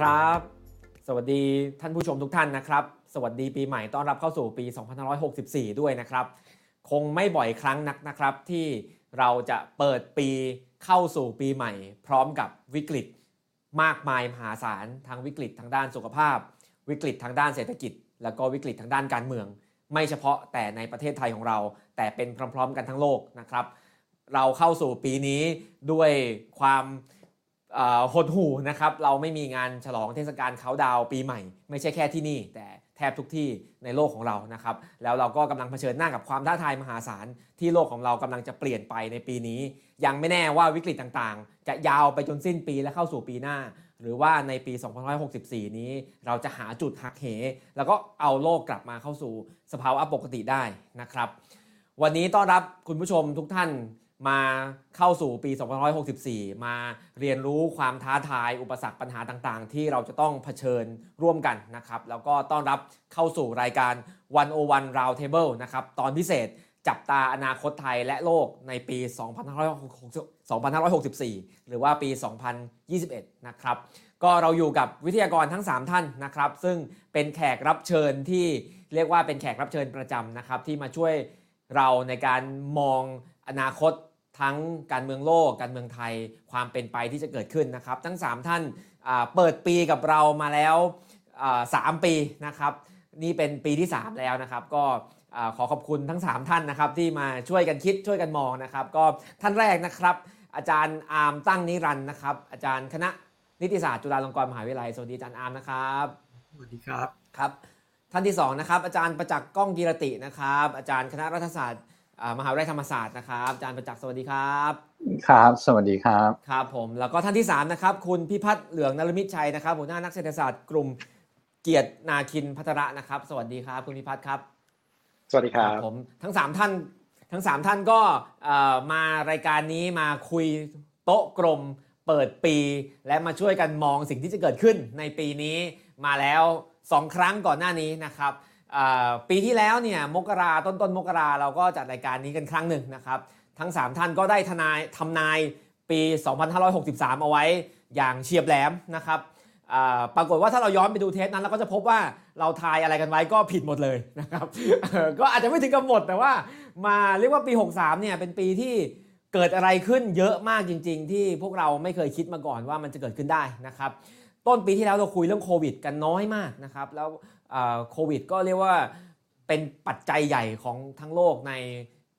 ครับ สวัสดีท่านผู้ชมทุกท่านนะครับ สวัสดีปีใหม่ต้อนรับเข้าสู่ปี 2564 ด้วยนะครับ คงไม่บ่อยครั้งนักนะครับ ที่เราจะเปิดปีเข้าสู่ปีใหม่ พร้อมกับวิกฤตมากมายมหาศาลทั้งวิกฤตทางด้านสุขภาพ วิกฤตทางด้านเศรษฐกิจ แล้วก็วิกฤตทางด้านการเมือง ไม่เฉพาะแต่ในประเทศไทยของเรา แต่เป็นพร้อม ๆ กันทั้งโลกนะครับ เราเข้าสู่ปีนี้ด้วยความ หดหูนะครับเราไม่มีงานฉลองเทศกาลเขาดาวปีใหม่ ไม่ใช่แค่ที่นี่ แต่แทบทุกที่ในโลกของเรานะครับแล้วเราก็กำลังเผชิญหน้ากับความท้าทายมหาศาลที่โลกของเรากำลังจะเปลี่ยนไปในปีนี้ ยังไม่แน่ว่าวิกฤตต่างๆ จะยาวไปจนสิ้นปีและเข้าสู่ปีหน้า หรือว่าในปี 2564 นี้ เราจะหาจุดหักเห แล้วก็เอาโลกกลับมาเข้าสู่สภาวะปกติได้นะครับ วันนี้ต้อนรับคุณผู้ชมทุกท่าน มาเข้าสู่ปี 2564 มาเรียนรู้ความท้าทาย อุปสรรคปัญหาต่างๆ ที่เราจะต้องเผชิญร่วมกันนะครับ แล้วก็ต้อนรับเข้าสู่รายการ 101 Round Table นะครับ ตอนพิเศษจับตาอนาคตไทยและโลกในปี 2564 หรือว่าปี 2021 นะครับ ก็เราอยู่กับวิทยากรทั้ง 3 ท่านนะครับ ซึ่งเป็นแขกรับเชิญที่เรียกว่าเป็นแขกรับเชิญประจำนะครับที่มาช่วยเราในการมองอนาคต ทั้งการเมืองโลก การเมืองไทยความเป็นไปที่จะเกิดขึ้นนะครับ ทั้ง 3 ท่านอ่าเปิดปีกับเรามาแล้วอ่าสามปีนะครับนี่เป็นปีที่ 3 แล้วนะครับ ก็อ่าขอขอบคุณทั้ง 3 ท่านนะครับ ที่มาช่วยกันคิดช่วยกันมองนะครับ ก็ท่านแรกนะครับ อาจารย์อาร์มตั้งนิรันดร์นะครับ อาจารย์คณะนิติศาสตร์จุฬาลงกรณ์มหาวิทยาลัยสวัสดีอาจารย์อาร์มนะครับสวัสดีครับครับ ท่านที่สองนะครับอาจารย์ประจักษ์ก้องกีรตินะครับ อาจารย์คณะรัฐศาสตร์อ่า มหาวิทยาลัยธรรมศาสตร์นะครับอาจารย์ประจักษ์สวัสดีครับ ครับ สวัสดีครับครับผมแล้วก็ท่านที่สามนะครับคุณพิพัฒน์เหลืองนรมิตชัยนะครับหัวหน้านักเศรษฐศาสตร์กลุ่มเกียรตินาคินพัทระนะครับ สวัสดีครับคุณพิพัฒน์ครับ สวัสดีครับผมทั้ง 3 ท่านทั้ง 3 ท่านก็เอ่อมารายการนี้มาคุยโต๊ะกลมเปิดปี และมาช่วยกันมองสิ่งที่จะเกิดขึ้นในปีนี้มาแล้ว 2 ครั้งก่อนหน้านี้นะครับเอ่อ ปีที่แล้วเนี่ยมกราต้นต้นมกราเราก็จัดรายการนี้กันครั้งหนึ่งนะครับ ทั้ง 3 ท่านก็ได้ทนายทำนายปี 2563 เอาไว้อย่างเฉียบแหลมนะครับปรากฏว่าถ้าเราย้อนไปดูเทปนั้นเราก็จะพบว่าเราทายอะไรกันไว้ก็ผิดหมดเลยนะครับก็อาจจะไม่ถึงกับหมดแต่ว่ามาเรียกว่าปี 63 เนี่ยเป็นปีที่เกิดอะไรขึ้นเยอะมากจริง ๆ ที่พวกเราไม่เคยคิดมาก่อนว่ามันจะเกิดขึ้นได้นะครับ ต้นปีที่แล้วเราคุยเรื่องโควิด กันน้อยมากนะครับแล้ว โควิด ก็เรียกว่าเป็นปัจจัยใหญ่ของทั้งโลกใน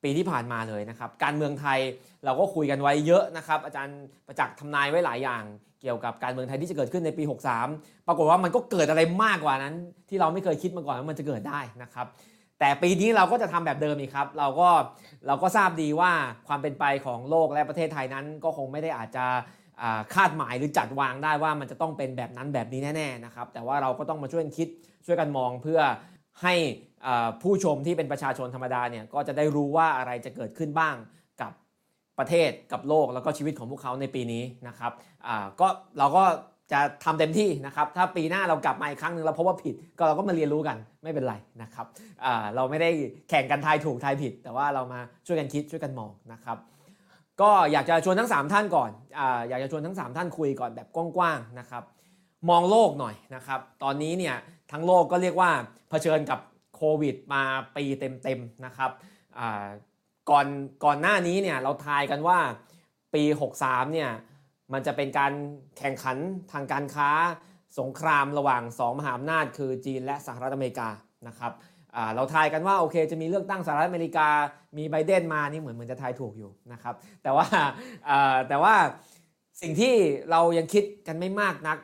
ปีที่ผ่านมาเลยนะครับ การเมืองไทยเราก็คุยกันไว้เยอะนะครับ อาจารย์ประจักษ์ทำนายไว้หลายอย่างเกี่ยวกับการเมืองไทยที่จะเกิดขึ้นในปี 63 ปรากฏว่ามันก็เกิดอะไรมากกว่านั้น ที่เราไม่เคยคิดมาก่อนว่ามันจะเกิดได้นะครับ แต่ปีนี้เราก็จะทำแบบเดิมอีกครับ เราก็เราก็ทราบดีว่าความเป็นไปของโลกและประเทศไทยนั้นก็คงไม่ได้อาจจะ คาดหมายหรือจัดวางได้ว่ามันจะต้องเป็นแบบนั้นแบบนี้แน่ๆนะครับแต่ว่าเราก็ต้องมาช่วยกันคิดช่วยกันมองเพื่อให้ผู้ชมที่เป็นประชาชนธรรมดาเนี่ยก็จะได้รู้ว่าอะไรจะเกิดขึ้นบ้างกับประเทศกับโลกแล้วก็ชีวิตของพวกเขาในปีนี้นะครับก็เราก็จะทำเต็มที่นะครับ ถ้าปีหน้าเรากลับมาอีกครั้งหนึ่งเราพบว่าผิดก็เราก็มาเรียนรู้กันไม่เป็นไรนะครับเราไม่ได้แข่งกันทายถูกทายผิด แต่ว่าเรามาช่วยกันคิดช่วยกันมองนะครับ ก็อยากจะชวนทั้ง 3 ท่านก่อนออยากจะชวนทั้ง 3 ท่านคุยก่อนแบบกว้างๆนะครับมองโลกหน่อยนะครับ ตอนนี้เนี่ยทั้งโลกก็เรียกว่าเผชิญกับโควิดมาปีเต็มๆนะครับก่อนก่อนหน้านี้เนี่ยเราทายกันว่าปี 63เนี่ยมันจะเป็นการแข่งขันทางการค้าสงครามระหว่าง 2 มหาอำนาจคือจีนและสหรัฐอเมริกานะครับ เราทายกันว่าโอเคจะมีเลือกตั้งสหรัฐอเมริกา มีไบเดนมานี่เหมือนเหมือนจะทายถูกอยู่นะครับ แต่ว่าแต่ว่าสิ่งที่เรายังคิดกันไม่มากนัก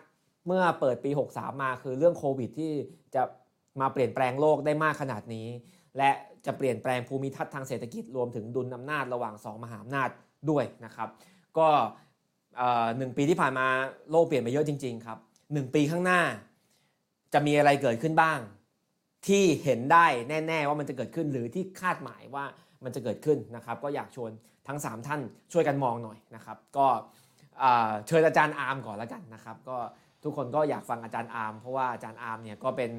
เมื่อเปิดปี 63 มาคือเรื่องโควิดที่จะมาเปลี่ยนแปลงโลกได้มากขนาดนี้ และจะเปลี่ยนแปลงภูมิทัศน์ทางเศรษฐกิจรวมถึงดุลอำนาจระหว่าง 2 มหาอำนาจด้วยนะครับ ก็หนึ่งปีที่ผ่านมาโลกเปลี่ยนไปเยอะจริง ๆ ครับหนึ่งปีข้างหน้าจะมีอะไรเกิดขึ้นบ้าง ที่เห็นได้แน่ๆว่ามันจะเกิดขึ้นหรือที่คาดหมายว่ามันจะเกิดขึ้นนะครับ ก็อยากชวนทั้ง 3 ท่านช่วยกันมองหน่อยนะครับ ก็เชิญอาจารย์อาร์มก่อนแล้วกันนะครับ ก็ทุกคนก็อยากฟังอาจารย์อาร์มเพราะว่าอาจารย์อาร์มเนี่ยก็เป็น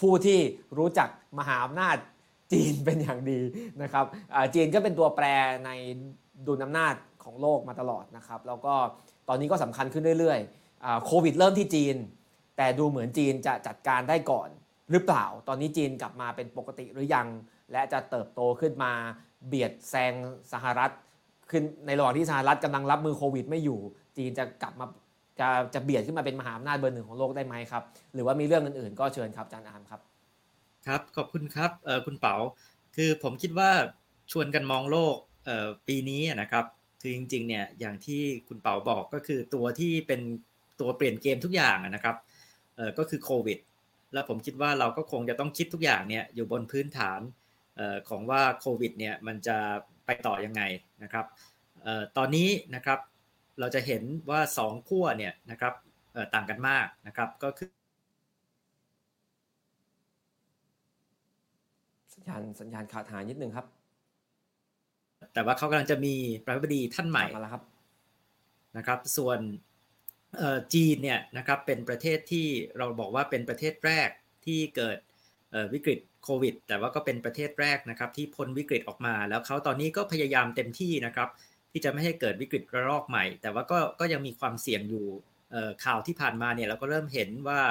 ผู้ที่รู้จักมหาอำนาจจีนเป็นอย่างดีนะครับจีนก็เป็นตัวแปรในดุลอำนาจของโลกมาตลอดนะครับ แล้วก็ตอนนี้ก็สำคัญขึ้นเรื่อยๆโควิดเริ่มที่จีน แต่ดูเหมือนจีนจะจัดการได้ก่อน หรือเปล่า ตอนนี้จีนกลับมาเป็นปกติหรือยัง และจะเติบโตขึ้นมาเบียดแซงสหรัฐ ขึ้นในระหว่างที่สหรัฐกำลังรับมือโควิด ไม่อยู่ จีนจะกลับมาจะจะเบียดขึ้นมาเป็นมหาอำนาจเบอร์หนึ่งของโลกได้ไหมครับ หรือว่ามีเรื่องอื่นๆ ก็เชิญครับอาจารย์อามครับ ครับขอบคุณครับเออคุณเปาคือผมคิดว่าชวนกันมองโลกเอ่อปีนี้นะครับคือจริงๆเนี่ยอย่างที่คุณเปาบอกก็คือตัวที่เป็นตัวเปลี่ยนเกมทุกอย่างนะครับเออก็คือโควิด แล้วผมคิดว่าเราก็คงจะต้องคิดทุกอย่างเนี่ยอยู่บนพื้นฐานเอ่อของว่าโควิดเนี่ยมันจะไปต่อยังไงนะครับเอ่อตอนนี้นะครับเราจะเห็นว่าสองขั้วเนี่ยนะครับเอ่อต่างกันมากนะครับก็คือสัญญาณสัญญาณขาดหายนิดนึงครับ แต่ว่าเขากำลังจะมีประธานาธิบดีท่านใหม่มาแล้วครับนะครับ ส่วน จีนเนี่ยนะครับเป็นประเทศที่เราบอกว่าเป็นประเทศแรกที่เกิดวิกฤตโควิด แต่ว่าก็เป็นประเทศแรกนะครับที่พ้นวิกฤตออกมา แล้วเขาตอนนี้ก็พยายามเต็มที่นะครับที่จะไม่ให้เกิดวิกฤตระลอกใหม่ แต่ว่าก็ก็ยังมีความเสี่ยงอยู่ข่าวที่ผ่านมาเนี่ยเราก็เริ่มเห็นว่า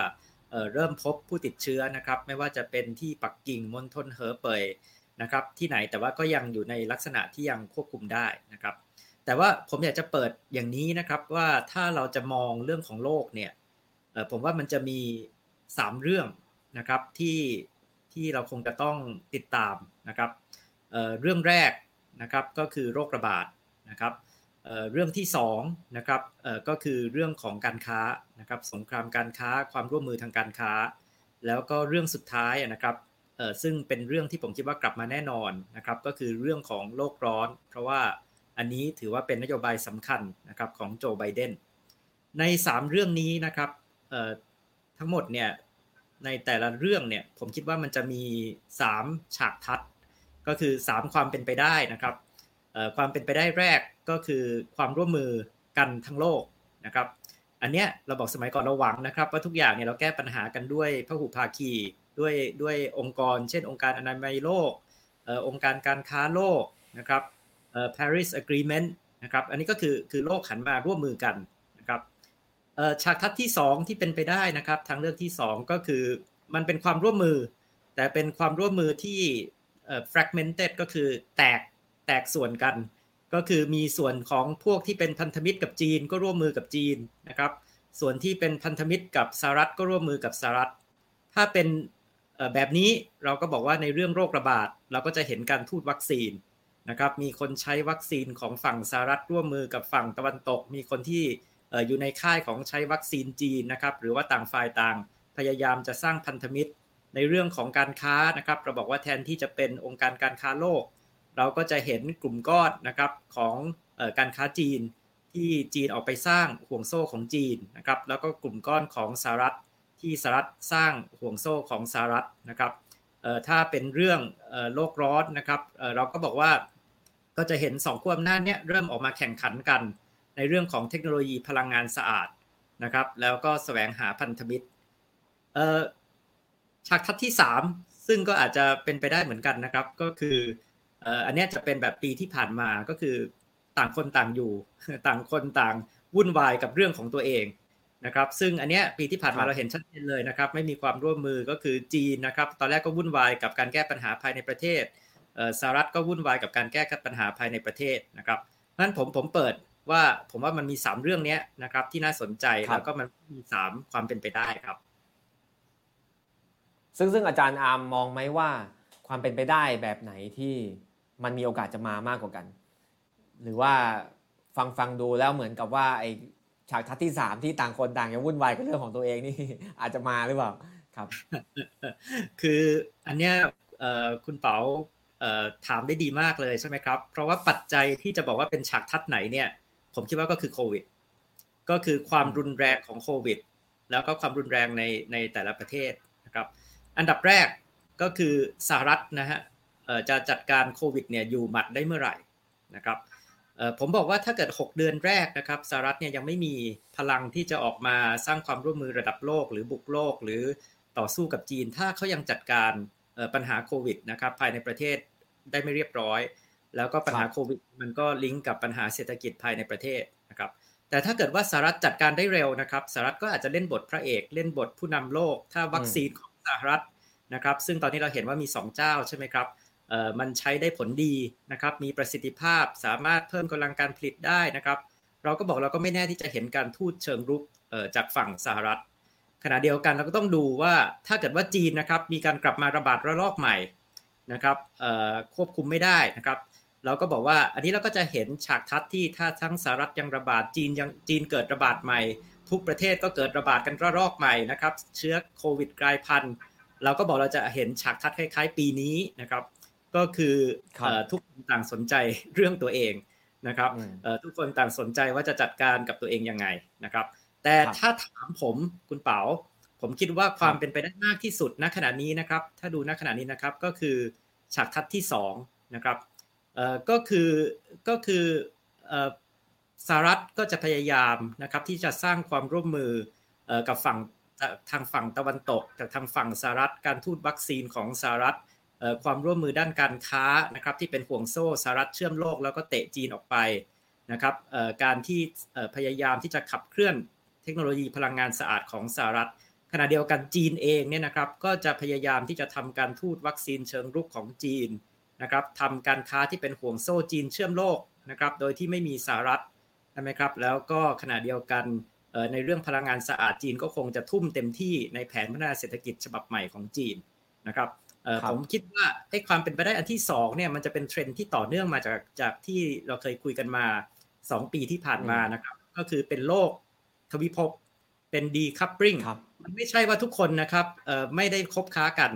เริ่มพบผู้ติดเชื้อนะครับ ไม่ว่าจะเป็นที่ปักกิ่งมณฑลเหอเป่ยนะครับที่ไหนแต่ว่าก็ยังอยู่ในลักษณะที่ยังควบคุมได้นะครับ แต่ว่าผมอยากจะเปิดอย่างนี้นะครับว่าถ้าเราจะมองเรื่องของโลกเนี่ยผมว่ามันจะมี 3 เรื่องนะครับที่ที่เราคงจะต้องติดตามนะครับเเรื่องแรกนะครับก็คือโรคระบาดนะครับเเรื่องที่2นะครับก็คือเรื่องของการค้านะครับสงครามการค้าความร่วมมือทางการค้า แล้วก็เรื่องสุดท้ายนะครับซึ่งเป็นเรื่องที่ผมคิดว่ากลับมาแน่นอนนะครับก็คือเรื่องของโลกร้อน เพราะว่า อันนี้ถือว่าเป็นนโยบายสำคัญนะครับของโจไบเดนใน 3 เรื่องนี้นะครับทั้งหมดเนี่ยในแต่ละเรื่องเนี่ยผมคิดว่ามันจะมี 3 ฉากทัด ก็คือ 3 ความเป็นไปได้นะครับความเป็นไปได้แรกก็คือความร่วมมือกันทั้งโลกนะครับ อันเนี้ยเราบอกสมัยก่อนเราหวังนะครับว่าทุกอย่างเนี่ยเราแก้ปัญหากันด้วยพหุภาคีด้วยด้วยองค์กร เช่น องค์การอนามัยโลกองค์การการค้าโลกนะครับ Paris Agreement นะครับอันนี้ก็คือคือโลกหันมาร่วมมือกันนะครับฉากทัศน์ที่ 2 ที่เป็นไปได้นะครับ ทางเลือกที่ 2 ก็คือมันเป็นความร่วมมือ แต่เป็นความร่วมมือที่ fragmented ก็คือแตกแตกส่วนกัน ก็คือมีส่วนของพวกที่เป็นพันธมิตรกับจีนก็ร่วมมือกับจีนนะครับส่วนที่เป็นพันธมิตรกับสหรัฐก็ร่วมมือกับสหรัฐ ถ้าเป็นแบบนี้เราก็บอกว่าในเรื่องโรคระบาด เราก็จะเห็นการทูตวัคซีน นะครับมีคนใช้วัคซีนของฝั่งสหรัฐร่วมมือกับฝั่งตะวันตก มีคนที่อยู่ในค่ายของใช้วัคซีนจีนนะครับหรือว่าต่างฝ่ายต่าง พยายามจะสร้างพันธมิตรในเรื่องของการค้านะครับเราบอกว่าแทนที่จะเป็นองค์การการค้าโลก เราก็จะเห็นกลุ่มก้อนนะครับของการค้าจีน ที่จีนออกไปสร้างห่วงโซ่ของจีนนะครับแล้วก็กลุ่มก้อนของสหรัฐที่สหรัฐสร้างห่วงโซ่ของสหรัฐนะครับถ้าเป็นเรื่องโลกร้อนนะครับเราก็บอกว่า ก็จะเห็น2ขั้วอำนาจเนี้ยเริ่มออกมาแข่งขันกัน ในเรื่องของเทคโนโลยีพลังงานสะอาดนะครับ แล้วก็แสวงหาพันธมิตรฉากทัศน์ที่ 3 ซึ่งก็อาจจะเป็นไปได้เหมือนกันนะครับ ก็คืออันนี้จะเป็นแบบปีที่ผ่านมาก็คือต่างคนต่างอยู่ ต่างคนต่างวุ่นวายกับเรื่องของตัวเองนะครับ ซึ่งอันเนี้ยปีที่ผ่านมาเราเห็นชัดเจนเลยนะครับ ไม่มีความร่วมมือก็คือจีนนะครับ ตอนแรกก็วุ่นวายกับการแก้ปัญหาภายในประเทศ สหรัฐก็วุ่นวายกับการแก้ปัญหาภายในประเทศนะครับนั้นผมผมเปิดว่าผมว่ามันมี 3 เรื่องนี้นะครับ ที่น่าสนใจแล้วก็มันมี 3 ความเป็นไปได้ครับ ซึ่งซึ่งอาจารย์อาร์มมองไหมว่า ความเป็นไปได้แบบไหนที่มันมีโอกาสจะมามากกว่ากัน หรือว่าฟังฟังดูแล้วเหมือนกับว่าไอฉากทัศที่สามที่ต่างคนต่างยังวุ่นวายกับเรื่องของตัวเองนี่อาจจะมาหรือเปล่าครับ คืออันเนี้ยคุณเป๋า ถามได้ดีมากเลยใช่ไหมครับ เพราะว่าปัจจัยที่จะบอกว่าเป็นฉากทัศไหนเนี่ย ผมคิดว่าก็คือโควิด ก็คือความรุนแรงของโควิด แล้วก็ความรุนแรงในในแต่ละประเทศนะครับ อันดับแรกก็คือสหรัฐนะฮะจะจัดการโควิดเนี่ยอยู่หมัดได้เมื่อไหร่นะครับผมบอกว่าถ้าเกิด 6 เดือนแรกนะครับสหรัฐเนี่ยยังไม่มีพลังที่จะออกมาสร้างความร่วมมือระดับโลก หรือบุกโลกหรือต่อสู้กับจีน ถ้าเขายังจัดการปัญหาโควิดนะครับภายในประเทศ ได้ไม่เรียบร้อย แล้วก็ปัญหาโควิดมันก็ลิงก์กับปัญหาเศรษฐกิจภายในประเทศนะครับ แต่ถ้าเกิดว่าสหรัฐจัดการได้เร็วนะครับสหรัฐก็อาจจะเล่นบทพระเอกเล่นบทผู้นำโลก ถ้าวัคซีนของสหรัฐนะครับ ซึ่งตอนนี้เราเห็นว่ามี 2 เจ้าใช่ไหมครับเอ่อมันใช้ได้ผลดีนะครับ มีประสิทธิภาพสามารถเพิ่มกำลังการผลิตได้นะครับ เราก็บอกเราก็ไม่แน่ที่จะเห็นการทูตเชิงรุกเอ่อจากฝั่งสหรัฐ ขณะเดียวกันเราก็ต้องดูว่าถ้าเกิดว่าจีนนะครับมีการกลับมาระบาดระลอกใหม่ นะครับเอ่อควบคุมไม่ได้นะครับ เราก็บอกว่าอันนี้เราก็จะเห็นฉากทัดที่ถ้าทั้งสหรัฐยังระบาดจีนยังจีนเกิดระบาดใหม่ ทุกประเทศก็เกิดระบาดกันระลอกใหม่นะครับ เชื้อโควิดกลายพันธุ์เราก็บอกเราจะเห็นฉากทัดคล้าย ๆ ปีนี้นะครับ ก็คือทุกคนต่างสนใจเรื่องตัวเองนะครับทุกคนต่างสนใจว่าจะจัดการกับตัวเองยังไงนะครับ แต่ถ้าถามผมคุณเป๋าผมคิดว่าความเป็นไปได้มากที่สุดณขณะนี้นะครับ ถ้าดูณขณะนี้นะครับก็คือ ฉากทัดที่2นะครับก็คือก็คือสหรัฐก็จะพยายามนะครับที่จะสร้างความร่วมมือกับฝั่งทางฝั่งตะวันตกกับทางฝั่งสหรัฐการทูตวัคซีนของสหรัฐความร่วมมือด้านการค้านะครับที่เป็นห่วงโซ่สหรัฐเชื่อมโลกแล้วก็เตะจีนออกไปนะครับการที่พยายามที่จะขับเคลื่อนเทคโนโลยีพลังงานสะอาดของสหรัฐ ขณะเดียวกันจีนเองเนี่ยนะครับก็จะพยายามที่จะทำการทูตวัคซีนเชิงรุกของจีนนะครับทำการค้าที่เป็นห่วงโซ่จีนเชื่อมโลกนะครับโดยที่ไม่มีสหรัฐใช่ไหมครับแล้วก็ขณะเดียวกันในเรื่องพลังงานสะอาดจีนก็คงจะทุ่มเต็มที่ในแผนพัฒนาเศรษฐกิจฉบับใหม่ของจีนนะครับผมคิดว่าให้ความเป็นไปได้อันที่2เนี่ยมันจะเป็นเทรนที่ต่อเนื่องมาจากจากที่เราเคยคุยกันมา 2 ปีที่ผ่านมานะครับก็คือเป็นโลกทวิภพ เป็นดีคัพปริงมันไม่ใช่ว่าทุกคนนะครับไม่ได้คบค้ากัน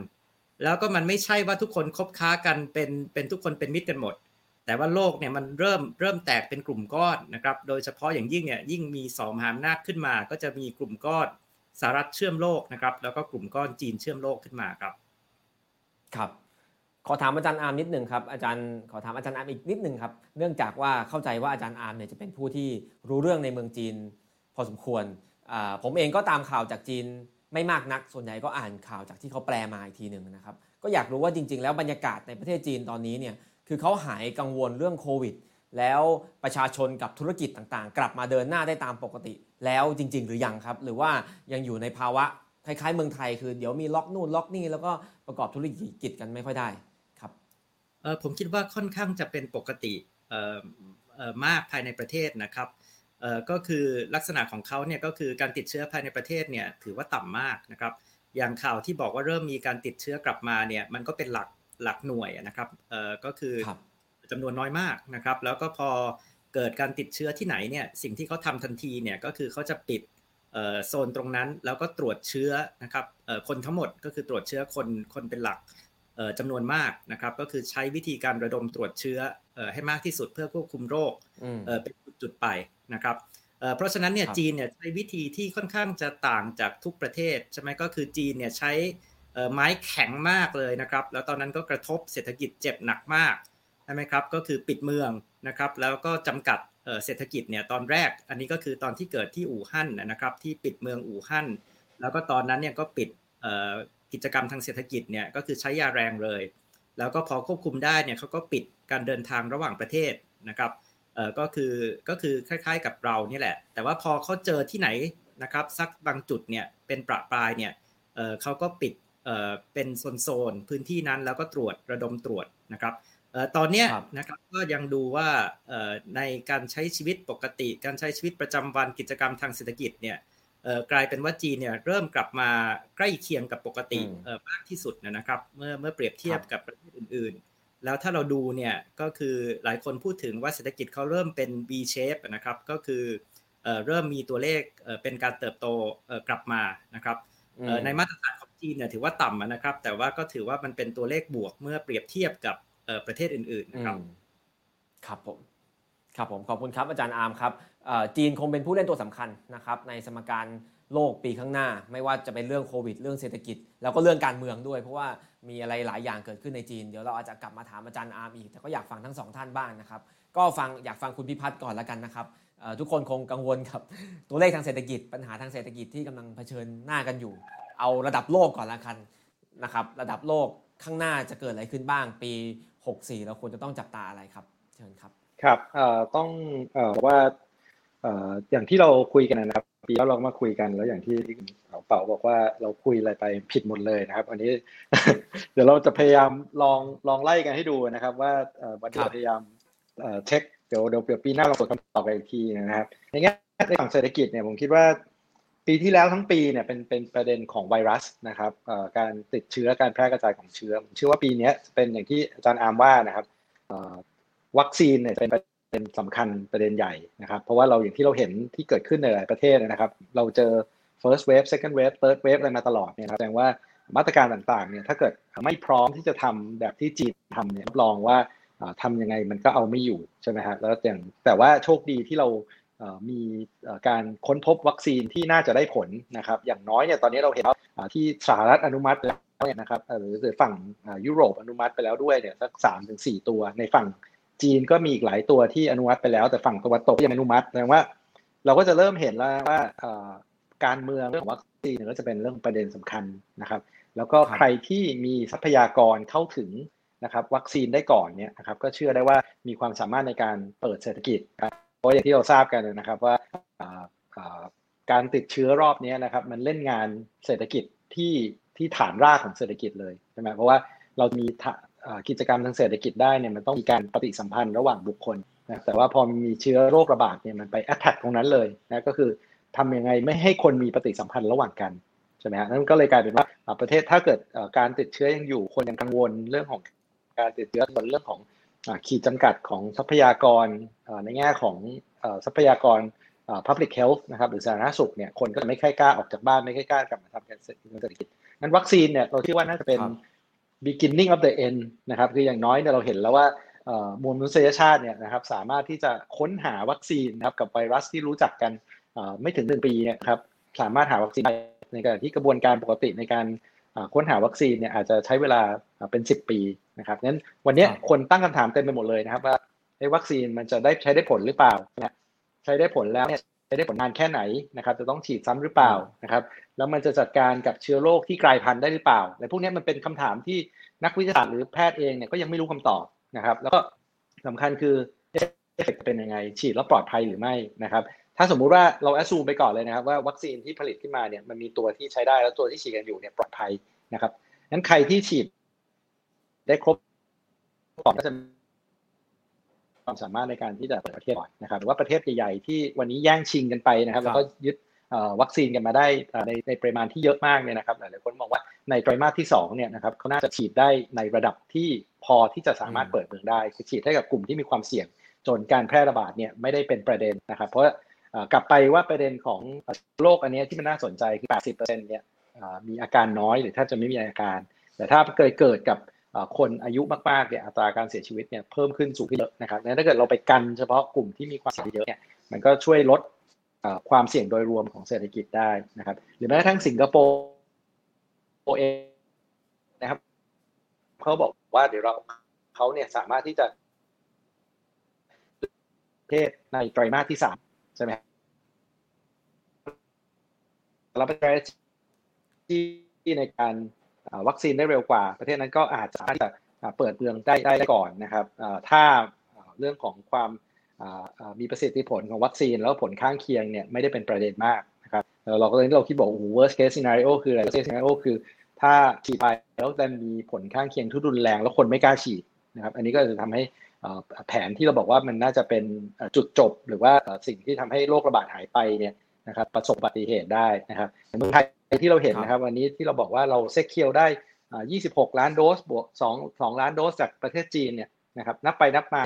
แล้วก็มันไม่ใช่ว่าทุกคนคบค้ากันเป็นเป็นทุกคนเป็นมิตรกันหมด แต่ว่าโลกเนี่ยมันเริ่มเริ่มแตกเป็นกลุ่มก้อนนะครับโดยเฉพาะอย่างยิ่งเนี่ยยิ่งมีสองมหาอำนาจขึ้นมา ก็จะมีกลุ่มก้อนสหรัฐเชื่อมโลกนะครับแล้วก็กลุ่มก้อนจีนเชื่อมโลกขึ้นมาครับ ครับขอถามอาจารย์อาร์มนิดหนึ่งครับอาจารย์ขอถามอาจารย์อาร์มอีกนิดหนึ่งครับเนื่องจากว่าเข้าใจว่าอาจารย์อาร์มเนี่ยจะเป็นผู้ที่รู้เรื่องในเมืองจีน พอสมควร ผมเองก็ตามข่าวจากจีนไม่มากนัก ส่วนใหญ่ก็อ่านข่าวจากที่เขาแปลมาอีกทีหนึ่งนะครับ ก็อยากรู้ว่าจริง ๆ แล้วบรรยากาศในประเทศจีนตอนนี้เนี่ยคือเขาหายกังวลเรื่องโควิด แล้วประชาชนกับธุรกิจต่างๆ กลับมาเดินหน้าได้ตามปกติ แล้วจริง ๆ หรือยังครับ หรือว่ายังอยู่ในภาวะคล้ายๆเมืองไทยคือเดี๋ยวมีล็อกนู่นล็อกนี่แล้วก็ประกอบธุรกิจกันไม่ค่อยได้ครับผมคิดว่าค่อนข้างจะเป็นปกติมากภายในประเทศนะครับ ก็คือลักษณะของเขาเนี่ยก็คือการติดเชื้อภายในประเทศเนี่ยถือว่าต่ำมากนะครับ อย่างข่าวที่บอกว่าเริ่มมีการติดเชื้อกลับมาเนี่ยมันก็เป็นหลักหลักหน่วยนะครับเอ่อก็คือจำนวนน้อยมากนะครับ แล้วก็พอเกิดการติดเชื้อที่ไหนเนี่ยสิ่งที่เขาทำทันทีเนี่ยก็คือเขาจะปิดโซนตรงนั้นแล้วก็ตรวจเชื้อนะครับคนทั้งหมดก็คือตรวจเชื้อคนคนเป็นหลัก จำนวนมากนะครับ ก็คือใช้วิธีการระดมตรวจเชื้อให้มากที่สุดเพื่อควบคุมโรคเป็นจุดๆไปนะครับเพราะฉะนั้นเนี่ยจีนเนี่ยใช้วิธีที่ค่อนข้างจะต่างจากทุกประเทศใช่ไหมก็คือจีนเนี่ยใช้ไม้แข็งมากเลยนะครับ แล้วตอนนั้นก็กระทบเศรษฐกิจเจ็บหนักมากใช่ไหมครับก็คือปิดเมืองนะครับ แล้วก็จำกัดเศรษฐกิจเนี่ยตอนแรก อันนี้ก็คือตอนที่เกิดที่อู่ฮั่นนะครับ ที่ปิดเมืองอู่ฮั่นแล้วก็ตอนนั้นเนี่ยก็ปิด กิจกรรมทางเศรษฐกิจเนี่ยก็คือใช้ยาแรงเลย แล้วก็พอควบคุมได้เนี่ยเขาก็ปิดการเดินทางระหว่างประเทศนะครับเอ่อก็คือก็คือคล้ายๆกับเรานี่แหละ แต่ว่าพอเขาเจอที่ไหนนะครับสักบางจุดเนี่ยเป็นประปรายเนี่ยเอ่อเขาก็ปิดเอ่อเป็นโซนๆพื้นที่นั้นแล้วก็ตรวจระดมตรวจนะครับเอ่อตอนเนี้ยนะครับก็ยังดูว่าเอ่อในการใช้ชีวิตปกติ การใช้ชีวิตประจำวันกิจกรรมทางเศรษฐกิจเนี่ยเอ่อ กลายเป็นว่าจีนเนี่ยเริ่มกลับมาใกล้เคียงกับปกติเอ่อมากที่สุดนะครับ เมื่อเมื่อเปรียบเทียบกับประเทศอื่นๆ แล้วถ้าเราดูเนี่ยก็คือหลายคนพูดถึงว่าเศรษฐกิจเขาเริ่มเป็น V shape นะครับก็คือเอ่อเริ่มมีตัวเลขเอ่อเป็นการเติบโตเอ่อกลับมานะครับเอ่อในมาตรฐานของจีนเนี่ยถือว่าต่ำนะครับ แต่ว่าก็ถือว่ามันเป็นตัวเลขบวกเมื่อเปรียบเทียบกับเอ่อประเทศอื่นๆนะครับ ครับผม ครับผมขอบคุณครับอาจารย์อาร์มครับ จีนคงเป็นผู้เล่นตัวสำคัญนะครับในสมการโลกปีข้างหน้า ไม่ว่าจะเป็นเรื่องโควิด เรื่องเศรษฐกิจ แล้วก็เรื่องการเมืองด้วย เพราะว่ามีอะไรหลายอย่างเกิดขึ้นในจีน เดี๋ยวเราอาจจะกลับมาถามอาจารย์อาร์มอีก แต่ก็อยากฟังทั้งสองท่านบ้างนะครับ ก็ฟังอยากฟังคุณพิพัฒน์ก่อนล้วกันนะครับทุกคนคงกังวลกับตัวเลขทางเศรษฐกิจ ปัญหาทางเศรษฐกิจที่กำลังเผชิญหน้ากันอยู่ เอาระดับโลกก่อนละกันนะครับระดับโลกข้างหน้าจะเกิดอะไรขึ้นบ้าง ปี 64 เราควรจะต้องจับตาอะไรครับ เชิญครับ ครับต้องเอ่อว่า อย่างที่เราคุยกันนะครับปีแล้วเรามาคุยกันแล้วอย่างที่เป่าบอกว่าเราคุยอะไรไปผิดหมดเลยนะครับวันนี้ เดี๋ยวเราจะพยายามลองลองไล่กันให้ดูนะครับ ว่าวันนี้พยายามเช็คเดี๋ยวเดี๋ยวปีหน้าเราตรวจคำตอบกันอีกทีนะครับในแง่ในฝั่งเศรษฐกิจเนี่ยผมคิดว่า ปีที่แล้วทั้งปีเนี่ยเป็นเป็นประเด็นของไวรัสนะครับการติดเชื้อการแพร่กระจายของเชื้อผมเชื่อว่าปีนี้เป็นอย่างที่อาจารย์อาร์มว่านะครับวัคซีนเนี่ยเป็นประ เด็นสำคัญประเด็นใหญ่นะครับ เพราะว่าเราอย่างที่เราเห็นที่เกิดขึ้นในหลายประเทศนะครับ เราเจอ first wave second wave third wave อะไรมาตลอดเนี่ยแสดงว่ามาตรการต่างๆเนี่ยถ้าเกิดไม่พร้อมที่จะทำแบบที่จีนทำเนี่ยรับรองว่าทำยังไงมันก็เอาไม่อยู่ใช่ไหมครับแล้วอย่างแต่ว่าโชคดีที่เรามีการค้นพบวัคซีนที่น่าจะได้ผลนะครับ อย่างน้อยเนี่ยตอนนี้เราเห็นที่สหรัฐอนุมัติแล้วเนี่ยนะครับหรือฝั่งยุโรปอนุมัติไปแล้วด้วยเนี่ยสักสามถึงสี่ตัวในฝั่ง จีนก็มีอีกหลายตัวที่อนุมัติไปแล้ว แต่ฝั่งตะวันตกยังไม่อนุมัติแสดงว่า เราก็จะเริ่มเห็นแล้วว่าการเมืองเรื่องของวัคซีนก็จะเป็นเรื่องประเด็นสำคัญนะครับ แล้วก็ใครที่มีทรัพยากรเข้าถึงนะครับ วัคซีนได้ก่อนเนี่ยนะครับ ก็เชื่อได้ว่ามีความสามารถในการเปิดเศรษฐกิจเพราะอย่างที่เราทราบกันนะครับว่าการติดเชื้อรอบนี้นะครับ มันเล่นงานเศรษฐกิจที่ที่ฐานรากของเศรษฐกิจเลยใช่ไหมเพราะว่าเรามี กิจกรรมทางเศรษฐกิจได้เนี่ยมันต้องมีการปฏิสัมพันธ์ระหว่างบุคคลนะแต่ว่าพอมีเชื้อโรคระบาดเนี่ยมันไปแอตแทกตรงนั้นเลยนะก็คือทำยังไงไม่ให้คนมีปฏิสัมพันธ์ระหว่างกันใช่ไหมฮะนั่นก็เลยกลายเป็นว่าประเทศถ้าเกิดการติดเชื้อยังอยู่คนยังกังวลเรื่องของการติดเชื้อส่วนเรื่องของขีดจำกัดของทรัพยากรในแง่ของทรัพยากร public health นะครับหรือสาธารณสุขเนี่ยคนก็ไม่ค่อยกล้าออกจากบ้านไม่ค่อยกล้ากลับมาทำการเศรษฐกิจนั้นวัคซีนเนี่ยเราคิดว่าน่าจะเป็น beginning of the end นะครับคืออย่างน้อยเนี่ยเราเห็นแล้วว่ามวลมนุษยชาติเนี่ยนะครับสามารถที่จะค้นหาวัคซีนนะครับกับไวรัสที่รู้จักกันไม่ถึงหนึ่งปีเนี่ยครับสามารถหาวัคซีนในการที่กระบวนการปกติในการค้นหาวัคซีนเนี่ยอาจจะใช้เวลาเป็น 10 ปีนะครับงั้นวันนี้คนตั้งคำถามเต็มไปหมดเลยนะครับว่าไอ้วัคซีนมันจะได้ใช้ได้ผลหรือเปล่าใช้ได้ผลแล้วเนี่ย ใช้ได้ผลนานแค่ไหนนะครับจะต้องฉีดซ้ำหรือเปล่านะครับแล้วมันจะจัดการกับเชื้อโรคที่กลายพันธุ์ได้หรือเปล่าในพวกนี้มันเป็นคำถามที่นักวิทยาศาสตร์หรือแพทย์เองเนี่ยก็ยังไม่รู้คำตอบนะครับแล้วก็สำคัญคือเอฟเฟกเป็นยังไง ฉีดแล้วปลอดภัยหรือไม่นะครับถ้าสมมุติว่าเรา assume ไปก่อนเลยนะครับว่าวัคซีนที่ผลิตขึ้นมาเนี่ยมันมีตัวที่ใช้ได้แล้วตัวที่ฉีดกันอยู่เนี่ยปลอดภัยนะครับงั้นใครที่ฉีดได้ครบก่อนก็จะ ความสามารถในการที่จะเปิดประเทศก่อนนะครับหรือว่าประเทศใหญ่ๆที่วันนี้แย่งชิงกันไปนะครับแล้วก็ยึดวัคซีนกันมาได้ในในปริมาณที่เยอะมากเนี่ยนะครับหลายๆคนมองว่าในไตรมาสที่2เนี่ยนะครับเขาน่าจะฉีดได้ในระดับที่พอที่จะสามารถเปิดเมืองได้คือฉีดให้กับกลุ่มที่มีความเสี่ยงจนการแพร่ระบาดเนี่ยไม่ได้เป็นประเด็นนะครับ เพราะกลับไปว่าประเด็นของโรคอันนี้ที่มันน่าสนใจคือ 80%เนี่ยมีอาการน้อยหรือถ้าจะไม่มีอาการ แต่ถ้าเกิดเกิดกับ คนอายุมากๆเนี่ยอัตราการเสียชีวิตเนี่ยเพิ่มขึ้นสูงขึ้นเยอะนะครับถ้าเกิดเราไปกันเฉพาะกลุ่มที่มีความเสี่ยงเยอะเนี่ยมันก็ช่วยลดความเสี่ยงโดยรวมของเศรษฐกิจได้นะครับ หรือแม้กระทั่งสิงคโปร์เองนะครับเขาบอกว่าเดี๋ยวเราเขาเนี่ยสามารถที่จะเทศในไตรมาสที่สามใช่ไหมเราเป็นประเทศที่ในการ วัคซีนได้เร็วกว่า ประเทศนั้นก็อาจจะเปิดเมืองได้ได้ก่อนนะครับถ้าเรื่องของความมีประสิทธิผลของวัคซีนแล้วผลข้างเคียงเนี่ยไม่ได้เป็นประเด็นมากนะครับเราก็เลยเราคิดบอกโอ้โห worst case scenario คืออะไร worst case scenario คือถ้าฉีดไปแล้วแต่มีผลข้างเคียงที่รุนแรงแล้วคนไม่กล้าฉีดนะครับอันนี้ก็จะทำให้แผนที่เราบอกว่ามันน่าจะเป็นจุดจบ หรือว่าสิ่งที่ทำให้โรคระบาดหายไปเนี่ยนะครับประสบอุบัติเหตุได้นะครับเมืองไทย ที่เราเห็นนะครับวันนี้ที่เราบอกว่าเราเซ็กเคียวได้ 26 ล้านโดสบวก2 2ล้านโดสจากประเทศจีนเนี่ยนะครับนับไปนับมา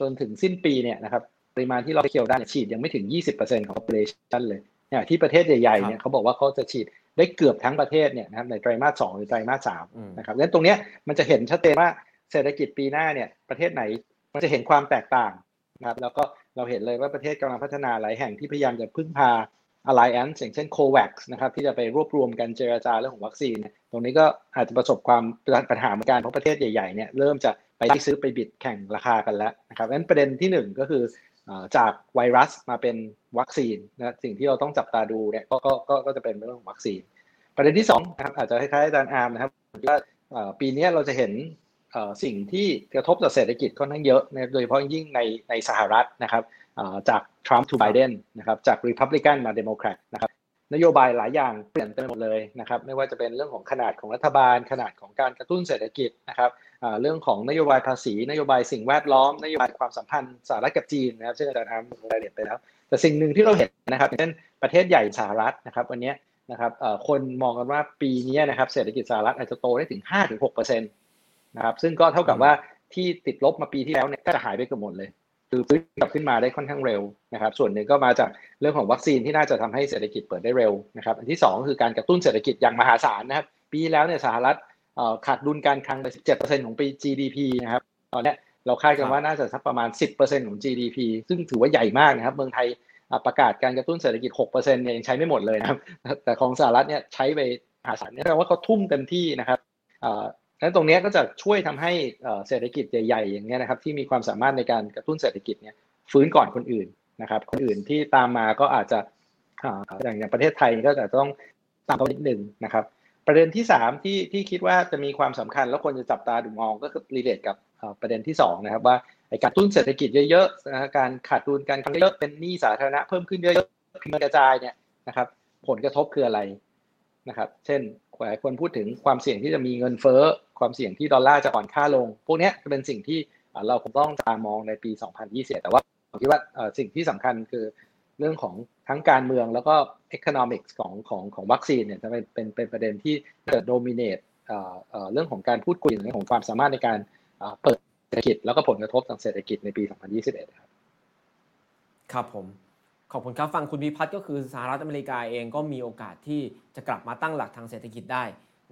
จนถึงสิ้นปีเนี่ยนะครับปริมาณที่เราเคียวได้ฉีดยังไม่ถึง 20%ของ population เลยเนี่ยที่ประเทศใหญ่ๆเนี่ยเขาบอกว่าเขาจะฉีดได้เกือบทั้งประเทศเนี่ยนะครับในไตรมาสสหรือไตรมาสสามนะครับงั้นตรงเนี้ยมันจะเห็นชัดเจนว่าเศรษฐกิจปีหน้าเนี่ยประเทศไหนมันจะเห็นความแตกต่างนะครับแล้วก็เราเห็นเลยว่าประเทศกำลังพัฒนาหลายแห่งที่พยายามจะพึ่งพา alliance อย่างเช่น COVAX นะครับที่จะไปรวบรวมกันเจรจาเรื่องของวัคซีน ตรงนี้ก็อาจจะประสบความปัญหาเหมือนกันเพราะประเทศใหญ่ๆเนี่ยเริ่มจะไปซื้อไปบิดแข่งราคากันแล้วนะครับนั้นประเด็นที่ 1 ก็คือจากไวรัสมาเป็นวัคซีนนะสิ่งที่เราต้องจับตาดูเนี่ยก็ก็ก็จะเป็นเรื่องของวัคซีน ประเด็นที่2นะครับอาจจะคล้ายๆอาจารย์อาร์มนะครับว่าปีนี้เราจะเห็นสิ่งที่กระทบต่อเศรษฐกิจค่อนข้างเยอะ โดยเฉพาะยิ่งในในสหรัฐนะครับ จากทรัมป์ to ไบเดนนะครับจากริพับลิกันมาเดโมแครตนะครับนโยบายหลายอย่างเปลี่ยนไปหมดเลยนะครับไม่ว่าจะเป็นเรื่องของขนาดของรัฐบาล ขนาดของการกระตุ้นเศรษฐกิจนะครับเรื่องของนโยบายภาษี นโยบายสิ่งแวดล้อม นโยบายความสัมพันธ์สหรัฐกับจีนนะครับซึ่งอาจารย์ทำรายละเอียดไปแล้ว แต่สิ่งหนึ่งที่เราเห็นนะครับเช่นประเทศใหญ่สหรัฐนะครับวันนี้นะครับคนมองกันว่าปีนี้นะครับเศรษฐกิจสหรัฐอาจจะโตได้ถึง 5-6%นะครับซึ่งก็เท่ากับว่าที่ติดลบมาปีที่แล้วเนี่ยก็จะหายไปเกือบหมดเลย คือฟื้นกลับขึ้นมาได้ค่อนข้างเร็วนะครับ ส่วนหนึ่งก็มาจากเรื่องของวัคซีนที่น่าจะทำให้เศรษฐกิจเปิดได้เร็วนะครับ อันที่ 2 คือการกระตุ้นเศรษฐกิจอย่างมหาศาลนะครับ ปีแล้วเนี่ยสหรัฐขาดดุลการคลังไป 17%ของปี GDP นะครับ ตอนนี้เราคาดกันว่าน่าจะสักประมาณ 10%ของ GDP ซึ่งถือว่าใหญ่มากนะครับ เมืองไทยประกาศการกระตุ้นเศรษฐกิจ 6%เนี่ยยังใช้ไม่หมดเลยนะครับ แต่ของสหรัฐเนี่ยใช้ไปมหาศาลนี่แปลว่าเขาทุ่มเต็มที่นะครับ นั้นตรงนี้ก็จะช่วยทำให้เศรษฐกิจใหญ่ ๆ อย่างเงี้ยนะครับ ที่มีความสามารถในการกระตุ้นเศรษฐกิจเนี่ยฟื้นก่อนคนอื่นนะครับ คนอื่นที่ตามมาก็อาจจะอย่างอย่างประเทศไทยก็จะต้องตามเขานิดหนึ่งนะครับ ประเด็นที่3ที่ที่คิดว่าจะมีความสำคัญแล้วคนจะจับตาดูมองก็คือรีเลทกับประเด็นที่2นะครับว่าการตุ้นเศรษฐกิจเยอะๆการขาดดุลการคลังเยอะเป็นหนี้สาธารณะเพิ่มขึ้นเยอะๆพิมพ์กระจายเนี่ยนะครับ ผลกระทบคืออะไรนะครับ เช่นหลายคนพูดถึงความเสี่ยงที่จะมีเงินเฟ้อ ความเสี่ยงที่ดอลลาร์จะอ่อนค่าลง พวกนี้จะเป็นสิ่งที่เราคงต้องตามมองในปี 2020 แต่ว่าผมคิดว่าสิ่งที่สำคัญคือเรื่องของทั้งการเมืองแล้วก็ economics ของของของวัคซีนเนี่ยจะเป็นเป็นเป็นประเด็นที่เกิดโดมิเนตเรื่องของการพูดคุยเรื่องของความสามารถในการเปิดเศรษฐกิจ แล้วก็ผลกระทบทางเศรษฐกิจในปี 2021 ครับ ครับผม ขอบคุณครับ ฟังคุณพิพัฒน์ก็คือสหรัฐอเมริกาเองก็มีโอกาสที่จะกลับมาตั้งหลักทางเศรษฐกิจได้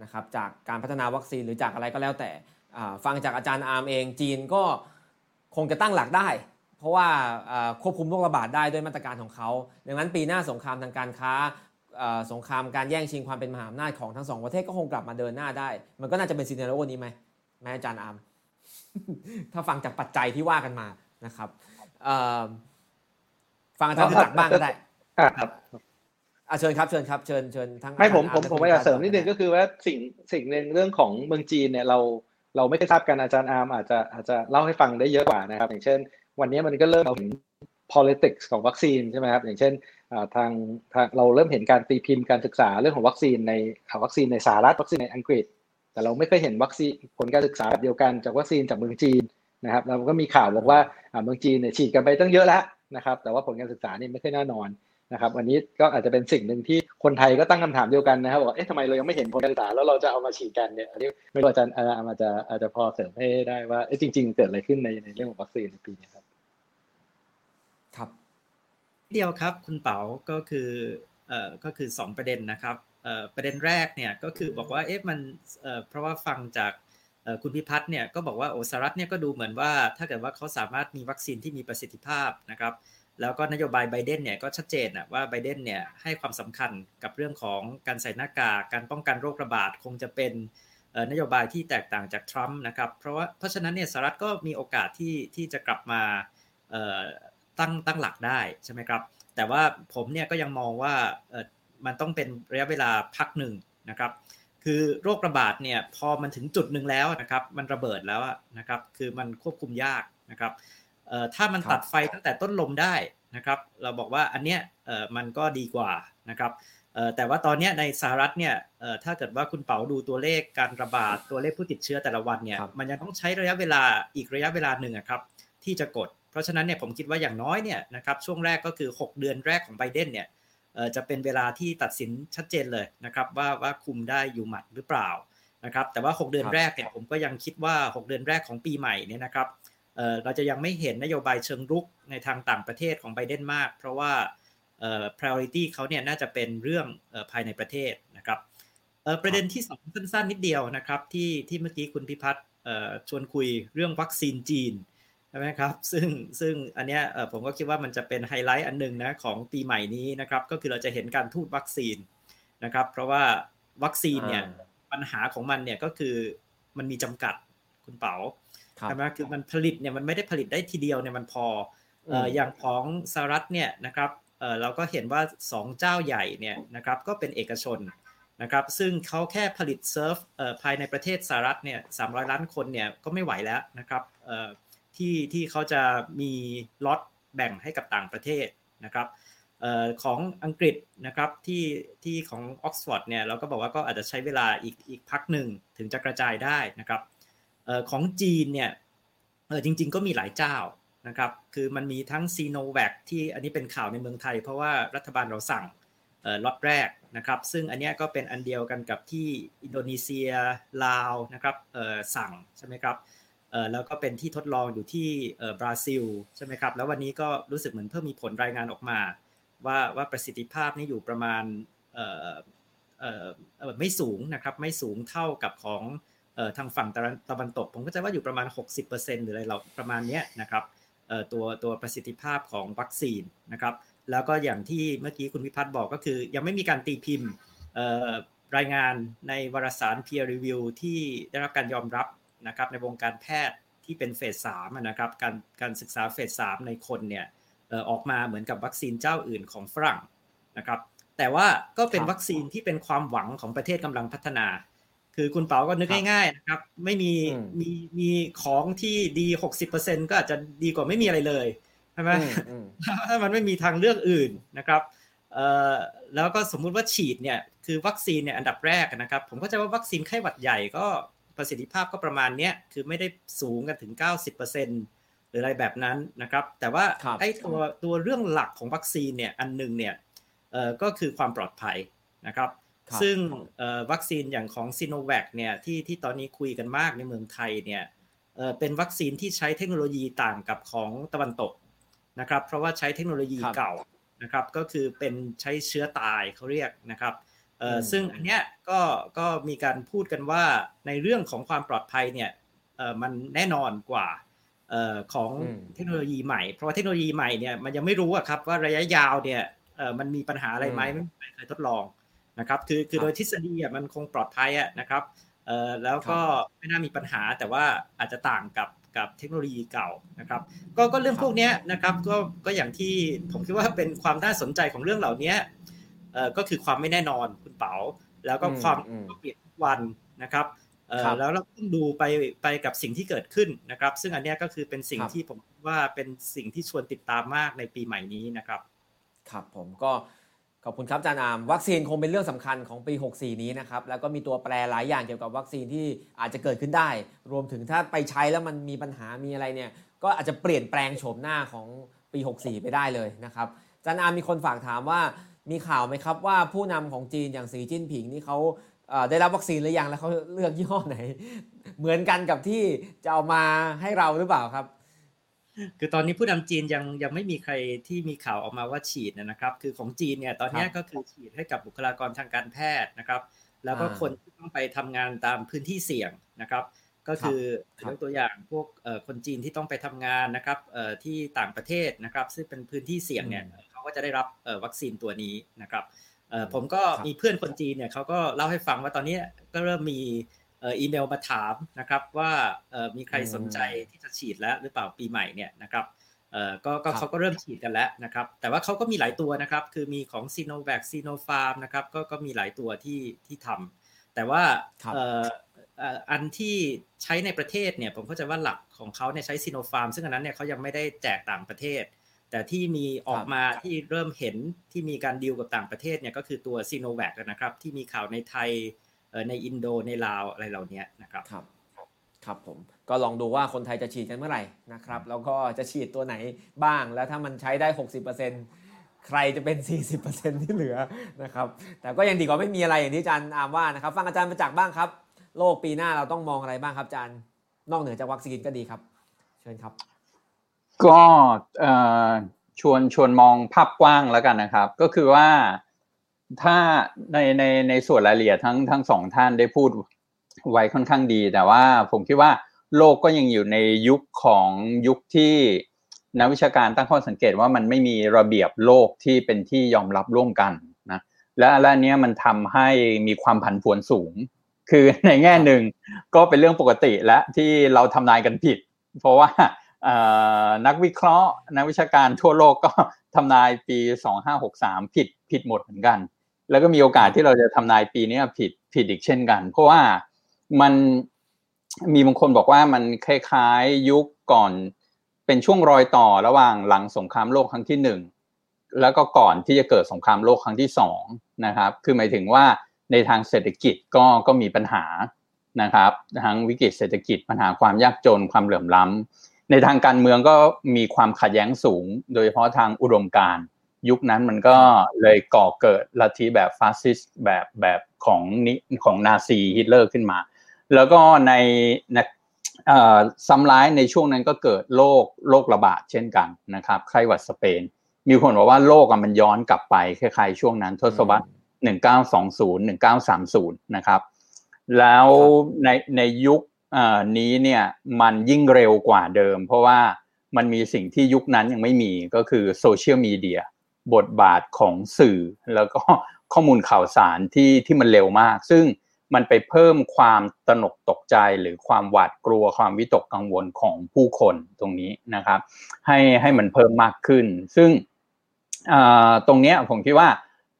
นะครับจากการพัฒนาวัคซีนหรือจากอะไรก็แล้วแต่ฟังจากอาจารย์อาร์มเองจีนก็คงจะตั้งหลักได้ เพราะว่าควบคุมโรคระบาดได้ด้วยมาตรการของเขา ดังนั้นปีหน้าสงครามทางการค้าสงครามการแย่งชิงความเป็นมหาอำนาจของทั้งสองประเทศก็คงกลับมาเดินหน้าได้ มันก็น่าจะเป็นซีเนโรนี้ไหมแม่อาจารย์อาร์มถ้าฟังจากปัจจัยที่ว่ากันมานะครับฟังอาจารย์ตักบ้างก็ได้ครับ เชิญครับเชิญครับเชิญเชิญทั้งไม่ผมผมผมอยากเสริมนิดนึงก็คือว่าสิ่งสิ่งหนึ่งเรื่องของเมืองจีนเนี่ยเราเราไม่ได้ทราบกันอาจารย์อาร์มอาจจะอาจจะเล่าให้ฟังได้เยอะกว่านะครับ อย่างเช่น วันนี้มันก็เริ่มเราเห็น politics ของวัคซีนใช่ไหมครับอย่างเช่นทางทางเราเริ่มเห็นการตีพิมพ์การศึกษาเรื่องของวัคซีนในวัคซีนในสหรัฐวัคซีนในอังกฤษ แต่เราไม่เคยเห็นวัคซีนผลการศึกษาแบบเดียวกันจากวัคซีนจากเมืองจีนนะครับเราก็มีข่าวบอกว่าเมืองจีนเนี่ยฉีดกันไปตั้งเยอะแล้วนะครับแต่ว่าผลการศึกษานี่ไม่ค่อยแน่นอน นะครับวันนี้ก็อาจจะเป็นสิ่งหนึ่งที่คนไทยก็ตั้งคำถามเดียวกันนะครับบอกเอ๊ะทำไมเรายังไม่เห็นผลการศึกษาแล้วเราจะเอามาฉีดกันเนี่ยอันนี้ไม่รู้อาจารย์อาจจะอาจจะพอเสริมให้ได้ว่าเอ๊ะจริง ๆ เกิดอะไรขึ้นในในเรื่องของวัคซีนในปีนี้ครับครับ เดียวครับคุณเป๋าก็คือเอ่อก็คือสองประเด็นนะครับเอ่อประเด็นแรกเนี่ยก็คือบอกว่าเอ๊ะมันเอ่อเพราะว่าฟังจากคุณพิพัฒน์เนี่ยก็บอกว่าโอสหรัฐเนี่ยก็ดูเหมือนว่าถ้าเกิดว่าเขาสามารถมีวัคซีนที่มีประสิทธิภาพนะครับ แล้วก็นโยบายไบเดนเนี่ยก็ชัดเจนนะว่าไบเดนเนี่ยให้ความสำคัญกับเรื่องของการใส่หน้ากากการป้องกันโรคระบาดคงจะเป็นนโยบายที่แตกต่างจากทรัมป์นะครับเพราะว่าเพราะฉะนั้นเนี่ยสหรัฐก็มีโอกาสที่ที่จะกลับมาตั้งตั้งหลักได้ใช่ไหมครับแต่ว่าผมเนี่ยก็ยังมองว่ามันต้องเป็นระยะเวลาพักหนึ่งนะครับคือโรคระบาดเนี่ยพอมันถึงจุดหนึ่งแล้วนะครับมันระเบิดแล้วนะครับคือมันควบคุมยากนะครับ ถ้ามันตัดไฟตั้งแต่ต้นลมได้นะครับ เราบอกว่าอันเนี้ยมันก็ดีกว่านะครับแต่ว่าตอนนี้ในสหรัฐเนี่ยถ้าเกิดว่าคุณเป๋าดูตัวเลขการระบาดตัวเลขผู้ติดเชื้อแต่ละวันเนี่ยมันยังต้องใช้ระยะเวลาอีกระยะเวลาหนึ่งครับที่จะกด เพราะฉะนั้นเนี่ยผมคิดว่าอย่างน้อยเนี่ยนะครับช่วงแรกก็คือ 6 เดือนแรกของไบเดนเนี่ยจะเป็นเวลาที่ตัดสินชัดเจนเลยนะครับว่าว่าคุมได้อยู่หมัดหรือเปล่านะครับแต่ว่า 6 เดือนแรกเนี่ยผมก็ยังคิดว่า 6 เดือนแรกของปีใหม่เนี่ยนะครับ เราจะยังไม่เห็นนโยบายเชิงรุกในทางต่างประเทศของไบเดนมาก เพราะว่า priority เขาเนี่ยน่าจะเป็นเรื่องภายในประเทศนะครับประเด็นที่สองสั้นๆ นิดเดียวนะครับที่ที่เมื่อกี้คุณพิพัฒน์ชวนคุยเรื่องวัคซีนจีนใช่ไหมครับซึ่งซึ่งอันเนี้ยผมก็คิดว่ามันจะเป็นไฮไลท์อันหนึ่งนะของปีใหม่นี้นะครับก็คือเราจะเห็นการทูตวัคซีนนะครับ เพราะว่าวัคซีนเนี่ยปัญหาของมันเนี่ยก็คือมันมีจำกัดคุณเป๋า ใช่ไหมคือมันผลิตเนี่ยมันไม่ได้ผลิตได้ทีเดียวเนี่ยมันพออย่างของสหรัฐเนี่ยนะครับเราก็เห็นว่า 2 เจ้าใหญ่เนี่ยนะครับก็เป็นเอกชนนะครับซึ่งเขาแค่ผลิตเซิร์ฟภายในประเทศสหรัฐเนี่ยสามล้านคนเนี่ยก็ไม่ไหวแล้วนะครับที่ที่เขาจะมีล็อตแบ่งให้กับต่างประเทศนะครับของอังกฤษนะครับที่ที่ของออกซฟอร์ดเนี่ยเราก็บอกว่าก็อาจจะใช้เวลาอีกอีกพักหนึ่งถึงจะกระจายได้นะครับ ของจีนเนี่ยจริง ๆ ก็มีหลายเจ้านะครับ คือมันมีทั้งซีโนแวคที่อันนี้เป็นข่าวในเมืองไทย เพราะว่ารัฐบาลเราสั่งล็อตแรกนะครับ ซึ่งอันนี้ก็เป็นอันเดียวกันกับที่อินโดนีเซียลาวนะครับสั่งใช่ไหมครับแล้วก็เป็นที่ทดลองอยู่ที่บราซิลใช่ไหมครับ แล้ววันนี้ก็รู้สึกเหมือนเพิ่มมีผลรายงานออกมา ว่าว่าประสิทธิภาพนี่อยู่ประมาณไม่สูงนะครับ ไม่สูงเท่ากับของ ทางฝั่งตะวันตก ผมก็จะว่าอยู่ประมาณ 60%หรืออะไรเราประมาณนี้นะครับตัวตัวประสิทธิภาพของวัคซีนนะครับแล้วก็อย่างที่เมื่อกี้คุณวิพัฒน์บอกก็คือ ยังไม่มีการตีพิมพ์รายงานในวารสาร peer review ที่ได้รับการยอมรับนะครับในวงการแพทย์ที่เป็นเฟสสามนะครับการการศึกษาเฟสสามในคนเนี่ยออกมาเหมือนกับวัคซีนเจ้าอื่นของฝรั่งนะครับแต่ว่าก็เป็นวัคซีนที่เป็นความหวังของประเทศกำลังพัฒนา คือคุณเปาก็นึกง่ายๆนะครับ ไม่มีมีมีของที่ดี60%ก็อาจจะดีกว่าไม่มีอะไรเลยใช่ไหมถ้ามันไม่มีทางเลือกอื่นนะครับแล้วก็สมมุติว่าฉีดเนี่ยคือวัคซีนเนี่ยอันดับแรกนะครับ ผมก็จะว่าวัคซีนไข้หวัดใหญ่ก็ประสิทธิภาพก็ประมาณเนี้ยคือไม่ได้สูงกันถึง 90%หรืออะไรแบบนั้นนะครับ แต่ว่าไอ้ตัวตัวเรื่องหลักของวัคซีนเนี่ยอันหนึ่งเนี่ยก็คือความปลอดภัยนะครับ ซึ่งวัคซีนอย่างของซีโนแวคเนี่ยที่ที่ตอนนี้คุยกันมากในเมืองไทยเนี่ยเป็นวัคซีนที่ใช้เทคโนโลยีต่างกับของตะวันตกนะครับเพราะว่าใช้เทคโนโลยีเก่านะครับก็คือเป็นใช้เชื้อตายเขาเรียกนะครับซึ่งอันเนี้ยก็ก็มีการพูดกันว่าในเรื่องของความปลอดภัยเนี่ยมันแน่นอนกว่าของเทคโนโลยีใหม่ เพราะว่าเทคโนโลยีใหม่เนี่ยมันยังไม่รู้อะครับว่าระยะยาวเนี่ยมันมีปัญหาอะไรไหมไม่เคยทดลอง นะครับคือคือโดยทฤษฎีอะมันคงปลอดภัยอะนะครับแล้วก็ไม่น่ามีปัญหาแต่ว่าอาจจะต่างกับกับเทคโนโลยีเก่านะครับ ก็ก็เรื่องพวกนี้นะครับก็ก็อย่างที่ผมคิดว่าเป็นความน่าสนใจของเรื่องเหล่านี้ก็คือความไม่แน่นอนคุณเป๋า แล้วก็ความเปลี่ยนวันนะครับแล้วเราต้องดูไปไปกับสิ่งที่เกิดขึ้นนะครับ ซึ่งอันนี้ก็คือเป็นสิ่งที่ผมว่าเป็นสิ่งที่ชวนติดตามมากในปีใหม่นี้นะครับ ครับผมก็ ขอบคุณครับอาจารย์อามวัคซีนคงเป็นเรื่องสำคัญของปี 64 นี้นะครับแล้วก็มีตัวแปรหลายอย่างเกี่ยวกับวัคซีนที่อาจจะเกิดขึ้นได้ รวมถึงถ้าไปใช้แล้วมันมีปัญหามีอะไรเนี่ย ก็อาจจะเปลี่ยนแปลงโฉมหน้าของปี 64 ไปได้เลยนะครับอาจารย์อามมีคนฝากถามว่ามีข่าวไหมครับว่าผู้นำของจีนอย่างสีจิ้นผิงนี่เขาได้รับวัคซีนหรือยังแล้วเขาเลือกยี่ห้อไหน เหมือนกันกับที่จะเอามาให้เราหรือเปล่าครับ คือตอนนี้ผู้นำจีนยังยังไม่มีใครที่มีข่าวออกมาว่าฉีดนะครับ คือของจีนเนี่ยตอนนี้ก็คือฉีดให้กับบุคลากรทางการแพทย์นะครับ แล้วก็คนที่ต้องไปทำงานตามพื้นที่เสี่ยงนะครับ ก็คือยกตัวอย่างพวกคนจีนที่ต้องไปทำงานนะครับที่ต่างประเทศนะครับ ซึ่งเป็นพื้นที่เสี่ยงเนี่ยเขาก็จะได้รับวัคซีนตัวนี้นะครับผมก็มีเพื่อนคนจีนเนี่ยเขาก็เล่าให้ฟังว่าตอนนี้ก็เริ่มมี อีเมลมาถามนะครับว่ามีใครสนใจที่จะฉีดแล้วหรือเปล่าปีใหม่เนี่ยนะครับก็เขาก็เริ่มฉีดกันแล้วนะครับ แต่ว่าเขาก็มีหลายตัวนะครับ คือมีของซีโนแวคซีโนฟาร์มนะครับก็ก็มีหลายตัวที่ที่ทำแต่ว่าอันที่ใช้ในประเทศเนี่ยผมเข้าใจว่าหลักของเขาเนี่ยใช้ซีโนฟาร์มซึ่งอันนั้นเนี่ยเขายังไม่ได้แจกต่างประเทศ แต่ที่มีออกมาที่เริ่มเห็นที่มีการดีลกับต่างประเทศเนี่ยก็คือตัวซีโนแวคนะครับที่มีข่าวในไทย ในอินโดในลาวอะไรเหล่านี้นะครับครับครับผมก็ลองดูว่าคนไทยจะฉีดกันเมื่อไหร่นะครับ แล้วก็จะฉีดตัวไหนบ้าง แล้วถ้ามันใช้ได้ 60%ใครจะเป็น 40%ที่เหลือนะครับ แต่ก็ยังดีกว่าไม่มีอะไรอย่างที่อาจารย์อามว่านะครับ ฟังอาจารย์ประจักษ์บ้างครับ โลกปีหน้าเราต้องมองอะไรบ้างครับอาจารย์ นอกเหนือจากวัคซีนก็ดีครับ เชิญครับ ก็ชวนชวนมองภาพกว้างแล้วกันนะครับ ก็คือว่า ถ้าในในในส่วนรายละเอียดทั้งทั้งสองท่านได้พูดไว้ค่อนข้างดี แต่ว่าผมคิดว่าโลกก็ยังอยู่ในยุคของยุคที่นักวิชาการตั้งข้อสังเกตว่ามันไม่มีระเบียบโลกที่เป็นที่ยอมรับร่วมกันนะและและนี้มันทำให้มีความผันผวนสูง คือในแง่หนึ่งก็เป็นเรื่องปกติและที่เราทำนายกันผิด เพราะว่านักวิเคราะห์ นักวิชาการทั่วโลกก็ทำนายปี 2563 ผิดผิดหมดเหมือนกัน แล้วก็มีโอกาสที่เราจะทำนายปีนี้ผิดผิดอีกเช่นกัน เพราะว่ามันมีบางคนบอกว่ามันคล้ายๆยุคก่อนเป็นช่วงรอยต่อระหว่างหลังสงครามโลกครั้งที่หนึ่งแล้วก็ก่อนที่จะเกิดสงครามโลกครั้งที่สองนะครับ คือหมายถึงว่าในทางเศรษฐกิจก็ก็มีปัญหานะครับทั้งวิกฤตเศรษฐกิจปัญหาความยากจนความเหลื่อมล้ำในทางการเมืองก็มีความขัดแย้งสูง โดยเฉพาะทางอุดมการณ์ ยุคนั้นมันก็เลยก่อเกิดลัทธิแบบฟาสซิสต์แบบแบบของนิของนาซีฮิตเลอร์ขึ้นมา แล้วก็ในซ้ำร้ายในช่วงนั้นก็เกิดโรคโรคระบาดเช่นกันนะครับไข้หวัดสเปน มีคนบอกว่าโลกมันย้อนกลับไปคล้ายๆช่วงนั้นทศวรรษ1920 1930นะครับแล้วในในยุคนี้เนี่ยมันยิ่งเร็วกว่าเดิม เพราะว่ามันมีสิ่งที่ยุคนั้นยังไม่มีก็คือโซเชียลมีเดีย บทบาทของสื่อ แล้วก็ข้อมูลข่าวสารที่ที่มันเร็วมาก ซึ่งมันไปเพิ่มความตนกตกใจหรือความหวาดกลัวความวิตกกังวลของผู้คนตรงนี้นะครับ ให้ให้มันเพิ่มมากขึ้น ซึ่งตรงนี้ผมคิดว่า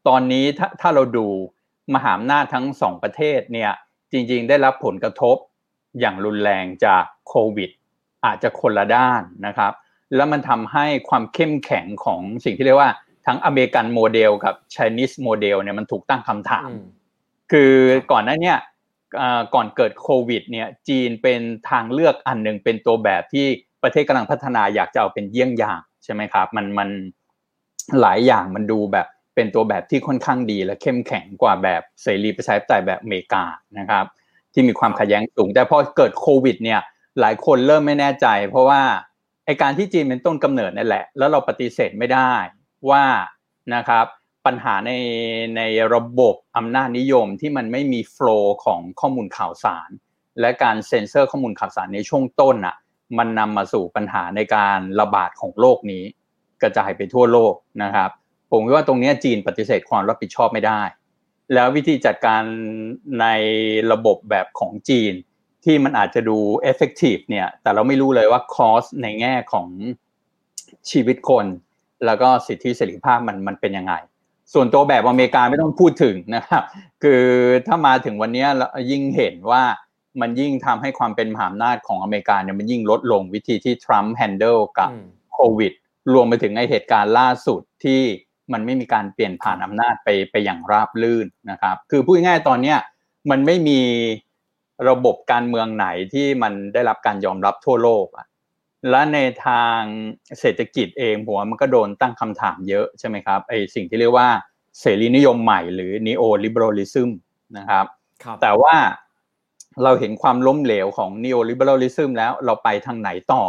ตอนนี้ถ้าถ้าเราดูมหาอำนาจทั้งสองประเทศเนี่ยจริง ๆ ได้รับผลกระทบอย่างรุนแรงจากโควิด อาจจะคนละด้านนะครับ แล้วมันทำให้ความเข้มแข็งของสิ่งที่เรียกว่า ทั้ง American model กับ Chinese model เนี่ยมันถูกตั้งคำถาม คือก่อนหน้านี้ก่อนเกิดโควิดเนี่ยจีนเป็นทางเลือกอันหนึ่งเป็นตัวแบบที่ประเทศกำลังพัฒนาอยากจะเอาเป็นเยี่ยงอย่างใช่ไหมครับมันมันหลายอย่างมันดูแบบเป็นตัวแบบที่ค่อนข้างดีและเข้มแข็งกว่าแบบเสรีประชาธิปไตยแบบอเมริกานะครับ ที่มีความขัดแย้งสูง แต่พอเกิดโควิดเนี่ยหลายคนเริ่มไม่แน่ใจ เพราะว่าไอการที่จีนเป็นต้นกำเนิดนั่นแหละ แล้วเราปฏิเสธไม่ได้ ว่านะครับปัญหาในในระบบอำนาจนิยมที่มันไม่มีโฟล์ของข้อมูลข่าวสาร และการเซ็นเซอร์ข้อมูลข่าวสารในช่วงต้นอะมันนำมาสู่ปัญหาในการระบาดของโลกนี้ กระจายไปทั่วโลกนะครับ ผมว่าตรงนี้จีนปฏิเสธความรับผิดชอบไม่ได้ แล้ววิธีจัดการในระบบแบบของจีน ที่มันอาจจะดู effective เนี่ยแต่เราไม่รู้เลยว่าคอสในแง่ของชีวิตคน แล้วก็สิทธิเสรีภาพมันมันเป็นยังไง ส่วนตัวแบบอเมริกาไม่ต้องพูดถึงนะครับ คือถ้ามาถึงวันนี้ยิ่งเห็นว่ามันยิ่งทำให้ความเป็นมหาอำนาจของอเมริกาเนี่ยมันยิ่งลดลงวิธีที่ทรัมป์แฮนเดิลกับโควิด รวมไปถึงไอเหตุการณ์ล่าสุดที่มันไม่มีการเปลี่ยนผ่านอำนาจไปไปอย่างราบลื่นนะครับ คือพูดง่ายๆตอนเนี้ยมันไม่มีระบบการเมืองไหนที่มันได้รับการยอมรับทั่วโลกอะ และในทางเศรษฐกิจเองหัวมันก็โดนตั้งคำถามเยอะใช่ไหมครับไอสิ่งที่เรียกว่าเสรีนิยมใหม่หรือ neo liberalism นะครับแต่ว่าเราเห็นความล้มเหลวของ neo liberalism แล้วเราไปทางไหนต่อ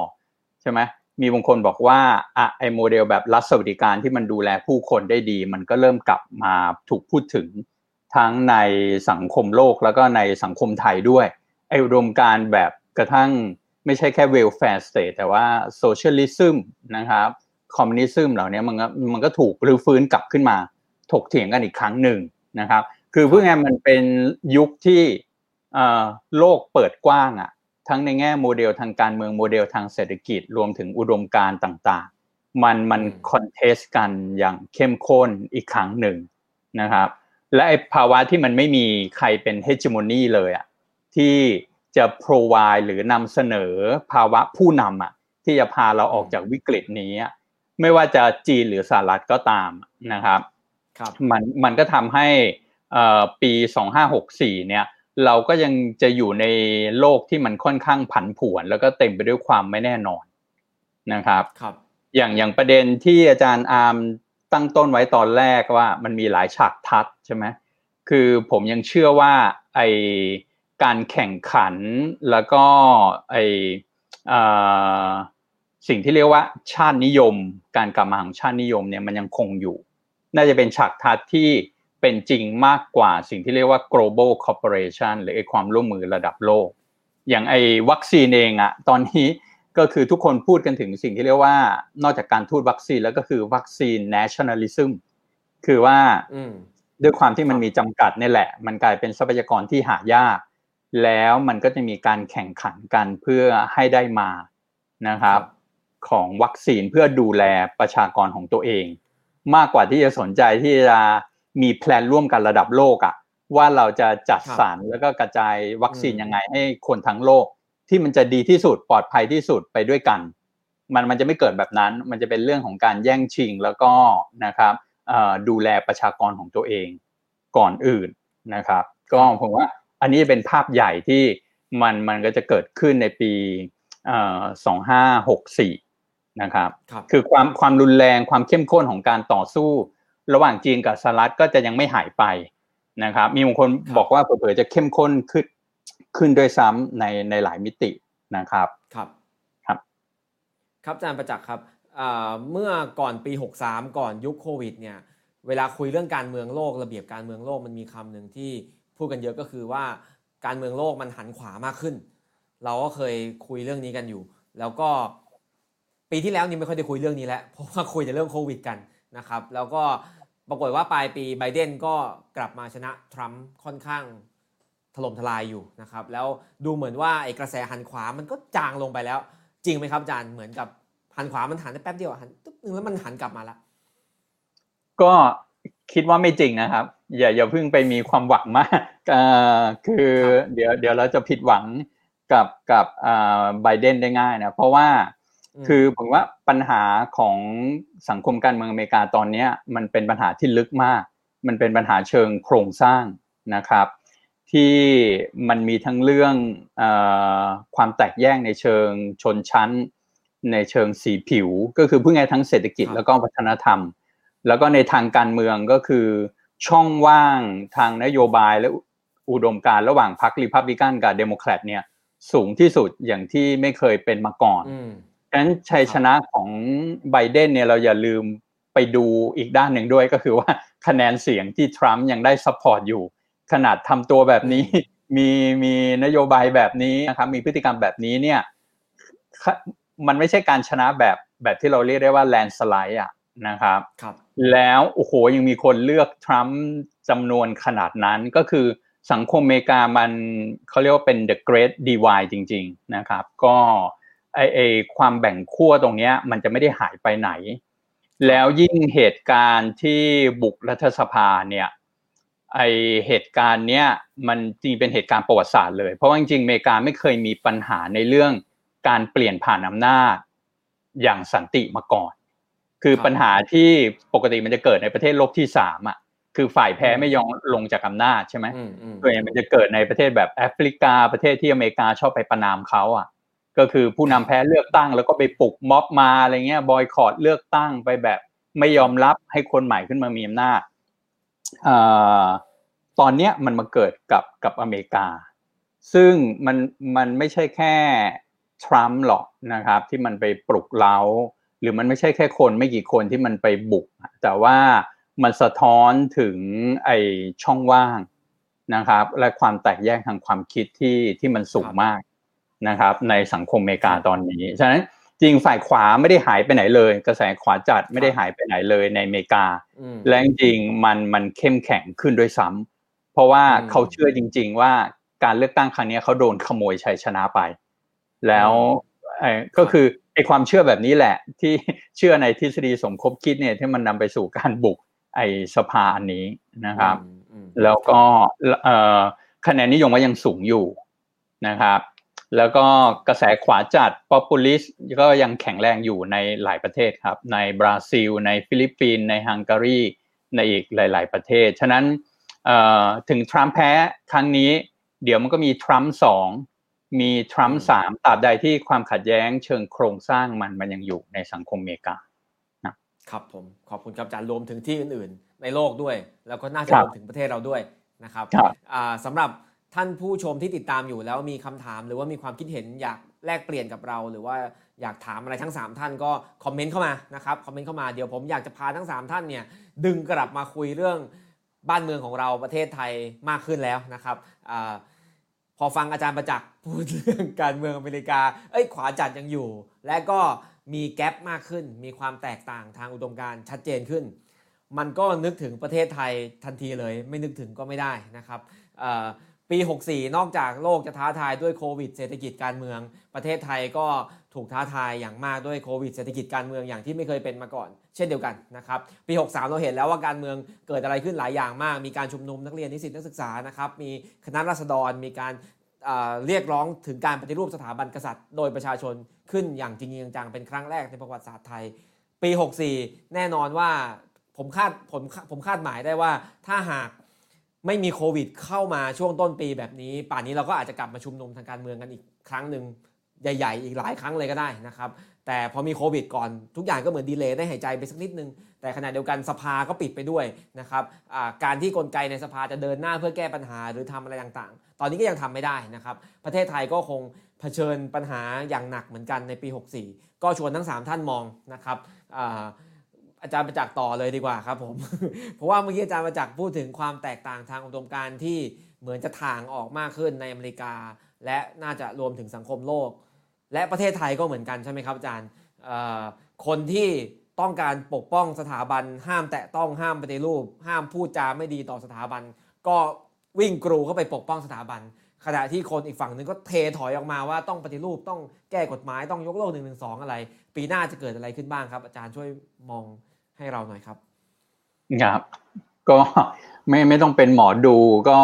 ใช่ไหมมีบางคนบอกว่าอะไอโมเดลแบบรัฐสวัสดิการที่มันดูแลผู้คนได้ดี มันก็เริ่มกลับมาถูกพูดถึงทั้งในสังคมโลกแล้วก็ในสังคมไทยด้วยไออุดมการแบบกระทั่ง ไม่ใช่แค่ welfare state แต่ว่า socialism นะครับ communism เหล่านี้มันก็มันก็ถูกรื้อฟื้นกลับขึ้นมา ถกเถียงกันอีกครั้งหนึ่งนะครับ คือเพื่อไงมันเป็นยุคที่โลกเปิดกว้างอะ่ะทั้งในแง่โมเดลทางการเมืองโมเดลทางเศรษฐกิจรวมถึงอุดมการณ์ต่างๆ มันมัน contest กันอย่างเข้มข้นอีกครั้งหนึ่งนะครับ และไอ้ภาวะที่มันไม่มีใครเป็น hegemony เลยอะที่ จะ provide หรือนำเสนอภาวะผู้นำอะที่จะพาเราออกจากวิกฤตนี้ ไม่ว่าจะจีนหรือสหรัฐก็ตามนะครับครับมันมันก็ทำให้ปี 2564 เนี่ยเราก็ยังจะอยู่ในโลกที่มันค่อนข้างผันผวน แล้วก็เต็มไปด้วยความไม่แน่นอนนะครับครับ อย่างอย่างประเด็นที่อาจารย์อาร์มตั้งต้นไว้ตอนแรกว่ามันมีหลายฉากทัดใช่ไหมคือผมยังเชื่อว่าไอ การแข่งขันแล้วก็ไอสิ่งที่เรียกว่าชาตินิยม การกลับมาของชาตินิยมเนี่ยมันยังคงอยู่ น่าจะเป็นฉากทัดที่เป็นจริงมากกว่าสิ่งที่เรียกว่า global cooperation หรือไอความร่วมมือระดับโลก อย่างไอวัคซีนเองอะตอนนี้ก็คือทุกคนพูดกันถึงสิ่งที่เรียกว่า นอกจากการทูตวัคซีนแล้วก็คือวัคซีน nationalism คือว่าด้วยความที่มันมีจำกัดนี่แหละ มันกลายเป็นทรัพยากรที่หายาก แล้วมันก็จะมีการแข่งขันกันเพื่อให้ได้มานะครับ ของวัคซีนเพื่อดูแลประชากรของตัวเอง มากกว่าที่จะสนใจที่จะมีแพลนร่วมกันระดับโลกอะว่าเราจะจัดสรรแล้วก็กระจายวัคซีนยังไงให้คนทั้งโลก ที่มันจะดีที่สุดปลอดภัยที่สุดไปด้วยกัน มันมันจะไม่เกิดแบบนั้น มันจะเป็นเรื่องของการแย่งชิงแล้วก็นะครับดูแลประชากรของตัวเองก่อนอื่นนะครับ ก็ผมว่า อันนี้เป็นภาพใหญ่ที่มันมันก็จะเกิดขึ้นในปีสองห้าหกสี่นะครับรบคือความความรุนแรงความเข้มข้นของการต่อสู้ ระหว่างจีนกับสหรัฐก็จะยังไม่หายไปนะครับ มีบางคนบอกว่าเผื่อจะเข้มข้นขึ้นขึ้นด้วยซ้ำในในหลายมิตินะครับ ครับ ครับ ครับอาจารย์ประจักษ์ครับเมื่อก่อนปี 63 ก่อนยุคโควิดเนี่ย เวลาคุยเรื่องการเมืองโลก ระเบียบการเมืองโลกมันมีคำหนึ่งที่ พูดกันเยอะก็คือว่าการเมืองโลกมันหันขวามากขึ้น เราก็เคยคุยเรื่องนี้กันอยู่ แล้วก็ปีที่แล้วนี่ไม่ค่อยได้คุยเรื่องนี้แล้วเพราะว่าคุยแต่เรื่องโควิดกันนะครับ แล้วก็ปรากฏว่าปลายปีไบเดนก็กลับมาชนะทรัมป์ค่อนข้างถล่มทลายอยู่นะครับ แล้วดูเหมือนว่าไอ้กระแสหันขวามันก็จางลงไปแล้ว จริงไหมครับอาจารย์เหมือนกับหันขวามันหันได้แป๊บเดียวหันตุ๊บนึงแล้วมันหันกลับมาละก็ คิดว่าไม่จริงนะครับ อย่าอย่าเพิ่งไปมีความหวังมากคือเดี๋ยวเดี๋ยวเราจะผิดหวังกับกับไบเดนได้ง่ายนะเพราะว่าคือผมว่าปัญหาของสังคมการเมืองอเมริกาตอนนี้มันเป็นปัญหาที่ลึกมาก มันเป็นปัญหาเชิงโครงสร้างนะครับ ที่มันมีทั้งเรื่องอความแตกแยกในเชิงชนชั้น ในเชิงสีผิว ก็คือพูดง่ายทั้งเศรษฐกิจแล้วก็วัฒนธรรม แล้วก็ในทางการเมืองก็คือช่องว่างทางนโยบายและอุดมการณ์ระหว่างพรรครีพับลิกันกับเดโมแครตเนี่ยสูงที่สุดอย่างที่ไม่เคยเป็นมาก่อนฉะนั้นชัยชนะของไบเดนเนี่ยเราอย่าลืมไปดูอีกด้านหนึ่งด้วยก็คือว่าคะแนนเสียงที่ทรัมป์ยังได้ support อยู่ ขนาดทำตัวแบบนี้ มีมีนโยบายแบบนี้นะครับมีพฤติกรรมแบบนี้เนี่ยมันไม่ใช่การชนะแบบแบบที่เราเรียกได้ว่าแลนสไลด์อะ นะครับครับแล้วโอ้โหยังมีคนเลือกทรัมป์จำนวนขนาดนั้นก็คือสังคมอเมริกามันเขาเรียกว่าเป็น the great divide จริง ๆนะครับ ก็ไอไอความแบ่งขั้วตรงนี้มันจะไม่ได้หายไปไหน แล้วยิ่งเหตุการณ์ที่บุกรัฐสภาเนี่ยไอเหตุการณ์เนี้ยมันจริงเป็นเหตุการณ์ประวัติศาสตร์เลย เพราะว่าจริงๆอเมริกาไม่เคยมีปัญหาในเรื่องการเปลี่ยนผ่านอำนาจอย่างสันติมาก่อน คือปัญหาที่ปกติมันจะเกิดในประเทศโลกที่สามอะคือฝ่ายแพ้ไม่ยอมลงจากอำนาจใช่ไหมตัวเองมันจะเกิดในประเทศแบบแอฟริกาประเทศที่อเมริกาชอบไปประนามเขาอะ ก็คือผู้นำแพ้เลือกตั้ง แล้วก็ไปปลุกม็อบมาอะไรเงี้ยบอยคอรดเลือกตั้งไปแบบไม่ยอมรับให้คนใหม่ขึ้นมามีอำนาจตอนเนี้ยมันมาเกิดกับกับอเมริกา ซึ่งมันมันไม่ใช่แค่ทรัมป์หรอกนะครับ ที่มันไปปลุกเล้า หรือมันไม่ใช่แค่คนไม่กี่คนที่มันไปบุก แต่ว่ามันสะท้อนถึงไอช่องว่างนะครับ และความแตกแยกทางความคิดที่ที่มันสูงมากนะครับ ในสังคมอเมริกาตอนนี้ฉะนั้นจริงฝ่ายขวาไม่ได้หายไปไหนเลย กระแสขวาจัดไม่ได้หายไปไหนเลยในอเมริกา และจริงมันมันเข้มแข็งขึ้นด้วยซ้ำเพราะว่าเขาเชื่อจริง ๆ ว่าการเลือกตั้งครั้งนี้เขาโดนขโมยชัยชนะไป แล้ว ก็คือไอ้ความเชื่อแบบนี้แหละ ที่เชื่อในทฤษฎีสมคบคิดเนี่ยที่มันนำไปสู่การบุกไอ้สภาอันนี้นะครับ แล้วก็คะแนนนิยมก็ยังสูงอยู่นะครับ แล้วก็กระแสขวาจัด populist ก็ยังแข็งแรงอยู่ในหลายประเทศครับ ในบราซิล ในฟิลิปปินส์ในฮังการีในอีกหลาย ๆ ประเทศ ฉะนั้นถึงทรัมป์แพ้ครั้งนี้ เดี๋ยวมันก็มีทรัมป์สอง มีทรัมป์สามตราบใดที่ความขัดแย้งเชิงโครงสร้างมันมันยังอยู่ในสังคมอเมริกาครับผมขอบคุณครับอาจารย์รวมถึงที่อื่นๆ ในโลกด้วย แล้วก็น่าจะรวมถึงประเทศเราด้วยนะครับสำหรับท่านผู้ชมที่ติดตามอยู่แล้วมีคำถาม หรือว่ามีความคิดเห็นอยากแลกเปลี่ยนกับเรา หรือว่าอยากถามอะไรทั้ง 3 ท่านก็คอมเมนต์เข้ามานะครับคอมเมนต์เข้ามาเดี๋ยวผมอยากจะพาทั้ง 3 ท่านเนี่ยดึงกลับมาคุยเรื่องบ้านเมืองของเราประเทศไทยมากขึ้นแล้วนะครับอ พอฟังอาจารย์ประจักษ์พูดเรื่องการเมืองอเมริกา เอ้ยขวาจัดยังอยู่ และก็มีแกลบมากขึ้น มีความแตกต่างทางอุดมการชัดเจนขึ้น มันก็นึกถึงประเทศไทยทันทีเลย ไม่นึกถึงก็ไม่ได้นะครับปปี64 นอกจากโลกจะท้าทายด้วยโควิด เศรษฐกิจการเมือง ประเทศไทยก็ ถูกท้าทายอย่างมากด้วยโควิดเศรษฐกิจการเมืองอย่างที่ไม่เคยเป็นมาก่อน เช่นเดียวกันนะครับปี 63 เราเห็นแล้วว่าการเมืองเกิดอะไรขึ้นหลายอย่างมาก มีการชุมนุมนักเรียนนิสิตนักศึกษานะครับมีคณะราษฎรมีการเรียกร้องถึงการปฏิรูปสถาบันกษัตริย์ โดยประชาชนขึ้นอย่างจริงจังเป็นครั้งแรกในประวัติศาสตร์ไทย ปี 64 แน่นอนว่าผมคาดผมผมคาดหมายได้ว่าถ้าหากไม่มีโควิดเข้ามาช่วงต้นปีแบบนี้ ป่านนี้เราก็อาจจะกลับมาชุมนุมทางการเมืองกันอีกครั้งหนึ่ง ใหญ่ๆ อีกหลายครั้งเลยก็ได้นะครับ แต่พอมีโควิดก่อนทุกอย่างก็เหมือนดีเลย์ได้หายใจไปสักนิดนึง แต่ขณะเดียวกันสภาก็ปิดไปด้วยนะครับการที่กลไกในสภาจะเดินหน้าเพื่อแก้ปัญหาหรือทำอะไรต่างๆ ตอนนี้ก็ยังทำไม่ได้นะครับ ประเทศไทยก็คงเผชิญปัญหาอย่างหนักเหมือนกันในปี 64 ก็ชวนทั้ง 3 ท่านมองนะครับอาจารย์ประจักษ์ต่อเลยดีกว่าครับผม เพราะว่าเมื่อกี้อาจารย์ประจักษ์พูดถึงความแตกต่างทางอุดมการณ์ที่เหมือนจะถ่างออกมากขึ้นในอเมริกา และน่าจะรวมถึงสังคมโลก และประเทศไทยก็เหมือนกันใช่ไหมครับอาจารย์คนที่ต้องการปกป้องสถาบัน ห้ามแตะต้องห้ามปฏิรูป ห้ามพูดจาไม่ดีต่อสถาบัน ก็วิ่งกรูเข้าไปปกป้องสถาบัน ขณะที่คนอีกฝั่งหนึ่งก็เทถอยออกมาว่าต้องปฏิรูปต้องแก้กฎหมายต้องยกเลิกหนึ่งหนึ่งสองอะไร ปีหน้าจะเกิดอะไรขึ้นบ้างครับ อาจารย์ช่วยมองให้เราหน่อยครับครับก็ไม่ไม่ต้องเป็นหมอดูก็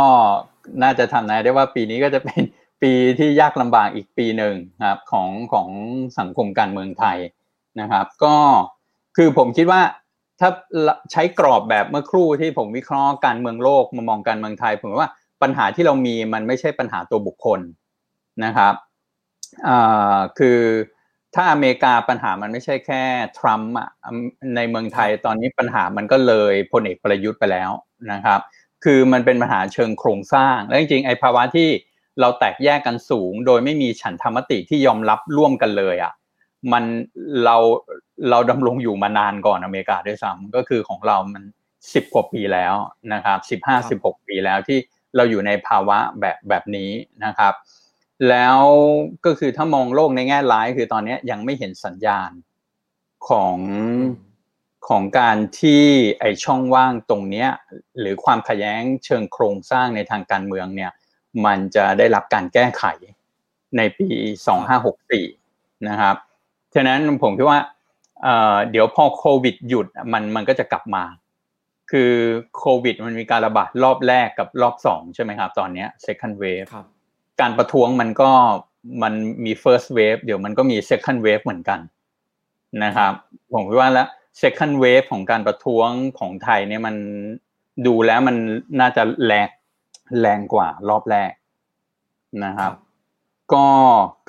น่าจะทำนายได้ว่าปีนี้ก็จะเป็น ปีที่ยากลำบากอีกปีหนึ่งครับของของสังคมการเมืองไทยนะครับ ก็คือผมคิดว่าถ้าใช้กรอบแบบเมื่อครู่ที่ผมวิเคราะห์การเมืองโลกมามองการเมืองไทย ผมว่าปัญหาที่เรามีมันไม่ใช่ปัญหาตัวบุคคลนะครับคือถ้าอเมริกาปัญหามันไม่ใช่แค่ทรัมป์ในเมืองไทยตอนนี้ปัญหามันก็เลยพลเอกประยุทธ์ไปแล้วนะครับ คือมันเป็นปัญหาเชิงโครงสร้าง และจริงๆไอ้ภาวะที่ เราแตกแยกกันสูง โดยไม่มีฉันธรรมติที่ยอมรับร่วมกันเลยอะมันเราเราดำรงอยู่มานานก่อนอเมริกาด้วยซ้ำก็คือของเรามันสิบกว่าปีแล้วนะครับสิบห้าสิบหกปีแล้วที่เราอยู่ในภาวะแบบแบบนี้นะครับ แล้วก็คือถ้ามองโลกในแง่ร้ายคือตอนนี้ยังไม่เห็นสัญญาณของของการที่ไอช่องว่างตรงเนี้ยหรือความขัดแย้งเชิงโครงสร้างในทางการเมืองเนี่ย มันจะได้รับการแก้ไขในปี 2564 นะครับ ฉะนั้นผมคิดว่าเดี๋ยวพอโควิดหยุดมันมันก็จะกลับมา คือโควิดมันมีการระบาดรอบแรกกับรอบสองใช่ไหมครับ ตอนนี้ second wave การประท้วงมันก็มันมี first wave เดี๋ยวมันก็มี second wave เหมือนกันนะครับ ผมคิดว่าแล้ว second wave ของการประท้วงของไทยเนี่ยมันดูแล้วมันน่าจะแรง แรงกว่ารอบแรกนะครับ ก็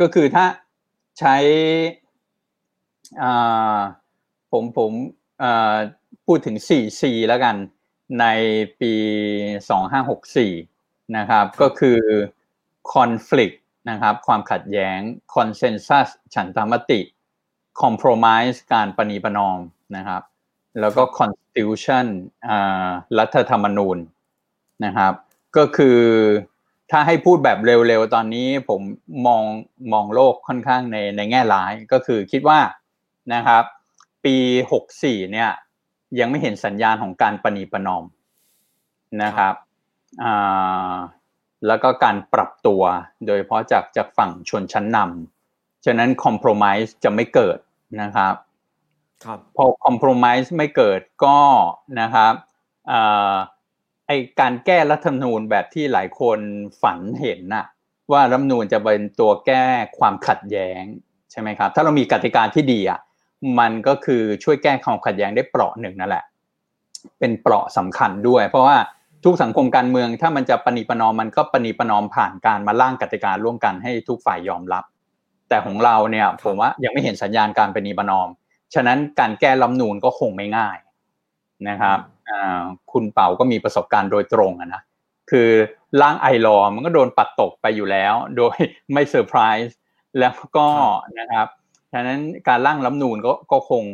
ก็คือถ้าใช้ผมผมพูดถึง 4C แล้วกันในปี 2564 นะครับ ก็คือ conflict นะครับ ความขัดแย้ง consensus ฉันทามติ compromise การปณีประนอมนะครับ แล้วก็ constitution รัฐธรรมนูญนะครับ ก็คือถ้าให้พูดแบบเร็วๆ ตอนนี้ผมมองมองโลกค่อนข้างในในแง่ร้ายก็คือคิดว่านะครับ ปี 64 เนี่ย ยังไม่เห็นสัญญาณของการปณีประนอมนะครับแล้วก็การปรับตัวโดยเฉพาะจากจากฝั่งชนชั้นนำฉะนั้นคอมเพลมไพร์จะไม่เกิดนะครับครับพอคอมเพลมไพร์ไม่เกิดก็นะครับ ไอการแก้รัฐธรรมนูญแบบที่หลายคนฝันเห็นน่ะ ว่ารัฐธรรมนูญจะเป็นตัวแก้ความขัดแย้งใช่ไหมครับ ถ้าเรามีกติกาที่ดีอะมันก็คือช่วยแก้ความขัดแย้งได้เปราะหนึ่งนั่นแหละ เป็นเปราะสำคัญด้วย เพราะว่าทุกสังคมการเมืองถ้ามันจะปณีประนอมมันก็ปณีประนอมผ่านการมาล่างกติการ่วมกันให้ทุกฝ่ายยอมรับ แต่ของเราเนี่ยผมว่ายังไม่เห็นสัญญาณการปณีประนอม ฉะนั้นการแก้ลำนูนก็คงไม่ง่ายนะครับ คุณเป่าก็มีประสบการณ์โดยตรงนะคือร่างไอรอมันก็โดนปัดตกไปอยู่แล้ว โดยไม่เซอร์ไพรส์แล้วก็นะครับฉะนั้นการร่างรัฐนูนก็ก็คง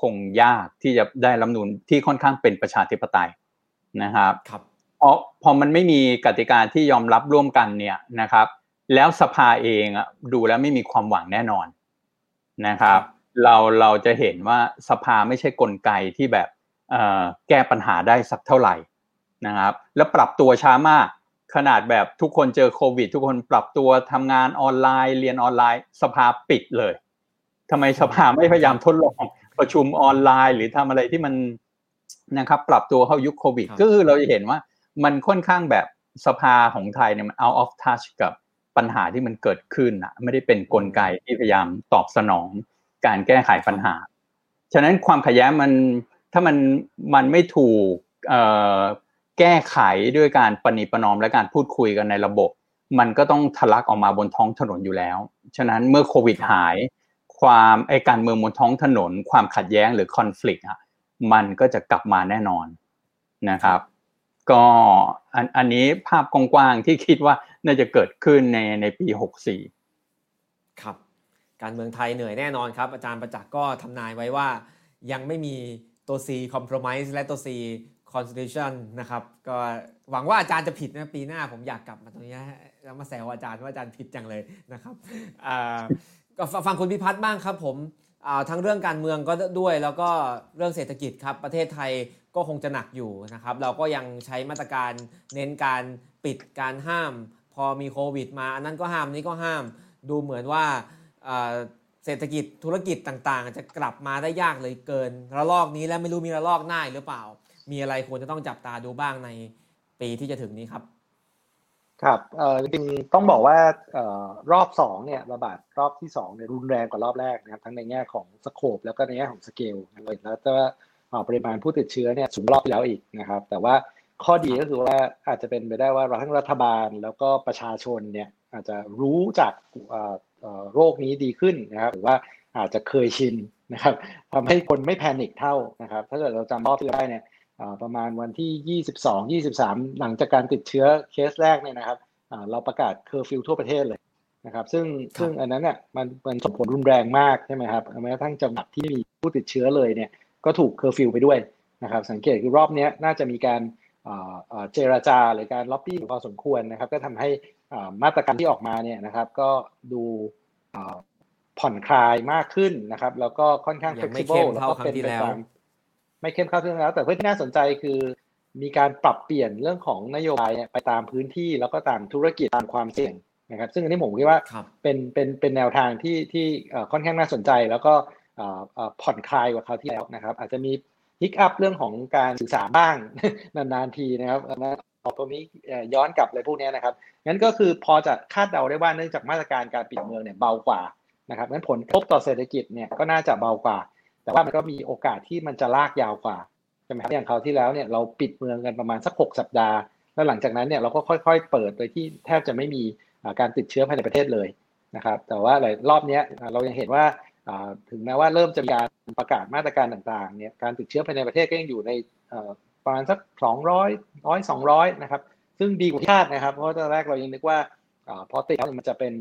คงยากที่จะได้รัฐนูนที่ค่อนข้างเป็นประชาธิปไตยนะครับครับพอพอมันไม่มีกติกาที่ยอมรับร่วมกันเนี่ยนะครับ แล้วสภาเองอะดูแล้วไม่มีความหวังแน่นอนนะครับ เราเราจะเห็นว่าสภาไม่ใช่กลไกที่แบบ แก้ปัญหาได้สักเท่าไหร่นะครับ แล้วปรับตัวช้ามาก ขนาดแบบทุกคนเจอโควิด ทุกคนปรับตัวทำงานออนไลน์ เรียนออนไลน์ สภาปิดเลยทำไมสภาไม่พยายามทดลองประชุมออนไลน์ หรือทำอะไรที่มันนะครับ ปรับตัวเข้ายุคโควิด ก็คือเราจะเห็นว่ามันค่อนข้างแบบสภาของไทยเนี่ยมัน out of touch กับปัญหาที่มันเกิดขึ้นอะไม่ได้เป็นนกลไกที่พยายามตอบสนอง การแก้ไขปัญหา ฉะนั้นความขัดแย้งมัน ถ้ามันมันไม่ถูกแก้ไขด้วยการปณิปนอมและการพูดคุยกันในระบบ มันก็ต้องทะลักออกมาบนท้องถนนอยู่แล้ว ฉะนั้นเมื่อโควิดหาย ความไอการเมืองบนท้องถนน ความขัดแย้งหรือคอน FLICT อะมันก็จะกลับมาแน่นอนนะครับ ก็อันอันนี้ภาพกว้างๆที่คิดว่าน่าจะเกิดขึ้นในในปี 64 ครับ การเมืองไทยเหนื่อยแน่นอนครับ อาจารย์ประจักษ์ก็ทำนายไว้ว่ายังไม่มี ตัว C compromise และตัว C constitution นะครับก็หวังว่าอาจารย์จะผิดนะปีหน้าผมอยากกลับมาตรงนี้แล้วมาแซวอาจารย์ว่าอาจารย์ผิดจังเลยนะครับก็ฟังคุณพิพัฒน์บ้างครับผมทั้งเรื่องการเมืองก็ด้วยแล้วก็เรื่องเศรษฐกิจครับประเทศไทยก็คงจะหนักอยู่นะครับ เราก็ยังใช้มาตรการเน้นการปิดการห้าม พอมีโควิด มาอันนั้นก็ห้ามนี้ก็ห้าม ดูเหมือนว่า เศรษฐกิจธุรกิจต่างๆ จะกลับมาได้ยากเลยเกิน ระลอกนี้แล้วไม่รู้มีระลอกหน้าหรือเปล่า มีอะไรควรจะต้องจับตาดูบ้างในปีที่จะถึงนี้ครับ ครับเออจริงต้องบอกว่าออรอบสองเนี่ยระบาดรอบที่สองเนี่ยรุนแรงกว่ารอบแรกนะครับทั้งในแง่ของ scope แล้วก็ในแง่ของสเกลเลยแล้วก็ปริมาณผู้ติดเชื้อเนี่ยสูงรอบแล้วอีกนะครับ แต่ว่าข้อดีก็คือว่าอาจจะเป็นไปได้ว่าทั้งรัฐบาลแล้วก็ประชาชนเนี่ยอาจจะรู้จัก โรคนี้ดีขึ้นนะครับหรือว่าอาจจะเคยชินนะครับทำให้คนไม่ panic เท่านะครับถ้าเกิดเราจำรอบที่ได้เนี่ยประมาณวันที่ 22 23 หลังจากการติดเชื้อเคสแรกเนี่ยนะครับเราประกาศเคอร์ฟิวทั่วประเทศเลยนะครับ ซึ่งซึ่งอันนั้นเนี่ยมันมันส่งผลรุนแรงมากใช่ไหมครับแม้กระทั่งจังหวัดที่มีผู้ติดเชื้อเลยเนี่ยก็ถูกเคอร์ฟิวไปด้วยนะครับสังเกตคือรอบนี้น่าจะมีการเจรจาหรือการล็อบบี้พอสมควรนะครับก็ทำให้ มาตรการที่ออกมาเนี่ยนะครับ ก็ดูผ่อนคลายมากขึ้นนะครับ แล้วก็ค่อนข้าง flexible แล้วก็เป็นไปตามไม่เข้มข้นขึ้นแล้ว แต่เพื่อที่น่าสนใจคือ มีการปรับเปลี่ยนเรื่องของนโยบายไปตามพื้นที่แล้วก็ตามธุรกิจตามความเสี่ยงนะครับ ซึ่งอันนี้ผมคิดว่าเป็นเป็นเป็นแนวทางที่ที่ค่อนข้างน่าสนใจ แล้วก็ผ่อนคลายกว่าคราวที่แล้วนะครับ อาจจะมีฮิกอัพเรื่องของการสื่อสารบ้างนานๆทีนะครับ นะตรงนี้ย้อนกลับเลยพวกนี้นะครับงั้นก็คือพอจะคาดเดาได้ว่าเนื่องจากมาตรการการปิดเมืองเนี่ยเบากว่านะครับงั้นผลกระทบต่อเศรษฐกิจเนี่ยก็น่าจะเบากว่า แต่ว่ามันก็มีโอกาสที่มันจะลากยาวกว่าใช่ไหมครับอย่างคราวที่แล้วเนี่ยเราปิดเมืองกันประมาณสัก 6 สัปดาห์ แล้วหลังจากนั้นเนี่ยเราก็ค่อย ๆ เปิดโดยที่แทบจะไม่มีการติดเชื้อภายในประเทศเลยนะครับแต่ว่าหลายรอบนี้เรายังเห็นว่าถึงแม้ว่าเริ่มจะมีการประกาศมาตรการต่างๆเนี่ยการติดเชื้อภายในประเทศก็ยังอยู่ใน ประมาณสักสองร้อยร้อยสองร้อยนะครับ ซึ่งดีกว่าคาดนะครับ เพราะตอนแรกเรายังนึกว่าพอติดแล้วมันจะเป็น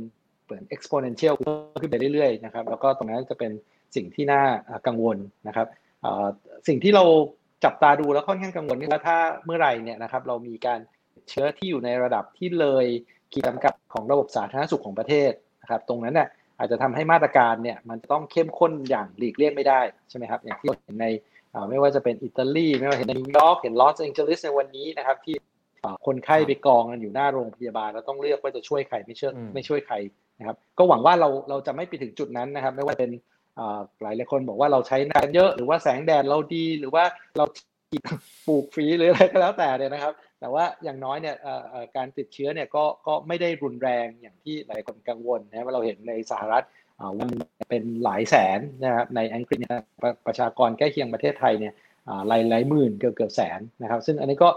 เหมือน exponential ขึ้นไปเรื่อยๆนะครับ แล้วก็ตรงนั้นจะเป็นสิ่งที่น่ากังวลนะครับสิ่งที่เราจับตาดูแล้วค่อนข้างกังวลนี่ว่าถ้าเมื่อไหร่เนี่ยนะครับเรามีการเชื้อที่อยู่ในระดับที่เลยขีดจำกัดของระบบสาธารณสุขของประเทศนะครับตรงนั้นเนี่ยอาจจะทำให้มาตรการเนี่ยมันต้องเข้มข้นอย่างหลีกเลี่ยงไม่ได้ใช่ไหมครับอย่างที่เห็นใน ไม่ว่าจะเป็นอิตาลีไม่ว่าเห็นในนิวยอร์กเห็นลอสแองเจลิสในวันนี้นะครับ ที่คนไข้ไปกองกันอยู่หน้าโรงพยาบาลแล้วต้องเลือกว่าจะช่วยใครไม่ช่วยไม่ช่วยใครนะครับ ก็หวังว่าเราเราจะไม่ไปถึงจุดนั้นนะครับ ไม่ว่าเป็นหลายหลายคนบอกว่าเราใช้น้ำเยอะหรือว่าแสงแดดเราดีหรือว่าเราปลูกฝีหรืออะไรก็แล้วแต่เนี่ยนะครับ แต่ว่าอย่างน้อยเนี่ยการติดเชื้อเนี่ยก็ก็ไม่ได้รุนแรงอย่างที่หลายคนกังวลนะว่าเราเห็นในสหรัฐ วันเป็นหลายแสนนะครับในอังกฤษเนี่ยประชากรใกล้เคียงประเทศไทยเนี่ยหลายหลายหมื่นเกือบเกือบแสนนะครับ ซึ่งอันนี้ก็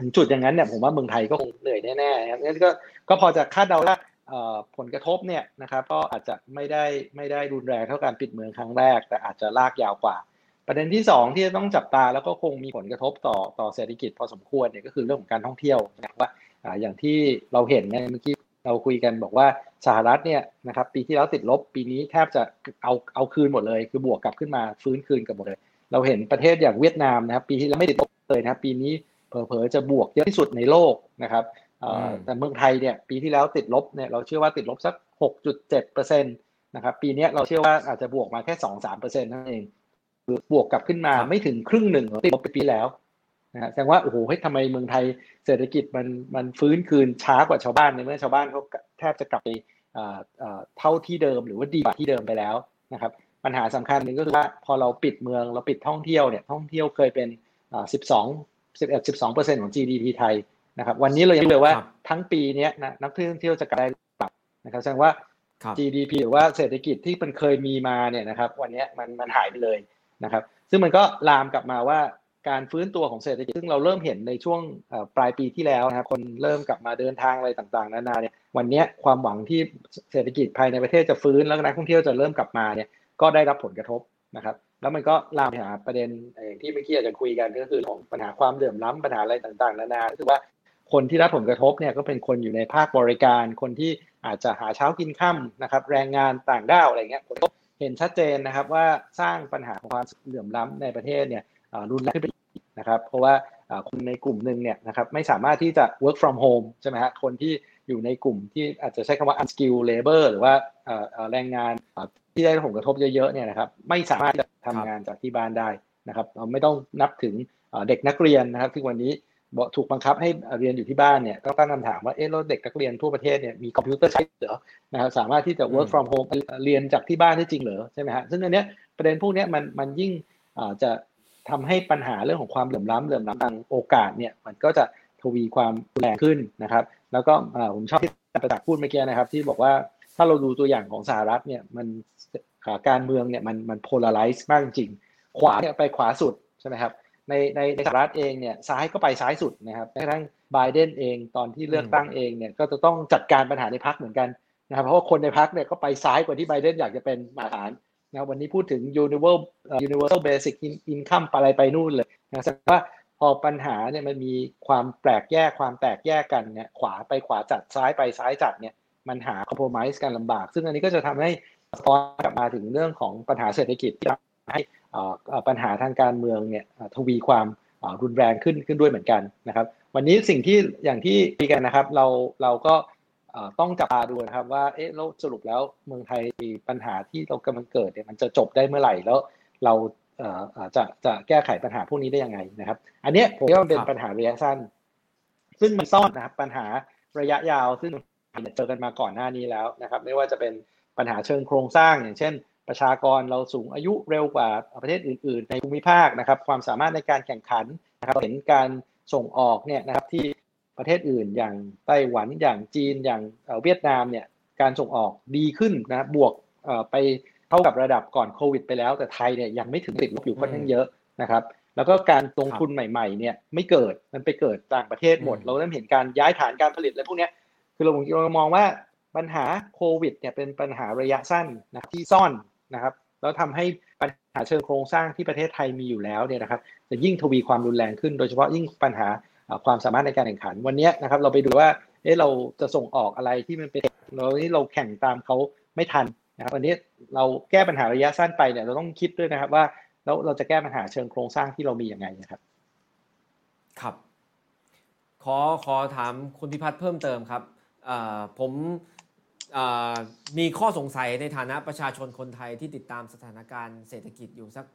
ถึงจุดอย่างนั้นเนี่ยผมว่าเมืองไทยก็คงเหนื่อยแน่ๆนะครับงั้นก็ก็พอจะคาดเดาว่าผลกระทบเนี่ยนะครับก็อาจจะไม่ได้ไม่ได้รุนแรงเท่าการปิดเมืองครั้งแรก แต่อาจจะลากยาวกว่า ประเด็นที่ 2 ที่จะต้องจับตาแล้วก็คงมีผลกระทบต่อต่อเศรษฐกิจพอสมควรเนี่ยก็คือเรื่องของการท่องเที่ยวนะว่าอย่างที่เราเห็นเนี่ยเมื่อกี้เราคุยกันบอกว่า สหรัฐเนี่ยนะครับปีที่แล้วติดลบปีนี้แทบจะเอาเอาคืนหมดเลย คือบวกกลับขึ้นมาฟื้นคืนกับหมดเลย เราเห็นประเทศอย่างเวียดนามนะครับ ปีที่แล้วไม่ติดลบเลยนะครับปีนี้เผลอๆจะบวกเยอะที่สุดในโลกนะครับแต่เมืองไทยเนี่ยปีที่แล้วติดลบเนี่ยเราเชื่อว่าติดลบสัก 6.7%นะครับปีนี้เราเชื่อว่าอาจจะบวกมาแค่ 2-3%นั่นเองคือบวกกลับขึ้นมาไม่ถึงครึ่งหนึ่งติดลบไปปีแล้วนะฮะแสดงว่าโอ้โหเฮ้ยทำไมเมืองไทยเศรษฐกิจมันมันฟื้นคืนช้ากว่าชาวบ้านในเมื่อชาวบ้านเขาแทบจะกลับไป เท่าที่เดิมหรือว่าดีกว่าที่เดิมไปแล้วนะครับปัญหาสำคัญหนึ่งก็คือว่าพอเราปิดเมืองเราปิดท่องเที่ยวเนี่ยท่องเที่ยวเคยเป็นสิบสองสิบเอ็ดสิบสองเปอร์เซ็นต์ของ GDP ไทยนะครับวันนี้เรายังเลยว่าทั้งปีนี้นะนักท่องเที่ยวจะกลับได้กลับนะครับแสดงว่า GDP หรือว่าเศรษฐกิจที่มันเคยมีมาเนี่ยนะครับวันนี้มันมันหายไปเลยนะครับซึ่งมันก็ลามกลับมาว่า การฟื้นตัวของเศรษฐกิจซึ่งเราเริ่มเห็นในช่วงปลายปีที่แล้วนะครับคนเริ่มกลับมาเดินทางอะไรต่างๆ นานาเนี่ยวันนี้ความหวังที่เศรษฐกิจภายในประเทศจะฟื้นแล้วนักท่องเที่ยวจะเริ่มกลับมาเนี่ยก็ได้รับผลกระทบนะครับ แล้วมันก็ลามไปหาประเด็นที่เมื่อกี้อาจจะคุยกันก็คือของปัญหาความเหลื่อมล้ำปัญหาอะไรต่างๆ นานาคือว่าคนที่รับผลกระทบเนี่ยก็เป็นคนอยู่ในภาคบริการ คนที่อาจจะหาเช้ากินค่ำนะครับ แรงงานต่างด้าวอะไรเงี้ยผมก็เห็นชัดเจนนะครับว่าสร้างปัญหาของความเหลื่อมล้ำในประเทศเนี่ย รุนแรงขึ้นไปนะครับ เพราะว่าคนในกลุ่มหนึ่งเนี่ยนะครับไม่สามารถที่จะ work from home ใช่ไหมฮะคนที่อยู่ในกลุ่มที่อาจจะใช้คำว่า unskilled labor หรือว่าแรงงานที่ได้ผลกระทบเยอะๆเนี่ยนะครับไม่สามารถจะทำงานจากที่บ้านได้นะครับเราไม่ต้องนับถึงเด็กนักเรียนนะครับที่วันนี้ถูกบังคับให้เรียนอยู่ที่บ้านเนี่ยต้องตั้งคำถามว่าเออแล้วเด็กนักเรียนทั่วประเทศเนี่ยมีคอมพิวเตอร์ใช้เหรอนะครับสามารถที่จะ work from home เรียนจากที่บ้านได้จริงเหรอใช่ไหมฮะซึ่งอันเนี้ยประเด็นพวกเนี้ยมันมันยิ่งจะ ทำให้ปัญหาเรื่องของความเหลื่อมล้ำเหลื่อมล้ำทางโอกาสเนี่ยมันก็จะทวีความแรงขึ้นนะครับ แล้วก็ผมชอบที่ประจักษ์พูดเมื่อกี้นะครับ ที่บอกว่าถ้าเราดูตัวอย่างของสหรัฐเนี่ยมันการเมืองเนี่ยมันมันโพลาไรซ์มากจริง ขวาเนี่ยไปขวาสุดใช่ไหมครับในในในสหรัฐเองเนี่ยซ้ายก็ไปซ้ายสุดนะครับแม้กระทั่งไบเดนเองตอนที่เลือกตั้งเองเนี่ยก็จะต้องจัดการปัญหาในพักเหมือนกันนะครับเพราะว่าคนในพักเนี่ยก็ไปซ้ายกว่าที่ไบเดนอยากจะเป็นมาตรฐาน นะวันนี้พูดถึง universal universal basic income อะไรไปนู่นเลยนะแสดงว่าพอปัญหาเนี่ยมันมีความแปลกแยกความแตกแยกกันเนี่ยขวาไปขวาจัดซ้ายไปซ้ายจัดเนี่ยมันหา compromise กันลำบาก ซึ่งอันนี้ก็จะทำให้สะท้อนกลับมาถึงเรื่องของปัญหาเศรษฐกิจที่ทำให้ปัญหาทางการเมืองเนี่ยทวีความรุนแรงขึ้นขึ้นด้วยเหมือนกันนะครับ วันนี้สิ่งที่อย่างที่คุยกันนะครับ เราเราก็ ต้องจับตาดูนะครับว่าเอ๊ะแล้วสรุปแล้วเมืองไทยปัญหาที่เรากำลังเกิดเนี่ยมันจะจบได้เมื่อไหร่แล้วเราจะจะแก้ไขปัญหาพวกนี้ได้ยังไงนะครับ อันนี้ผมว่ามันเป็นปัญหาระยะสั้น ซึ่งมันซ่อนนะครับปัญหาระยะยาวซึ่งเจอกันมาก่อนหน้านี้แล้วนะครับ ไม่ว่าจะเป็นปัญหาเชิงโครงสร้าง อย่างเช่น ประชากรเราสูงอายุเร็วกว่าประเทศอื่น ๆ ในภูมิภาคนะครับ ความสามารถในการแข่งขันนะครับเห็นการส่งออกเนี่ยนะครับที่ ประเทศอื่น อย่างไต้หวันอย่างจีนอย่างเวียดนามเนี่ยการส่งออกดีขึ้นนะบวกไปเท่ากับระดับก่อนโควิด ไปแล้ว แต่ไทยเนี่ยยังไม่ถึงติดลบอยู่ค่อนข้างเยอะนะครับแล้วก็การลงทุนใหม่ๆเนี่ยไม่เกิดมันไปเกิดต่างประเทศหมด เราเริ่มเห็นการย้ายฐานการผลิตอะไรพวกนี้คือเราเรามองว่าปัญหาโควิดเนี่ยเป็นปัญหาระยะสั้นนะที่ซ่อนนะครับแล้วทำให้ปัญหาเชิงโครงสร้างที่ประเทศไทยมีอยู่แล้วเนี่ยนะครับจะยิ่งทวีความรุนแรงขึ้น โดยเฉพาะยิ่งปัญหา ความสามารถในการแข่งขันวันนี้นะครับเราไปดูว่าเอ๊ะเราจะส่งออกอะไรที่มันเป็นเราที่เราแข่งตามเขาไม่ทันนะครับวันนี้เราแก้ปัญหาระยะสั้นไปเนี่ยเราต้องคิดด้วยนะครับว่าแล้วเราจะแก้ปัญหาเชิงโครงสร้างที่เรามีอย่างไงนะครับ ครับ ขอขอถามคุณพิพัฒน์เพิ่มเติมครับผมมีข้อสงสัยในฐานะประชาชนคนไทยที่ติดตามสถานการณ์เศรษฐกิจอยู่สัก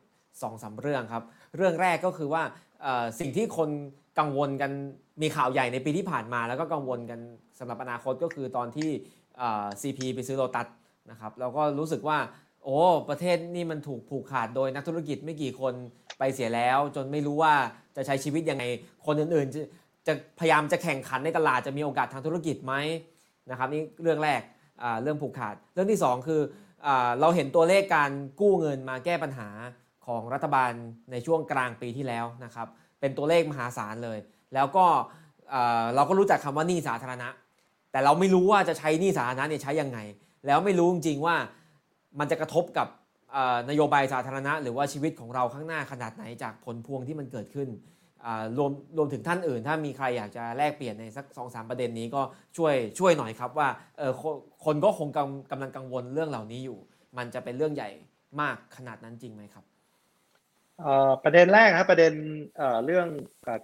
สองสาเรื่องครับ เรื่องแรกก็คือว่าสิ่งที่คน กังวลกันมีข่าวใหญ่ในปีที่ผ่านมา แล้วก็กังวลกันสำหรับอนาคตก็คือตอนที่ซีพีไปซื้อโลตัสนะครับแล้วก็รู้สึกว่าโอ้ประเทศนี่มันถูกผูกขาดโดยนักธุรกิจไม่กี่คนไปเสียแล้ว จนไม่รู้ว่าจะใช้ชีวิตยังไงคนอื่นๆ จะจะพยายามจะแข่งขันในตลาดจะมีโอกาสทางธุรกิจไหมนะครับนี่เรื่องแรกเรื่องผูกขาด เรื่องที่ 2 คืออเราเห็นตัวเลขการกู้เงินมาแก้ปัญหาของรัฐบาลในช่วงกลางปีที่แล้วนะครับ เป็นตัวเลขมหาศาลเลย แล้วก็เราก็รู้จักคำว่าหนี้สาธารณะ แต่เราไม่รู้ว่าจะใช้หนี้สาธารณะเนี่ยใช้ยังไง แล้วไม่รู้จริงๆว่ามันจะกระทบกับนโยบายสาธารณะ หรือว่าชีวิตของเราข้างหน้าขนาดไหนจากผลพวงที่มันเกิดขึ้นรวมรวมถึงท่านอื่น ถ้ามีใครอยากจะแลกเปลี่ยนในสักสองสามประเด็นนี้ก็ช่วยช่วยหน่อยครับว่าคนก็คงกำกำลังกังวลเรื่องเหล่านี้อยู่ มันจะเป็นเรื่องใหญ่มากขนาดนั้นจริงไหมครับ ประเด็นแรกครับประเด็นเรื่อง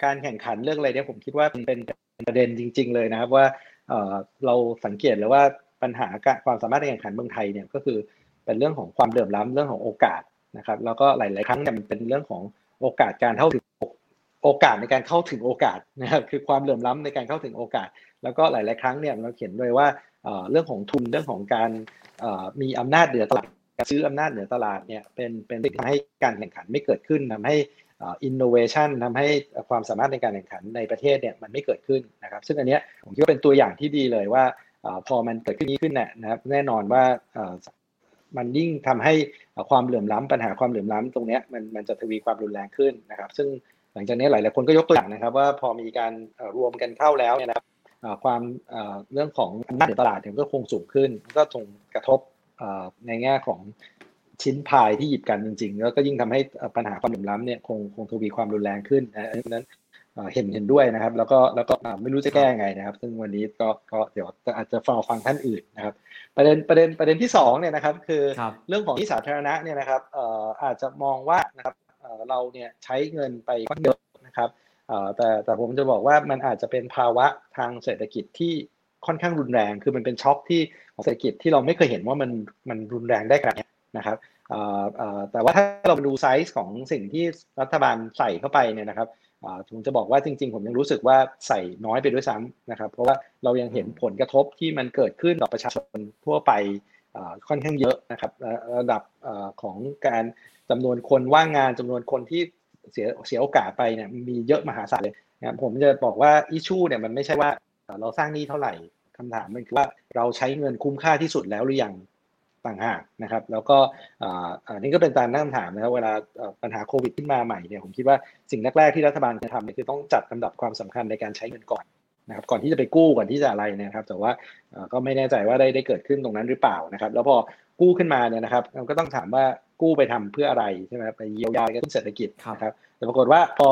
การแข่งขันเรื่องอะไรเนี่ยผมคิดว่าเป็นประเด็นจริง ๆ เลยนะครับว่าเราสังเกตเลยว่าปัญหาความสามารถในแข่งขันเมืองไทยเนี่ยก็คือเป็นเรื่องของความเดือมล้ำเรื่องของโอกาสนะครับ แล้วก็หลาย ๆ ครั้งเนี่ยมันเป็นเรื่องของโอกาสการเข้าถึงโอกาสในการเข้าถึงโอกาสนะครับคือความเหลื่อมล้ำในการเข้าถึงโอกาส แล้วก็หลาย ๆ ครั้งเนี่ยเราเขียนด้วยว่าเรื่องของทุนเรื่องของการมีอำนาจเหนือตลาด การซื้ออำนาจเหนือตลาดเนี่ยเป็นเป็นสิ่งทำให้การแข่งขันไม่เกิดขึ้นทำให้อินโนเวชันทำให้ความสามารถในการแข่งขันในประเทศเนี่ยมันไม่เกิดขึ้นนะครับ ซึ่งอันเนี้ยผมคิดว่าเป็นตัวอย่างที่ดีเลยว่าพอมันเกิดขึ้นนี้ขึ้นเนี่ยนะครับแน่นอนว่ามันยิ่งทำให้ความเหลื่อมล้ำปัญหาความเหลื่อมล้ำตรงนี้มันมันจะทวีความรุนแรงขึ้นนะครับ ซึ่งหลังจากนี้หลายๆคนก็ยกตัวอย่างนะครับ ว่าพอมีการรวมกันเข้าแล้วเนี่ยนะครับความเรื่องของอำนาจในตลาดเนี่ยก็คงสูงขึ้น ก็ส่งกระทบ ในแง่ของชิ้นพายที่หยิบกันจริงๆ แล้วก็ยิ่งทำให้ปัญหาความเหลื่อมล้ำเนี่ยคงคงทวีความรุนแรงขึ้นนะนั้นเห็นเห็นด้วยนะครับ แล้วก็แล้วก็ไม่รู้จะแก้ยังไงนะครับ ซึ่งวันนี้ก็ก็เดี๋ยวอาจจะฟังฟังท่านอื่นนะครับ ประเด็นประเด็นประเด็นที่สองเนี่ยนะครับ คือเรื่องของที่สาธารณะเนี่ยนะครับอาจจะมองว่านะครับเราเนี่ยใช้เงินไปค่อนเยอะนะครับแต่แต่ผมจะบอกว่ามันอาจจะเป็นภาวะทางเศรษฐกิจที่ ค่อนข้างรุนแรง คือมันเป็นช็อคที่ของเศรษฐกิจที่เราไม่เคยเห็นว่ามันมันรุนแรงได้ขนาดนี้นะครับแต่ว่าถ้าเราดูไซส์ของสิ่งที่รัฐบาลใส่เข้าไปเนี่ยนะครับผมจะบอกว่าจริง ๆ ผมยังรู้สึกว่าใส่น้อยไปด้วยซ้ำนะครับ เพราะว่าเรายังเห็นผลกระทบที่มันเกิดขึ้นต่อประชาชนทั่วไปค่อนข้างเยอะนะครับระดับของการจำนวนคนว่างงานจำนวนคนที่เสียเสียโอกาสไปเนี่ยมีเยอะมหาศาลเลยนะผมจะบอกว่าอิชูเนี่ยมันไม่ใช่ว่า เราสร้างหนี้เท่าไหร่คำถามมันคือว่าเราใช้เงินคุ้มค่าที่สุดแล้วหรือยังต่างหากนะครับ แล้วก็อันนี้ก็เป็นการตั้งคำถามนะครับเวลาปัญหาโควิดขึ้นมาใหม่เนี่ยผมคิดว่าสิ่งแรกๆที่รัฐบาลจะทำเนี่ยคือต้องจัดลำดับความสำคัญในการใช้เงินก่อนนะครับก่อนที่จะไปกู้ก่อนที่จะอะไรนะครับ แต่ว่าก็ไม่แน่ใจว่าได้ได้เกิดขึ้นตรงนั้นหรือเปล่านะครับ แล้วพอกู้ขึ้นมาเนี่ยนะครับเราก็ต้องถามว่ากู้ไปทำเพื่ออะไรใช่ไหมไปเยียวยากระตุ้นเศรษฐกิจนะครับแต่ปรากฏว่าพอ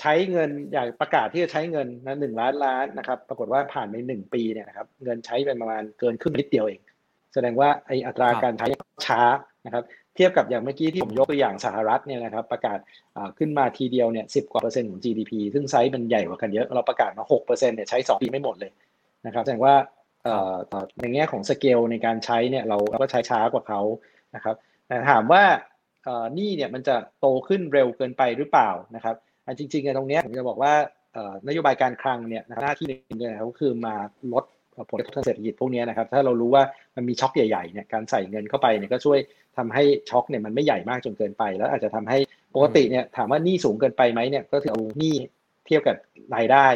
ใช้เงินอยากประกาศที่จะใช้เงินนะหนึ่งล้านล้านนะครับ ปรากฏว่าผ่านไปหนึ่งปีเนี่ยนะครับ เงินใช้เป็นประมาณเกินครึ่งนิดเดียวเอง แสดงว่าไออัตราการใช้ช้านะครับ เทียบกับอย่างเมื่อกี้ที่ผมยกตัวอย่างสหรัฐเนี่ยนะครับ ประกาศขึ้นมาทีเดียวเนี่ยสิบกว่าเปอร์เซ็นต์ของ GDP ซึ่งไซส์มันใหญ่กว่ากันเยอะ เราประกาศมาหกเปอร์เซ็นต์เนี่ยใช้สองปีไม่หมดเลยนะครับ แสดงว่าในแง่ของสเกลในการใช้เนี่ยเราก็ใช้ช้ากว่าเขานะครับแต่ถามว่านี่เนี่ยมันจะโตขึ้นเร็วเกินไปหรือเปล่านะครับ อันจริงๆในตรงนี้ผมจะบอกว่านโยบายการคลังเนี่ยหน้าที่หนึ่งเนี่ยก็คือมาลดผลกระทบทางเศรษฐกิจพวกนี้นะครับ ถ้าเรารู้ว่ามันมีช็อคใหญ่ๆเนี่ยการใส่เงินเข้าไปเนี่ยก็ช่วยทำให้ช็อคเนี่ยมันไม่ใหญ่มากจนเกินไป แล้วอาจจะทำให้ปกติเนี่ยถามว่านี่สูงเกินไปไหมเนี่ยก็ถือเอานี่เทียบกับรายได้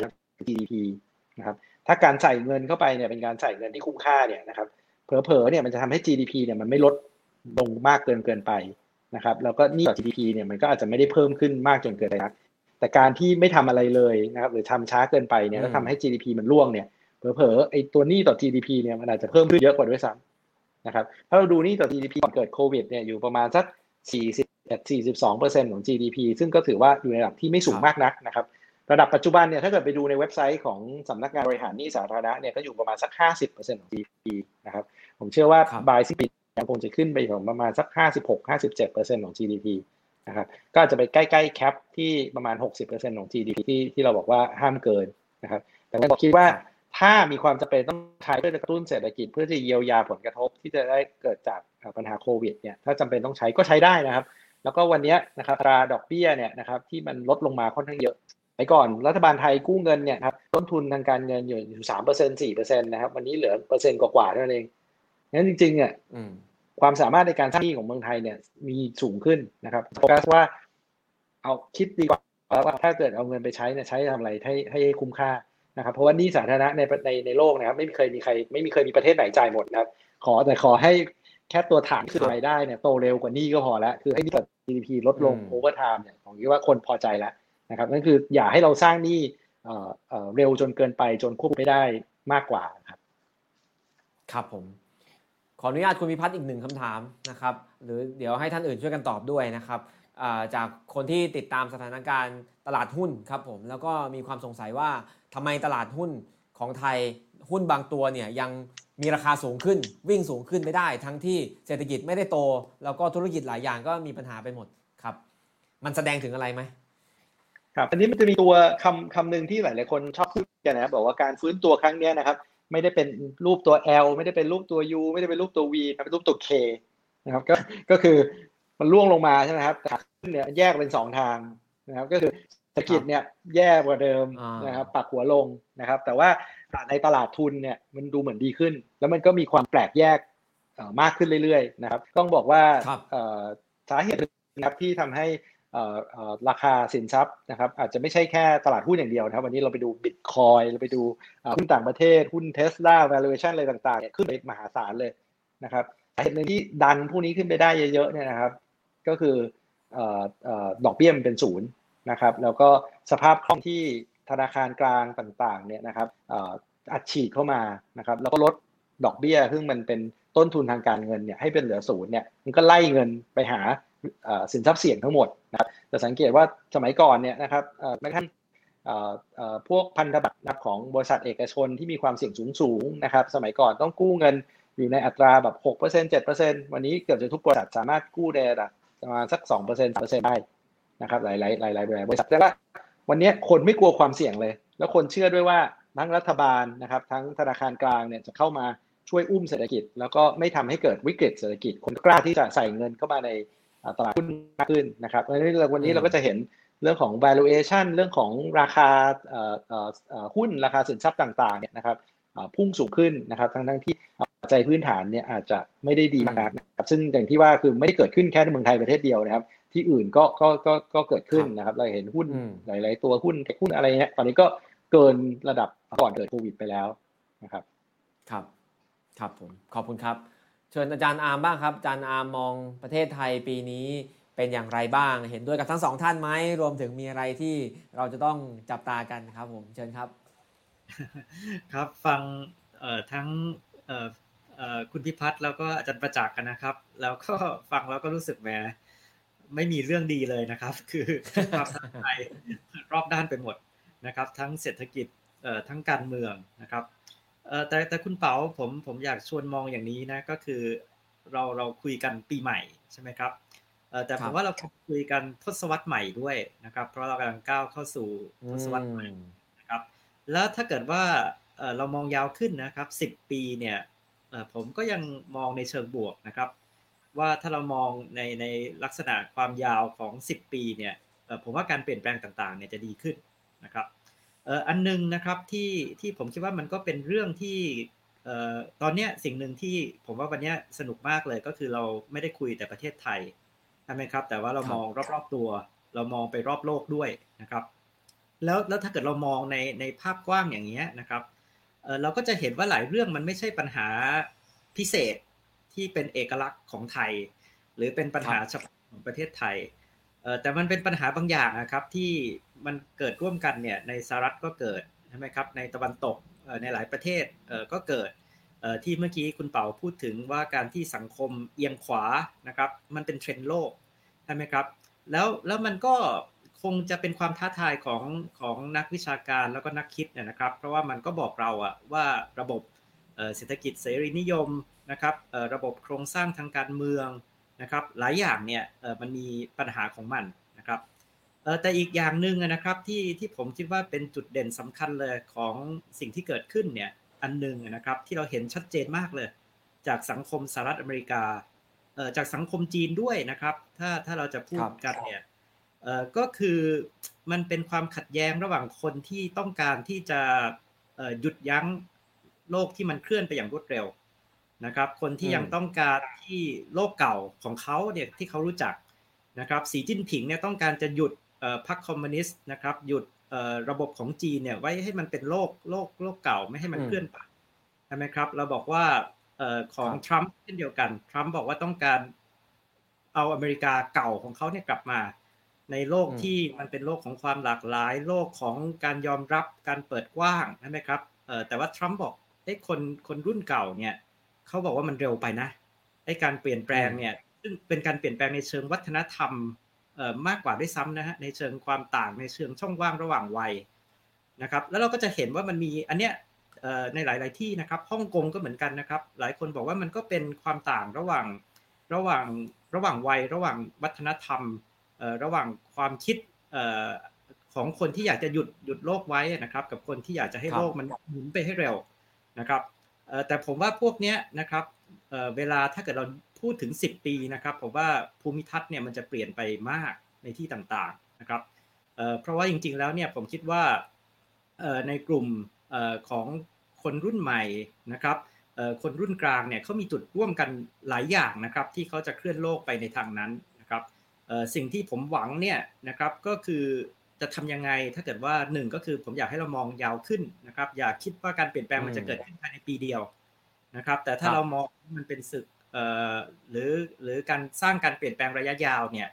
GDP นะครับถ้าการใส่เงินเข้าไปเนี่ยเป็นการใส่เงินที่คุ้มค่าเนี่ยนะครับเผลอๆเนี่ยมันจะทำให้ GDP เนี่ยมันไม่ลดลงมากเกินเกินไปนะครับแล้วก็นี่ต่อ GDP เนี่ยมันก็อาจจะไม่ได้เพิ่มขึ้นมากจนเกินไปนัก แต่การที่ไม่ทำอะไรเลยนะครับหรือทำช้าเกินไปเนี่ยแล้วทำให้ GDP มันร่วงเนี่ยเผลอๆไอ้ตัวหนี้ต่อ GDP เนี่ยมันอาจจะเพิ่มขึ้นเยอะกว่าด้วยซ้ำนะครับถ้าเราดูหนี้ต่อ GDP ก่อนเกิดโควิดเนี่ยอยู่ประมาณสัก41 42เปอร์เซ็นต์ของ GDP ซึ่งก็ถือว่าอยู่ในระดับที่ไม่สูงมากนักนะครับระดับปัจจุบันเนี่ยถ้าเกิดไปดูในเว็บไซต์ของสำนักงานบริหารหนี้สาธารณะเนี่ยก็อยู่ประมาณสัก 50เปอร์เซ็นต์ของ GDP นะครับผมเชื่อว่าบายสิ้นปียังคงจะขึ้นไปถึงประมาณสัก 56-57เปอร์เซ็นต์ของ GDP นะครับก็อาจจะไปใกล้ๆแคปที่ประมาณ 60%ของ GDP ที่ที่เราบอกว่าห้ามเกินนะครับแต่ผมคิดว่าถ้ามีความจำเป็นต้องใช้เพื่อจะกระตุ้นเศรษฐกิจเพื่อจะเยียวยาผลกระทบที่จะได้เกิดจากปัญหาโควิดเนี่ยถ้าจำเป็นต้องใช้ก็ใช้ได้นะครับ แล้วก็วันนี้นะครับราดอกเบี้ยเนี่ยนะครับที่มันลดลงมาค่อนข้างเยอะไปก่อนรัฐบาลไทยกู้เงินเนี่ยครับต้นทุนทางการเงินอยู่สามเปอร์เซ็นต์สี่เปอร์เซ็นต์นะครับวันนี้เหลือเปอร์เซ็นต์กว่าๆเท่านั้นเองงั้นจริงๆเนี่ย ความสามารถในการสร้างหนี้ของเมืองไทยเนี่ย มีสูงขึ้นนะครับโฟกัสว่าเอาคิดดีกว่าว่าถ้าเกิดเอาเงินไปใช้เนี่ยใช้ทำอะไรให้ให้คุ้มค่านะครับเพราะว่าหนี้สาธารณะในในในโลกนะครับ ไม่เคยมีใคร ไม่มีเคยมีประเทศไหนจ่ายหมดนะครับ ขอแต่ขอให้แค่ตัวฐานคือรายได้เนี่ยโตเร็วกว่านี้ก็พอแล้ว คือให้หนี้กับ GDP ลดลง over time เนี่ยผมคิดว่าคนพอใจแล้วนะครับนั่นคืออย่าให้เราสร้างนี่เร็วจนเกินไปจนควบคุมไม่ได้มากกว่าครับ ครับผม ขออนุญาตคุณพิพัฒน์อีกหนึ่งคำถามนะครับหรือเดี๋ยวให้ท่านอื่นช่วยกันตอบด้วยนะครับจากคนที่ติดตามสถานการณ์ตลาดหุ้นครับผมแล้วก็มีความสงสัยว่าทำไมตลาดหุ้นของไทยหุ้นบางตัวเนี่ยยังมีราคาสูงขึ้นวิ่งสูงขึ้นไม่ได้ ทั้งที่เศรษฐกิจไม่ได้โต แล้วก็ธุรกิจหลายอย่างก็มีปัญหาไปหมดครับ มันแสดงถึงอะไรไหมครับอันนี้มันจะมีตัวคำคำหนึ่งที่หลายหลายคนชอบพูดกันนะบอกว่าการฟื้นตัวครั้งนี้นะครับ ไม่ได้เป็นรูปตัว L ไม่ได้เป็นรูปตัว U ไม่ได้เป็นรูปตัว V เป็นรูปตัว K นะครับก็ก็คือมันล่วงลงมาใช่ไหมครับขาขึ้นเนี่ยแยกเป็นสองทางนะครับก็คือเศรษฐกิจเนี่ยแย่กว่าเดิมอ่านนะครับปักหัวลงนะครับ แต่ว่าในตลาดทุนเนี่ยมันดูเหมือนดีขึ้น แล้วมันก็มีความแปลกแยกเอ่อมากขึ้นเรื่อยๆนะครับ ต้องบอกว่าครับเอ่อสาเหตุหนึ่งนะครับที่ทำให้เอ่อเอ่อ ราคาสินทรัพย์นะครับอาจจะไม่ใช่แค่ตลาดหุ้นอย่างเดียวนะครับ วันนี้เราไปดูบิตคอยเราไปดูหุ้นต่างประเทศหุ้นเทสลา valuation อะไรต่างๆขึ้นไปมหาศาลเลยนะครับสาเหตุหนึ่งที่ดันพวกนี้ขึ้นไปได้เยอะๆเนี่ยนะครับ ก็คืออดอกเบี้ยมันเป็นศูนย์นะครับ แล้วก็สภาพคล่องที่ธนาคารกลางต่างๆเนี่ยนะครับอ,อัดฉีดเข้ามานะครับ แล้วก็ลดดอกเบี้ยซึ่งมันเป็นต้นทุนทางการเงินเนี่ยให้เป็นเหลือศูนย์เนี่ยมันก็ไล่เงินไปหา สินทรัพย์เสี่ยงทั้งหมดนะครับจะสังเกตว่าสมัยก่อนเนี่ยนะครับแม้กระทั่งพวกพันธบัตรนับของบริษัทเอกชนที่มีความเสี่ยงสูงๆนะครับสมัยก่อนต้องกู้เงินอยู่ในอัตราแบบ6% 7%วันนี้เกือบจะทุกบริษัทสามารถกู้ได้ระดับประมาณสัก 2% 3%ได้นะครับหลายๆหลายๆหลายบริษัทแต่ว่าวันนี้คนไม่กลัวความเสี่ยงเลย แล้วคนเชื่อด้วยว่าทั้งรัฐบาลนะครับทั้งธนาคารกลางเนี่ยจะเข้ามาช่วยอุ้มเศรษฐกิจ แล้วก็ไม่ทำให้เกิดวิกฤตเศรษฐกิจคนกล้าที่จะใส่เงินเข้ามาใน ตลาดหุ้นมากขึ้นนะครับวันนี้เราวันนี้เราก็จะเห็นเรื่องของ valuation เรื่องของราคาเอ่อเอ่อเอ่อหุ้นราคาสินทรัพย์ต่างๆเนี่ยนะครับอ่าพุ่งสูงขึ้นนะครับทั้งทั้งๆที่ปัจจัยพื้นฐานเนี่ยอาจจะไม่ได้ดีมากนะครับซึ่งอย่างที่ว่าคือไม่ได้เกิดขึ้นแค่ในเมืองไทยประเทศเดียวนะครับ ที่อื่นก็ก็ก็ก็เกิดขึ้นนะครับ เราเห็นหุ้นอืมหลาย ๆ ตัวหุ้น tech หุ้นอะไรเงี้ยตอนนี้ก็เกินระดับก่อนเกิดโควิดไปแล้วนะครับ ครับ ครับผมขอบคุณครับ เชิญอาจารย์อาร์มบ้างครับอาจารย์อาร์มมองประเทศไทยปีนี้เป็นอย่างไรบ้าง เห็นด้วยกับทั้งสองท่านไหมรวมถึงมีอะไรที่เราจะต้องจับตากันครับ ผมเชิญครับ ครับฟังทั้งคุณพิพัฒน์แล้วก็อาจารย์ประจักษ์กันนะครับ แล้วก็ฟังแล้วก็รู้สึกแหมไม่มีเรื่องดีเลยนะครับ คือความท้าทายรอบด้านไปหมดนะครับ ทั้งเศรษฐกิจทั้งการเมืองนะครับ แต่แต่คุณเปาผมผมอยากชวนมองอย่างนี้นะก็คือเราเราคุยกันปีใหม่ใช่ไหมครับเอ่อแต่คผรับมว่าเราคุยกันทศวรรษใหม่ด้วยนะครับ เพราะเรากำลังก้าวเข้าสู่ทศวรรษใหม่นะครับ แล้วถ้าเกิดว่าเอ่อเรามองยาวขึ้นนะครับ10ปีเนี่ยเอ่อผมก็ยังมองในเชิงบวกนะครับ ว่าถ้าเรามองในในลักษณะความยาวของ 10 ปีเนี่ยเอ่อผมว่าการเปลี่ยนแปลงต่างๆเนี่ยจะดีขึ้นนะครับเอ่ออันหนึงนะครับที่ที่ผมคิดว่ามันก็เป็นเรื่องที่เอ่อตอนเนี้ยสิ่งหนึ่งที่ผมว่าวันเนี้ยสนุกมากเลยก็คือเราไม่ได้คุยแต่ประเทศไทยใช่ไหมครับ แต่ว่าเราครับมองรอบๆตัว เรามองไปรอบโลกด้วยนะครับ แล้วแล้วถ้าเกิดเรามองในในภาพกว้างอย่างเงี้ยนะครับเอ่อเราก็จะเห็นว่าหลายเรื่องมันไม่ใช่ปัญหาพิเศษที่เป็นเอกลักษณ์ของไทย หรือเป็นปัญหาเฉพาะของประเทศไทยเอ่อ แต่มันเป็นปัญหาบางอย่างนะครับที่มันเกิดร่วมกันเนี่ยในสหรัฐก็เกิดใช่ไหมครับในตะวันตกในหลายประเทศเก็เกิดที่เมื่อกี้คุณเป๋าพูดถึงว่าการที่สังคมเอียงขวานะครับมันเป็นเทรนด์โลกใช่ไหมครับแล้วแล้วมันก็คงจะเป็นความท้าทายของของนักวิชาการแล้วก็นักคิดเนี่ยนะครับ เพราะว่ามันก็บอกเราอะว่าระบบเศรษฐกิจเสรีนิยมนะครับระบบโครงสร้างทางการเมือง นะครับหลายอย่างเนี่ยมันมีปัญหาของมันนะครับแต่อีกอย่างหนึ่งนะครับที่ที่ผมคิดว่าเป็นจุดเด่นสำคัญเลยของสิ่งที่เกิดขึ้นเนี่ยอันหนึ่งนะครับที่เราเห็นชัดเจนมากเลย จากสังคมสหรัฐอเมริกาจากสังคมจีนด้วยนะครับถ้าถ้าเราจะพูดกันเนี่ยก็คือมันเป็นความขัดแย้งระหว่างคนที่ต้องการที่จะหยุดยั้งโลกที่มันเคลื่อนไปอย่างรวดเร็ว นะครับ คนที่อืมยังต้องการที่โลกเก่าของเขาเนี่ยที่เขารู้จักนะครับสีจิ้นผิงเนี่ยต้องการจะหยุดเอ่อพรรคคอมมิวนิสต์นะครับหยุดเอ่อระบบของจีนเนี่ยไว้ให้มันเป็นโลกโลกโลกเก่าไม่ให้มันอืมเคลื่อนไปใช่ไหมครับ เราบอกว่าเอ่อของครับทรัมป์เช่นเดียวกันทรัมป์บอกว่าต้องการเอาอเมริกาเก่าของเขาเนี่ยกลับมา ในโลกอืมที่มันเป็นโลกของความหลากหลาย โลกของการยอมรับการเปิดกว้างใช่ไหมครับเออแต่ว่าทรัมป์บอกไอ้ยคนคนรุ่นเก่าเนี่ย เขาบอกว่ามันเร็วไปนะไอ้การเปลี่ยนแปลงเนี่ยซึ่งเป็นการเปลี่ยนแปลงในเชิงวัฒนธรรมเอ่อมากกว่าด้วยซ้ำนะฮะในเชิงความต่างในเชิงช่องว่างระหว่างวัยนะครับแล้วเราก็จะเห็นว่ามันมีอันเนี้ยเอ่อในหลาย ๆ ที่นะครับฮ่องกงก็เหมือนกันนะครับ หลายคนบอกว่ามันก็เป็นความต่างระหว่างระหว่างระหว่างวัยระหว่างวัฒนธรรมเอ่อระหว่างความคิดเอ่อของคนที่อยากจะหยุดหยุดโลกไว้นะครับ กับคนที่อยากจะให้ครับโลกมันหมุนไปให้เร็วนะครับเอ่อ แต่ผมว่าพวกเนี้ยนะครับเเวลาถ้าเกิดเราพูดถึง 10 ปีนะครับผมว่าภูมิทัศน์เนี่ยมันจะเปลี่ยนไปมากในที่ต่างๆนะครับเพราะว่าจริงๆแล้วเนี่ยผมคิดว่าในกลุ่มของคนรุ่นใหม่นะครับคนรุ่นกลางเนี่ยเขามีจุดร่วมกันหลายอย่างนะครับที่เขาจะเคลื่อนโลกไปในทางนั้นนะครับสิ่งที่ผมหวังเนี่ยนะครับก็คือ จะทำยังไง ถ้าเกิดว่าหนึ่งก็คือผมอยากให้เรามองยาวขึ้นนะครับ อย่าคิดว่าการเปลี่ยนแปลงมันจะเกิดขึ้นภายในปีเดียวนะครับ แต่ถ้าเรามองมันเป็นศึกหรือหรือการสร้างการเปลี่ยนแปลงระยะยาวเนี่ย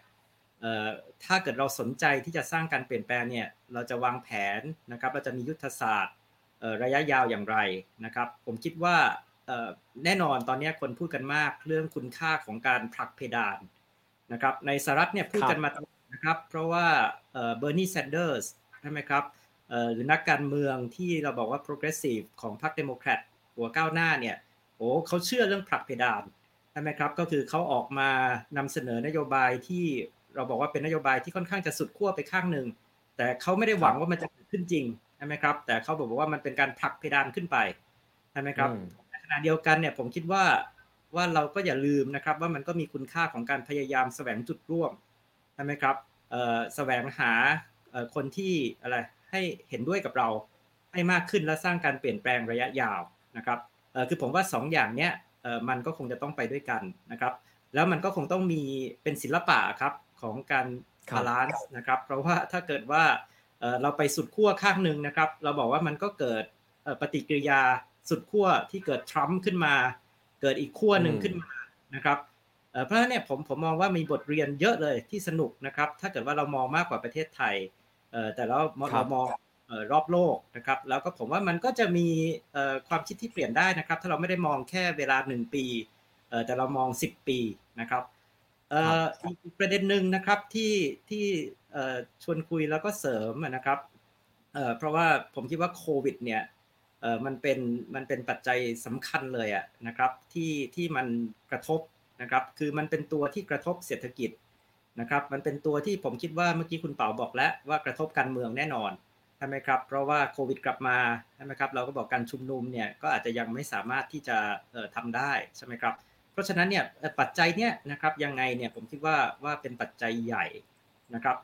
ถ้าเกิดเราสนใจที่จะสร้างการเปลี่ยนแปลงเนี่ยเราจะวางแผนนะครับ เราจะมียุทธศาสตร์ระยะยาวอย่างไรนะครับ ผมคิดว่าแน่นอนตอนนี้คนพูดกันมากเรื่องคุณค่าของการผลักเพดานนะครับ ในสหรัฐเนี่ยพูดกันมาตลอด นะครับ เพราะว่าเบอร์นีแซนเดอร์สใช่ไหมครับหรือนักการเมืองที่เราบอกว่า progressive ของพรรคเดโมแครตหัวก้าวหน้าเนี่ยโอ้เขาเชื่อเรื่องผลักเพดานใช่ไหมครับก็คือเขาออกมานำเสนอนโยบายที่เราบอกว่าเป็นนโยบายที่ค่อนข้างจะสุดขั้วไปข้างหนึ่งแต่เขาไม่ได้หวังว่ามันจะเกิดขึ้นจริงใช่ไหมครับ แต่เขาบอกว่ามันเป็นการผลักเพดานขึ้นไปใช่ไหมครับในขณะเดียวกันเนี่ยผมคิดว่าว่าเราก็อย่าลืมนะครับว่ามันก็มีคุณค่าของการพยายามแสวงจุดร่วมใช่ไหมครับแสวงหาคนที่อะไรให้เห็นด้วยกับเราให้มากขึ้นและสร้างการเปลี่ยนแปลงระยะยาวนะครับคือผมว่า2 อย่างเนี้ยมันก็คงจะต้องไปด้วยกันนะครับ แล้วมันก็คงต้องมีเป็นศิลปะครับของการ balance นะครับ เพราะว่าถ้าเกิดว่าเราไปสุดขั้วข้างหนึ่งนะครับ เราบอกว่ามันก็เกิดปฏิกิริยาสุดขั้วที่เกิดทรัมป์ขึ้นมา เกิดอีกขั้วหนึ่งขึ้นมานะครับ เพราะฉะนั้นเนี่ยผมผมมองว่ามีบทเรียนเยอะเลยที่สนุกนะครับ ถ้าเกิดว่าเรามองมากกว่าประเทศไทยแต่เราเรามองรอบโลกนะครับ แล้วก็ผมว่ามันก็จะมีความคิดที่เปลี่ยนได้นะครับ ถ้าเราไม่ได้มองแค่เวลาหนึ่งปีแต่เรามองสิบปีนะครับอีกประเด็นหนึ่งนะครับที่ที่ชวนคุยแล้วก็เสริมนะครับเพราะว่าผมคิดว่าโควิดเนี่ยมันเป็นมันเป็นปัจจัยสำคัญเลยอะนะครับที่ที่มันกระทบ นะครับ คือมันเป็นตัวที่กระทบเศรษฐกิจนะครับ มันเป็นตัวที่ผมคิดว่าเมื่อกี้คุณเป๋าบอกแล้วว่ากระทบการเมืองแน่นอนใช่ไหมครับ เพราะว่าโควิดกลับมาใช่ไหมครับ เราก็บอกการชุมนุมเนี่ยก็อาจจะยังไม่สามารถที่จะทำได้ใช่ไหมครับ เพราะฉะนั้นเนี่ยปัจจัยเนี่ยนะครับยังไงเนี่ยผมคิดว่าว่าเป็นปัจจัยใหญ่นะครับ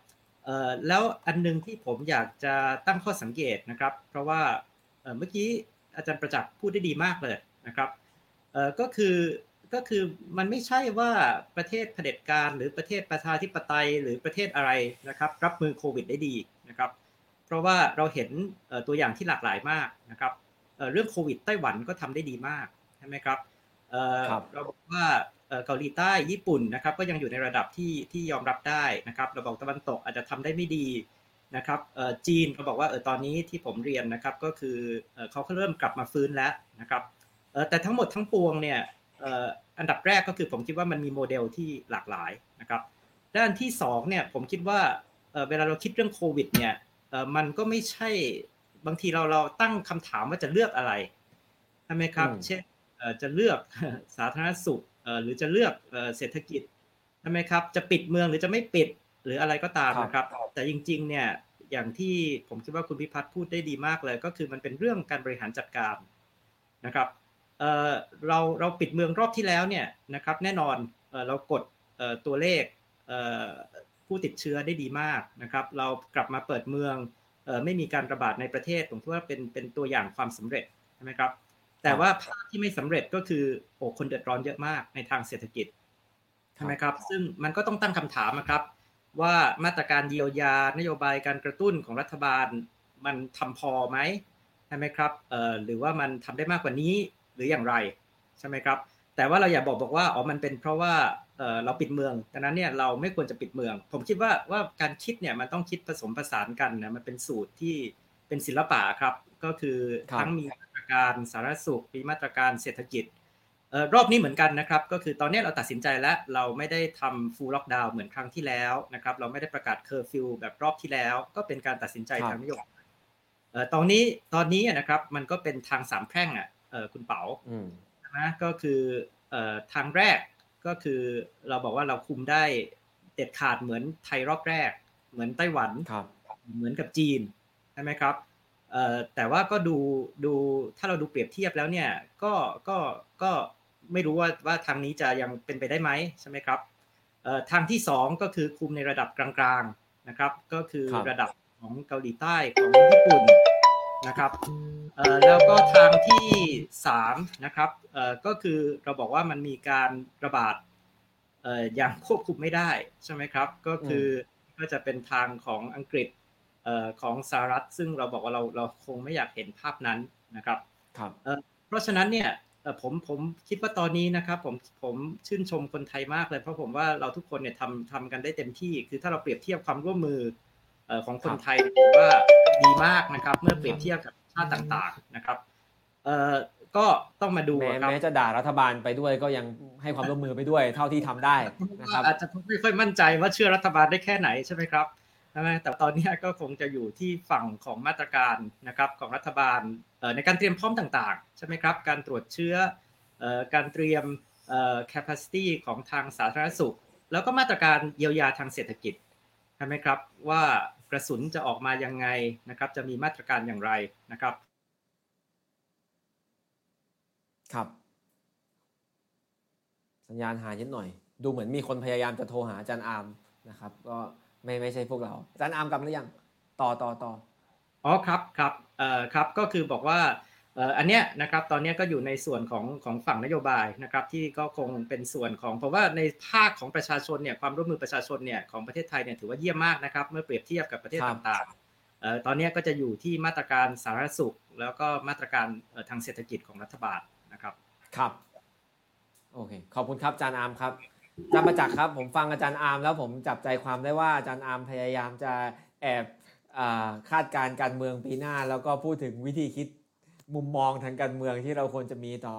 แล้วอันนึงที่ผมอยากจะตั้งข้อสังเกตนะครับ เพราะว่าเมื่อกี้อาจารย์ประจักษ์พูดได้ดีมากเลยนะครับก็คือ ก็คือมันไม่ใช่ว่าประเทศเผด็จการหรือประเทศประชาธิปไตยหรือประเทศอะไรนะครับ รับมือโควิดได้ดีนะครับ เพราะว่าเราเห็นตัวอย่างที่หลากหลายมากนะครับเรื่องโควิดไต้หวันก็ทำได้ดีมากใช่ไหมครับเราบอกว่าเกาหลีใต้ญี่ปุ่นนะครับ ก็ยังอยู่ในระดับที่ที่ยอมรับได้นะครับ เราบอกตะวันตกอาจจะทำได้ไม่ดีนะครับจีนเขาบอกว่าเออตอนนี้ที่ผมเรียนนะครับก็คือเขาเริ่มกลับมาฟื้นแล้วนะครับแต่ทั้งหมดทั้งปวงเนี่ย อันดับแรกก็คือผมคิดว่ามันมีโมเดลที่หลากหลายนะครับด้านที่2เนี่ยผมคิดว่าเวลาเราคิดเรื่องโควิดเนี่ยมันก็ไม่ใช่บางทีเราเราตั้งคำถามว่าจะเลือกอะไรใช่ไหมครับ เช่นจะเลือกสาธารณสุขหรือจะเลือกเศรษฐกิจใช่ไหมครับ จะปิดเมืองหรือจะไม่ปิดหรืออะไรก็ตามนะครับ แต่จริงๆเนี่ยอย่างที่ผมคิดว่าคุณพิพัฒน์พูดได้ดีมากเลย ก็คือมันเป็นเรื่องการบริหารจัดการนะครับ เราเราปิดเมืองรอบที่แล้วเนี่ยนะครับแน่นอนเรากดตัวเลขผู้ติดเชื้อได้ดีมากนะครับเรากลับมาเปิดเมืองไม่มีการระบาดในประเทศผมคิดว่าเป็นเป็นตัวอย่างความสำเร็จใช่ไหมครับแต่ว่าภาพที่ไม่สำเร็จก็คือโอ้คนเดือดร้อนเยอะมากในทางเศรษฐกิจใช่ไหมครับซึ่งมันก็ต้องตั้งคำถามนะครับว่ามาตรการเยียวยานโยบายการกระตุ้นของรัฐบาลมันทำพอไหมใช่ไหมครับหรือว่ามันทำได้มากกว่านี้ หรืออย่างไรใช่ไหมครับ แต่ว่าเราอย่าบอกบอกว่าอ๋อมันเป็นเพราะว่าเราปิดเมืองดังนั้นเนี่ยเราไม่ควรจะปิดเมือง ผมคิดว่าว่าการคิดเนี่ยมันต้องคิดผสมผสานกันนะมันเป็นสูตรที่เป็นศิลปะครับ ก็คือทั้งมีมาตรการสาธารณสุขมีมาตรการเศรษฐกิจรอบนี้เหมือนกันนะครับ ก็คือตอนนี้เราตัดสินใจแล้วเราไม่ได้ทำ full ล็อกดาวน์เหมือนครั้งที่แล้วนะครับ เราไม่ได้ประกาศเคอร์ฟิวแบบรอบที่แล้ว ก็เป็นการตัดสินใจทางนโยบายตอนนี้ตอนนี้นะครับมันก็เป็นทางสามแพร่งอะ คุณเป๋านะก็คือทางแรกก็คือเราบอกว่าเราคุมได้เด็ดขาดเหมือนไทยรอบแรก เหมือนไต้หวันเหมือนกับจีนใช่ไหมครับแต่ว่าก็ดูดูถ้าเราดูเปรียบเทียบแล้วเนี่ยก็ก็ก็ไม่รู้ว่าว่าทางนี้จะยังเป็นไปได้ไหมใช่ไหมครับทางที่ 2 ก็คือคุมในระดับกลางนะครับ ก็คือครับระดับของเกาหลีใต้ของญี่ปุ่น นะครับเอ่อแล้วก็ทางที่สามนะครับเอ่อก็คือเราบอกว่ามันมีการระบาดเอ่ออย่างควบคุมไม่ได้ใช่ไหมครับ ก็คือก็จะเป็นทางของอังกฤษเอ่อของสหรัฐ ซึ่งเราบอกว่าเราเราคงไม่อยากเห็นภาพนั้นนะครับครับเพราะฉะนั้นเนี่ยเอ่อผมผมคิดว่าตอนนี้นะครับผมผมชื่นชมคนไทยมากเลย เพราะผมว่าเราทุกคนเนี่ยทำทำกันได้เต็มที่ คือถ้าเราเปรียบเทียบความร่วมมือเอ่อของคนไทยผมว่า ดีมากนะครับ เมื่อเปรียบเทียบกับชาติต่างๆนะครับเอ่อก็ต้องมาดูแม้ครับแม้จะด่ารัฐบาลไปด้วยก็ยังให้ความร่วมมือไปด้วยเท่าที่ทำได้นะครับอาจจะไม่ค่อยมั่นใจว่าเชื่อรัฐบาลได้แค่ไหนใช่ไหมครับใช่ไหมแต่ตอนนี้ก็คงจะอยู่ที่ฝั่งของมาตรการนะครับของรัฐบาลเอ่อในการเตรียมพร้อมต่างๆใช่ไหมครับการตรวจเชื้อเอ่อการเตรียมเอ่อ capacity ของทางสาธารณสุข แล้วก็มาตรการเยียวยาทางเศรษฐกิจใช่ไหมครับว่า กระสุนจะออกมายังไงนะครับ จะมีมาตรการอย่างไรนะครับ ครับ สัญญาณหายนิดหน่อย ดูเหมือนมีคนพยายามจะโทรหาอาจารย์อาร์มนะครับ ก็ไม่ไม่ใช่พวกเราอาจารย์อาร์มกลับมาหรือยัง ต่อต่อต่ออ๋อครับครับเอ่อครับก็คือบอกว่าเอันเนี้ยนะครับตอนนี้ก็อยู่ในส่วนของของฝั่งนโยบายนะครับที่ก็คงเป็นส่วนของเพราะว่าในภาคของประชาชนเนี่ยความร่วมมือประชาชนเนี่ยของประเทศไทยเนี่ยถือว่าเยี่ยมมากนะครับ เมื่อเปรียบเทียบกับประเทศต่างๆตอนนี้ก็จะอยู่ที่มาตรการสาธารณสุข แล้วก็มาตรการทางเศรษฐกิจของรัฐบาลนะครับครับโอเคขอบคุณครับอาจารย์อาร์มครับอาจารย์ประจักษ์ครับผมฟังอาจารย์อาร์มแล้วผมจับใจความได้ว่าอาจารย์อาร์มพยายามจะแอบคาดการณ์การเมืองปีหน้า แล้วก็พูดถึงวิธีคิด มุมมองทางการเมืองที่เราควรจะมีต่อ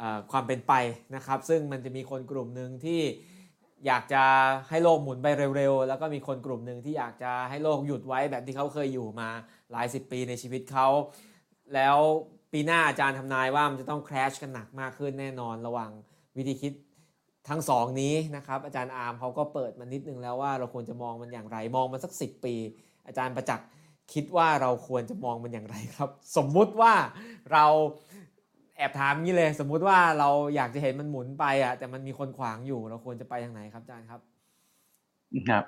อความเป็นไปนะครับ ซึ่งมันจะมีคนกลุ่มหนึ่งที่อยากจะให้โลกหมุนไปเร็วๆ แล้วก็มีคนกลุ่มหนึ่งที่อยากจะให้โลกหยุดไว้แบบที่เขาเคยอยู่มาหลายสิบปีในชีวิตเขา แล้วปีหน้าอาจารย์ทำนายว่ามันจะต้อง crash กันหนักมากขึ้นแน่นอนระหว่างวิธีคิดทั้งสองนี้นะครับอาจารย์อาร์มเขาก็เปิดมานิดนึงแล้วว่าเราควรจะมองมันอย่างไรมองมันสักสิปี อาจารย์ประจักษ์ คิดว่าเราควรจะมองมันอย่างไรครับ สมมุติว่าเราแอบถามงี้เลย สมมุติว่าเราอยากจะเห็นมันหมุนไปอะแต่มันมีคนขวางอยู่เราควรจะไปทางไหนครับอาจารย์ครับครับ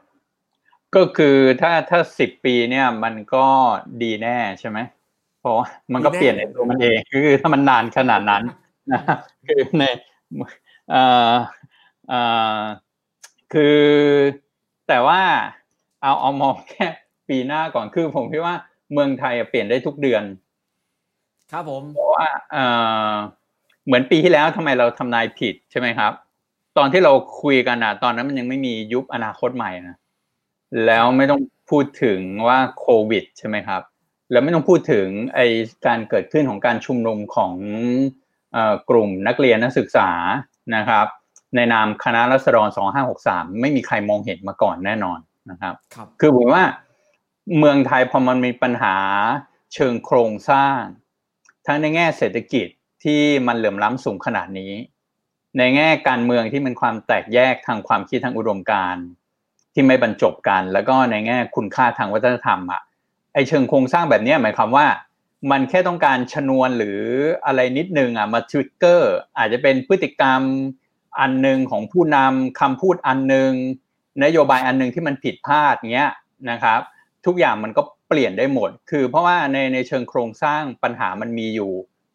ก็คือถ้าถ้าสิบปีเนี่ยมันก็ดีแน่ใช่ไหมเพราะว่ามันก็ดีแน่เปลี่ยนในตัวมันเองคือถ้ามันนานขนาดนั้นนะครับคือในเอ่อเอ่อคือแต่ว่าเอาเอามองแค่ ปีหน้าก่อนคือผมคิดว่าเมืองไทยอะเปลี่ยนได้ทุกเดือน ครับผมเพราะว่าเอ่อเหมือนปีที่แล้วทำไมเราทำนายผิดใช่ไหมครับ ตอนที่เราคุยกันอะตอนนั้นมันยังไม่มียุบอนาคตใหม่นะแล้วไม่ต้องพูดถึงว่าโควิด ใช่ไหมครับ แล้วไม่ต้องพูดถึงไอการเกิดขึ้นของการชุมนุมของเอ่อกลุ่มนักเรียนนักศึกษานะครับ ในนามคณะรัษฎร2563 ไม่มีใครมองเห็นมาก่อนแน่นอนนะครับ ครับคือผมว่า เมืองไทยพอมันมีปัญหาเชิงโครงสร้าง ทั้งในแง่เศรษฐกิจที่มันเหลื่อมล้ำสูงขนาดนี้ ในแง่การเมืองที่มันความแตกแยกทางความคิดทางอุดมการณ์ที่ไม่บรรจบกัน แล้วก็ในแง่คุณค่าทางวัฒนธรรมอะไอเชิงโครงสร้างแบบนี้หมายความว่า มันแค่ต้องการชนวนหรืออะไรนิดนึงอะมาทริกเกอร์อาจจะเป็นพฤติกรรมอันหนึ่งของผู้นำคำพูดอันหนึ่งนโยบายอันหนึ่งที่มันผิดพลาดเงี้ยนะครับ ทุกอย่างมันก็เปลี่ยนได้หมด คือเพราะว่าในในเชิงโครงสร้างปัญหามันมีอยู่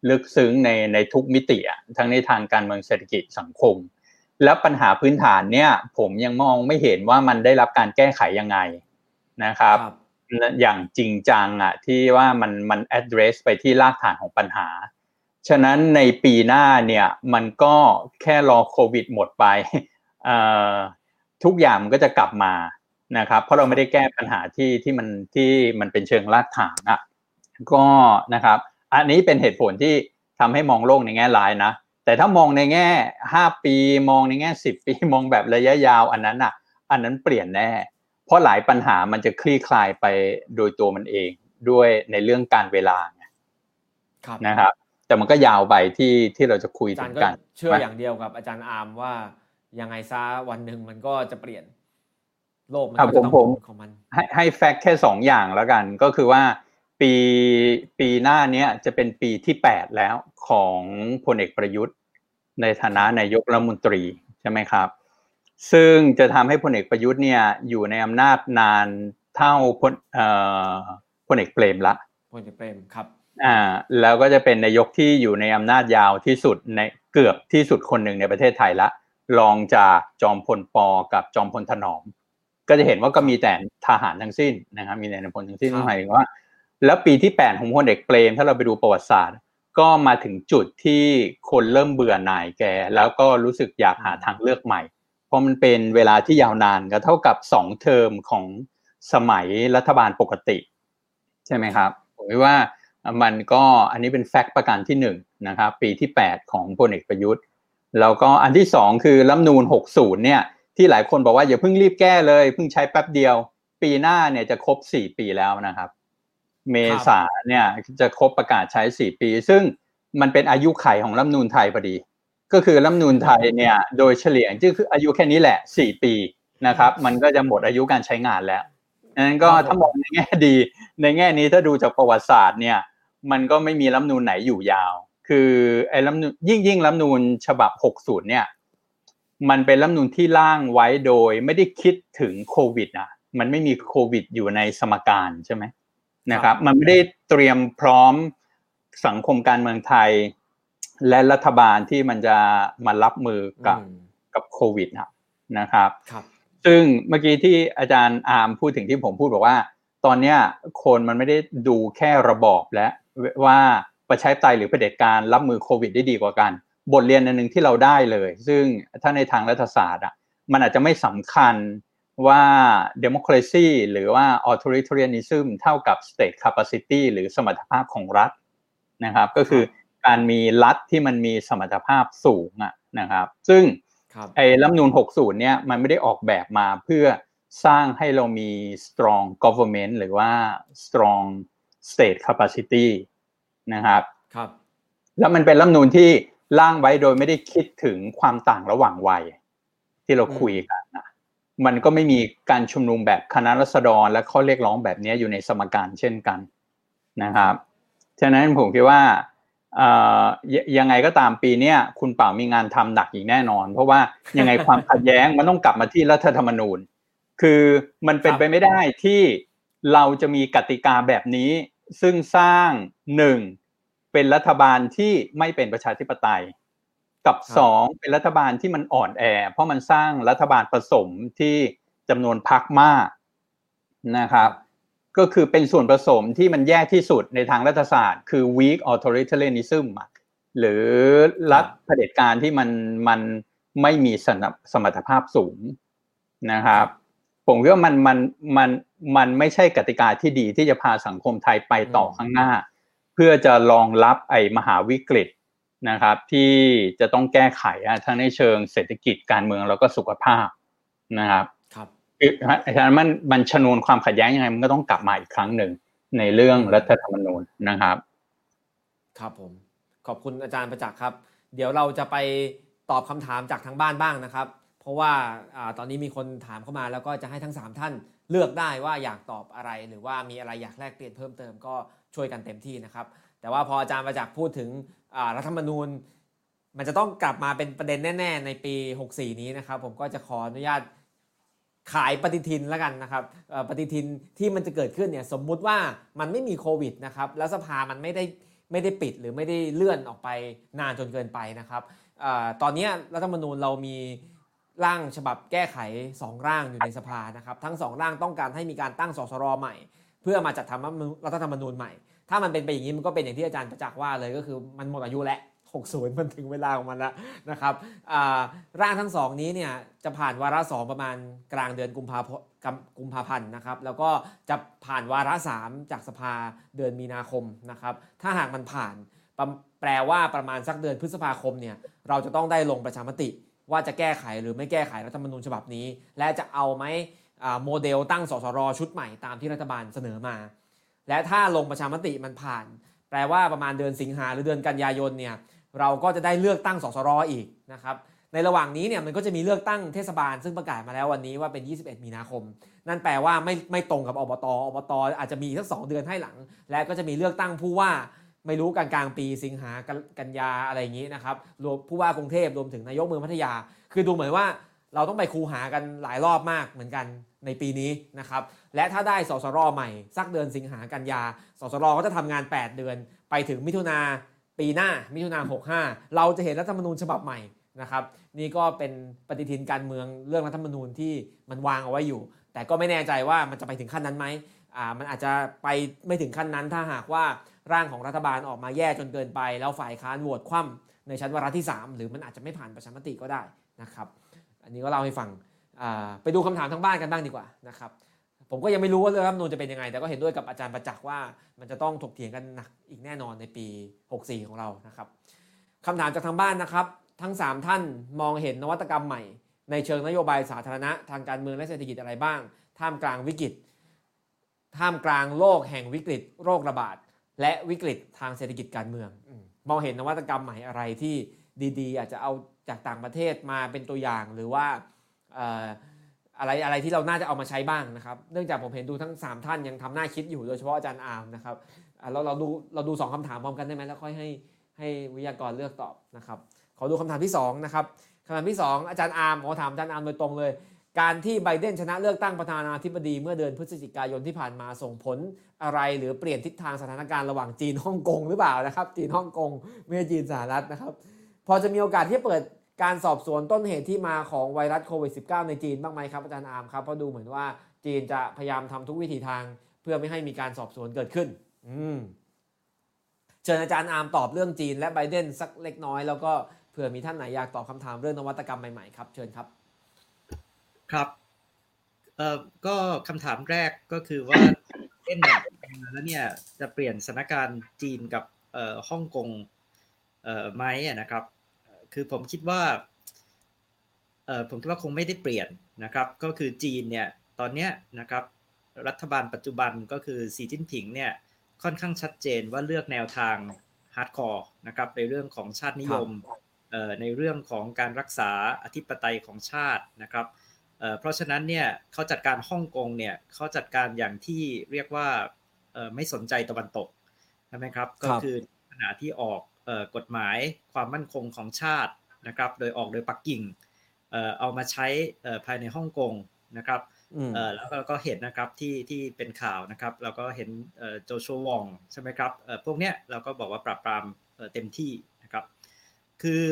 ลึกซึ้งในในทุกมิติอะทั้งในทางการเมืองเศรษฐกิจสังคม แล้วปัญหาพื้นฐานเนี่ย ผมยังมองไม่เห็นว่ามันได้รับการแก้ไขยังไงนะครับอย่างจริงจังอะที่ว่ามันมัน address ไปที่รากฐานของปัญหา ฉะนั้นในปีหน้าเนี่ยมันก็แค่รอโควิดหมดไปเอ่อทุกอย่างมันก็จะกลับมา นะครับ เพราะเราไม่ได้แก้ปัญหาที่ที่มันที่มันเป็นเชิงรากฐานอะก็นะครับ อันนี้เป็นเหตุผลที่ทำให้มองโลกในแง่ร้ายนะ แต่ถ้ามองในแง่ห้าปีมองในแง่สิบปีมองแบบระยะยาว อันนั้นอะ อันนั้นเปลี่ยนแน่ เพราะหลายปัญหามันจะคลี่คลายไปโดยตัวมันเองด้วยในเรื่องการเวลาไงครับนะครับ แต่มันก็ยาวไปที่ที่เราจะคุยอาจาถึรย์งก็กัน เชื่ออย่างเดียวกับอาจารย์อาร์มว่ายังไงซะวันหนึ่งมันก็จะเปลี่ยน โลกมันอะก็ผจะมต้องผมของมันให้ให้แฟกต์แค่สองอย่างแล้วกัน ก็คือว่าปีปีหน้าเนี้ยจะเป็นปีที่แปดแล้วของพลเอกประยุทธ์ ในฐานะนายกรัฐมนตรีใช่ไหมครับ ซึ่งจะทำให้พลเอกประยุทธ์เนี่ยอยู่ในอำนาจนานเท่าพลเอ่อพลเอกเปรมละพลเอกเปรมครับอ่าแล้วก็จะเป็นนายกที่อยู่ในอำนาจยาวที่สุดในเกือบที่สุดคนหนึ่งในประเทศไทยละรองจากจอมพลปอกับจอมพลถนอม ก็จะเห็นว่าก็มีแต่ทหารทั้งสิ้นนะครับมีแต่นายพลทั้งสิ้นครับหมายถึงว่า แล้วปีที่แปดของพลเอกเปรม ถ้าเราไปดูประวัติศาสตร์ ก็มาถึงจุดที่คนเริ่มเบื่อหน่ายแก แล้วก็รู้สึกอยากหาทางเลือกใหม่ เพราะมันเป็นเวลาที่ยาวนานก็เท่ากับสองเทอมของสมัยรัฐบาลปกติ ใช่ไหมครับผมว่ามันก็อันนี้เป็นแฟกต์ประการที่หนึ่งนะครับปีที่แปดของพลเอกประยุทธ์แล้วก็อันที่สองคือรัฐธรรมนูน60เนี่ย ที่หลายคนบอกว่าอย่าเพิ่งรีบแก้เลยเพิ่งใช้แป๊บเดียว ปีหน้าเนี่ยจะครบสี่ปีแล้วนะครับ เมษาเนี่ยจะครบประกาศใช้สี่ปี ซึ่งมันเป็นอายุไขของรัฐธรรมนูนไทยพอดี ก็คือรัฐธรรมนูนไทยเนี่ยโดยเฉลี่ยก็คืออายุแค่นี้แหละสี่ปีนะครับ มันก็จะหมดอายุการใช้งานแล้วนั้นก็ถ้ามองในแง่ดี ในแง่นี้ถ้าดูจากประวัติศาสตร์เนี่ย มันก็ไม่มีรัฐธรรมนูนไหนอยู่ยาว คือไอ้รัฐธรรมนูญยิ่งยิ่งรัฐธรรมนูญฉบับ 60 เนี่ย มันเป็นรัฐธรรมนูญที่ร่างไว้โดยไม่ได้คิดถึงโควิดอะ มันไม่มีโควิดอยู่ในสมการใช่ไหมนะครับ มันไม่ได้เตรียมพร้อมสังคมการเมืองไทย และรัฐบาลที่มันจะมารับมือกับอืมกับโควิดอะนะครับครับ ซึ่งเมื่อกี้ที่อาจารย์อาร์มพูดถึงที่ผมพูดบอกว่า ตอนเนี้ยคนมันไม่ได้ดูแค่ระบอบและว่าประชาธิปไตยหรือเผด็จการรับมือโควิดได้ดีกว่ากัน บทเรียนอันหนึ่งที่เราได้เลย ซึ่งถ้าในทางรัฐศาสตร์อะมันอาจจะไม่สำคัญว่า democracy หรือว่า authoritarianism เท่ากับ state capacity หรือสมรรถภาพของรัฐนะครับ ก็คือการมีรัฐที่มันมีสมรรถภาพสูงอะนะครับ ซึ่งครับไอ้รัฐธรรมนูล60 เนี่ยมันไม่ได้ออกแบบมาเพื่อสร้างให้เรามี strong government หรือว่า strong state capacity นะครับครับ แล้วมันเป็นรัฐธรรมนูลที่ ร่างไว้โดยไม่ได้คิดถึงความต่างระหว่างวัย ที่เราคุยกันนะมันก็ไม่มีการชุมนุมแบบคณะรัษฎรและข้อเรียกร้องแบบนี้อยู่ในสมการเช่นกันนะครับ ฉะนั้นผมคิดว่าเออยยังไงก็ตามปีเนี้ยคุณเป่ามีงานทำหนักอีกแน่นอน เพราะว่ายังไงความขัดแย้งมันต้องกลับมาที่รัฐธรรมนูญ คือมันเป็นไปไม่ได้ที่เราจะมีกติกาแบบนี้ ซึ่งสร้างหนึ่ง เป็นรัฐบาลที่ไม่เป็นประชาธิปไตย กับสองเป็นรัฐบาลที่มันอ่อนแอ เพราะมันสร้างรัฐบาลผสมที่จำนวนพรรคมากนะครับก็คือเป็นส่วนผสมที่มันแย่ที่สุดในทางรัฐศาสตร์ คือ weak authoritarianism อะหรือรัฐเผด็จการที่มันมันไม่มีสนับสมรรถภาพสูงนะครับ ผมคิดว่ามันมันมันมันไม่ใช่กติกาที่ดีที่จะพาสังคมไทยไปต่อข้างหน้า เพื่อจะรองรับไอ้มหาวิกฤตนะครับที่จะต้องแก้ไขอะทั้งในเชิงเศรษฐกิจการเมืองแล้วก็สุขภาพนะครับครับคือฉะนั้นมันมันชนวนความขัดแย้งยังไงมันก็ต้องกลับมาอีกครั้งหนึ่งในเรื่องรัฐธรรมนูญนะครับ ครับผมขอบคุณอาจารย์ประจักษ์ครับ เดี๋ยวเราจะไปตอบคำถามจากทางบ้านบ้างนะครับ เพราะว่าอาตอนนี้มีคนถามเข้ามาแล้วก็จะให้ทั้ง 3 ท่านเลือกได้ว่าอยากตอบอะไรหรือว่ามีอะไรอยากแลกเปลี่ยนเพิ่มเติมก็ ช่วยกันเต็มที่นะครับ แต่ว่าพออาจารย์ประจักษ์พูดถึงรัฐธรรมนูญ มันจะต้องกลับมาเป็นประเด็นแน่ ๆ ในปี 64 นี้นะครับ ผมก็จะขออนุญาตขายปฏิทินแล้วกันนะครับปฏิทินที่มันจะเกิดขึ้นเนี่ยสมมุติว่ามันไม่มีโควิดนะครับแล้วสภามันไม่ได้ไม่ได้ปิดหรือไม่ได้เลื่อนออกไปนานจนเกินไปนะครับอตอนนี้รัฐธรรมนูญเรามีร่างฉบับแก้ไข 2 ร่างอยู่ในสภานะครับ ทั้ง 2 ร่างต้องการให้มีการตั้งสสรใหม่ พื่อมาจัดทำรัฐธรรมนูญใหม่ ถ้ามันเป็นไปอย่างนี้มันก็เป็นอย่างที่อาจารย์ประจักษ์ว่าเลยก็คือมันหมดอายุแล้ว60 มันถึงเวลาของมันแล้วนะครับร่างทั้งสองนี้เนี่ยจะผ่านวาระสองประมาณกลางเดือนกุมภาพกุมภาพันธ์นะครับ แล้วก็จะผ่านวาระสามจากสภาเดือนมีนาคมนะครับ ถ้าหากมันผ่านแปลว่าประมาณสักเดือนพฤษภาคมเนี่ยเราจะต้องได้ลงประชามติ ว่าจะแก้ไขหรือไม่แก้ไขรัฐธรรมนูญฉบับนี้ และจะเอาไหม โมเดลตั้งสสรชุดใหม่ตามที่รัฐบาลเสนอมา และถ้าลงประชามติมันผ่าน แปลว่าประมาณเดือนสิงหาหรือเดือนกันยายนเนี่ยเราก็จะได้เลือกตั้งสสรอีกนะครับในระหว่างนี้เนี่ยมันก็จะมีเลือกตั้งเทศบาล ซึ่งประกาศมาแล้ววันนี้ว่าเป็น 21 มีนาคม นั่นแปลว่าไม่ไม่ตรงกับอบตอบตอาจจะมีสักสองเดือนให้หลัง และก็จะมีเลือกตั้งผู้ว่าไม่รู้กลางกลางปีสิงหากันกันยาอะไรอย่างนี้นะครับรวมผู้ว่ากรุงเทพรวมถึงนายกเมืองพัทยา คือดูเหมือนว่าเราต้องไปคูหากันหลายรอบมากเหมือนกัน ในปีนี้นะครับ และถ้าได้สสรใหม่สักเดือนสิงหากันยา สสรก็จะทำงาน 8 เดือน ไปถึงมิถุนาปีหน้ามิถุนา65 เราจะเห็นรัฐธรรมนูญฉบับใหม่นะครับ นี่ก็เป็นปฏิทินการเมืองเรื่องรัฐธรรมนูญที่มันวางเอาไว้อยู่ แต่ก็ไม่แน่ใจว่ามันจะไปถึงขั้นนั้นไหมอ่ามันอาจจะไปไม่ถึงขั้นนั้นถ้าหากว่าร่างของรัฐบาลออกมาแย่จนเกินไป แล้วฝ่ายค้านโหวตคว่ำในชั้นวาระที่ 3 หรือมันอาจจะไม่ผ่านประชามติก็ได้นะครับ อันนี้ก็เล่าให้ฟัง ไปดูคำถามทางบ้านกันบ้างดีกว่านะครับผมก็ยังไม่รู้ว่าเรื่องรัฐมนูลจะเป็นยังไง แต่ก็เห็นด้วยกับอาจารย์ประจักษ์ว่ามันจะต้องถกเถียงกันหนักอีกแน่นอนในปี 64 ของเรานะครับคำถามจากทางบ้านนะครับ ทั้ง 3 ท่านมองเห็นนวัตกรรมใหม่ ในเชิงนโยบายสาธารณะทางการเมืองและเศรษฐกิจอะไรบ้าง ท่ามกลางวิกฤต ท่ามกลางโลกแห่งวิกฤต โรคระบาด และวิกฤตทางเศรษฐกิจการเมือง มองเห็นนวัตกรรมใหม่อะไรที่ดีๆ อาจจะเอาจากต่างประเทศมาเป็นตัวอย่างหรือว่า อะไรอะไรที่เราน่าจะเอามาใช้บ้างนะครับเนื่องจากผมเห็นดูทั้ง 3 ท่านยังทำหน้าคิดอยู่โดยเฉพาะอาจารย์อาร์มนะครับเราเราดูเราดู 2คำถามพร้อมกันได้ไหมแล้วค่อยให้ให้วิทยากรเลือกตอบนะครับขอดูคำถามที่2นะครับคำถามที่ 2 อาจารย์อาร์มขอถามอาจารย์อาร์มโดยตรงเลย การที่ไบเดนชนะเลือกตั้งประธานาธิบดีเมื่อเดือนพฤศจิกายนที่ผ่านมาส่งผลอะไร หรือเปลี่ยนทิศทางสถานการณ์ระหว่างจีนฮ่องกงหรือเปล่านะครับจีนฮ่องกงไม่ใช่จีนสหรัฐนะครับพอจะมีโอกาสที่เปิด การสอบสวนต้นเหตุที่มาของไวรัสโควิด -19 ในจีนบ้างไหมครับอาจารย์อาร์มครับเพราะดูเหมือนว่าจีนจะพยายามทำทุกวิถีทาง เพื่อไม่ให้มีการสอบสวนเกิดขึ้น อืมเชิญอาจารย์อาร์มตอบเรื่องจีน และไบเดนสักเล็กน้อยแล้วก็เผื่อมีท่านไหนอยากตอบคำถามเรื่องนวัตกรรมใหม่ๆครับ เชิญครับ ครับเอ่อก็คำถามแรกก็คือว่าไบเดนเนี่ยแล้วเนี่ยจะเปลี่ยนสถานการณ์จีนกับเอ่อฮ่องกงเอ่อไหมนะครับ คือผมคิดว่าเออผมคิดว่าคงไม่ได้เปลี่ยนนะครับ ก็คือจีนเนี่ยตอนนี้นะครับรัฐบาลปัจจุบันก็คือสีจิ้นผิงเนี่ยค่อนข้างชัดเจนว่าเลือกแนวทาง hardcore นะครับในเรื่องของชาตินิยมในเรื่องของการรักษาอธิปไตยของชาตินะครับเพราะฉะนั้นเนี่ยเขาจัดการฮ่องกงเนี่ยเขาจัดการอย่างที่เรียกว่าไม่สนใจตะวันตกใช่ไหมครับก็คือขณะที่ออก กฎหมายความมั่นคงของชาตินะครับ โดยออกโดยปักกิ่งเอามาใช้ภายในฮ่องกงนะครับแล้วก็เห็นนะครับที่ที่เป็นข่าวนะครับ เราก็เห็นโจชัววองใช่ไหมครับพวกเนี้ยเราก็บอกว่าปราบปรามเต็มที่นะครับ คือ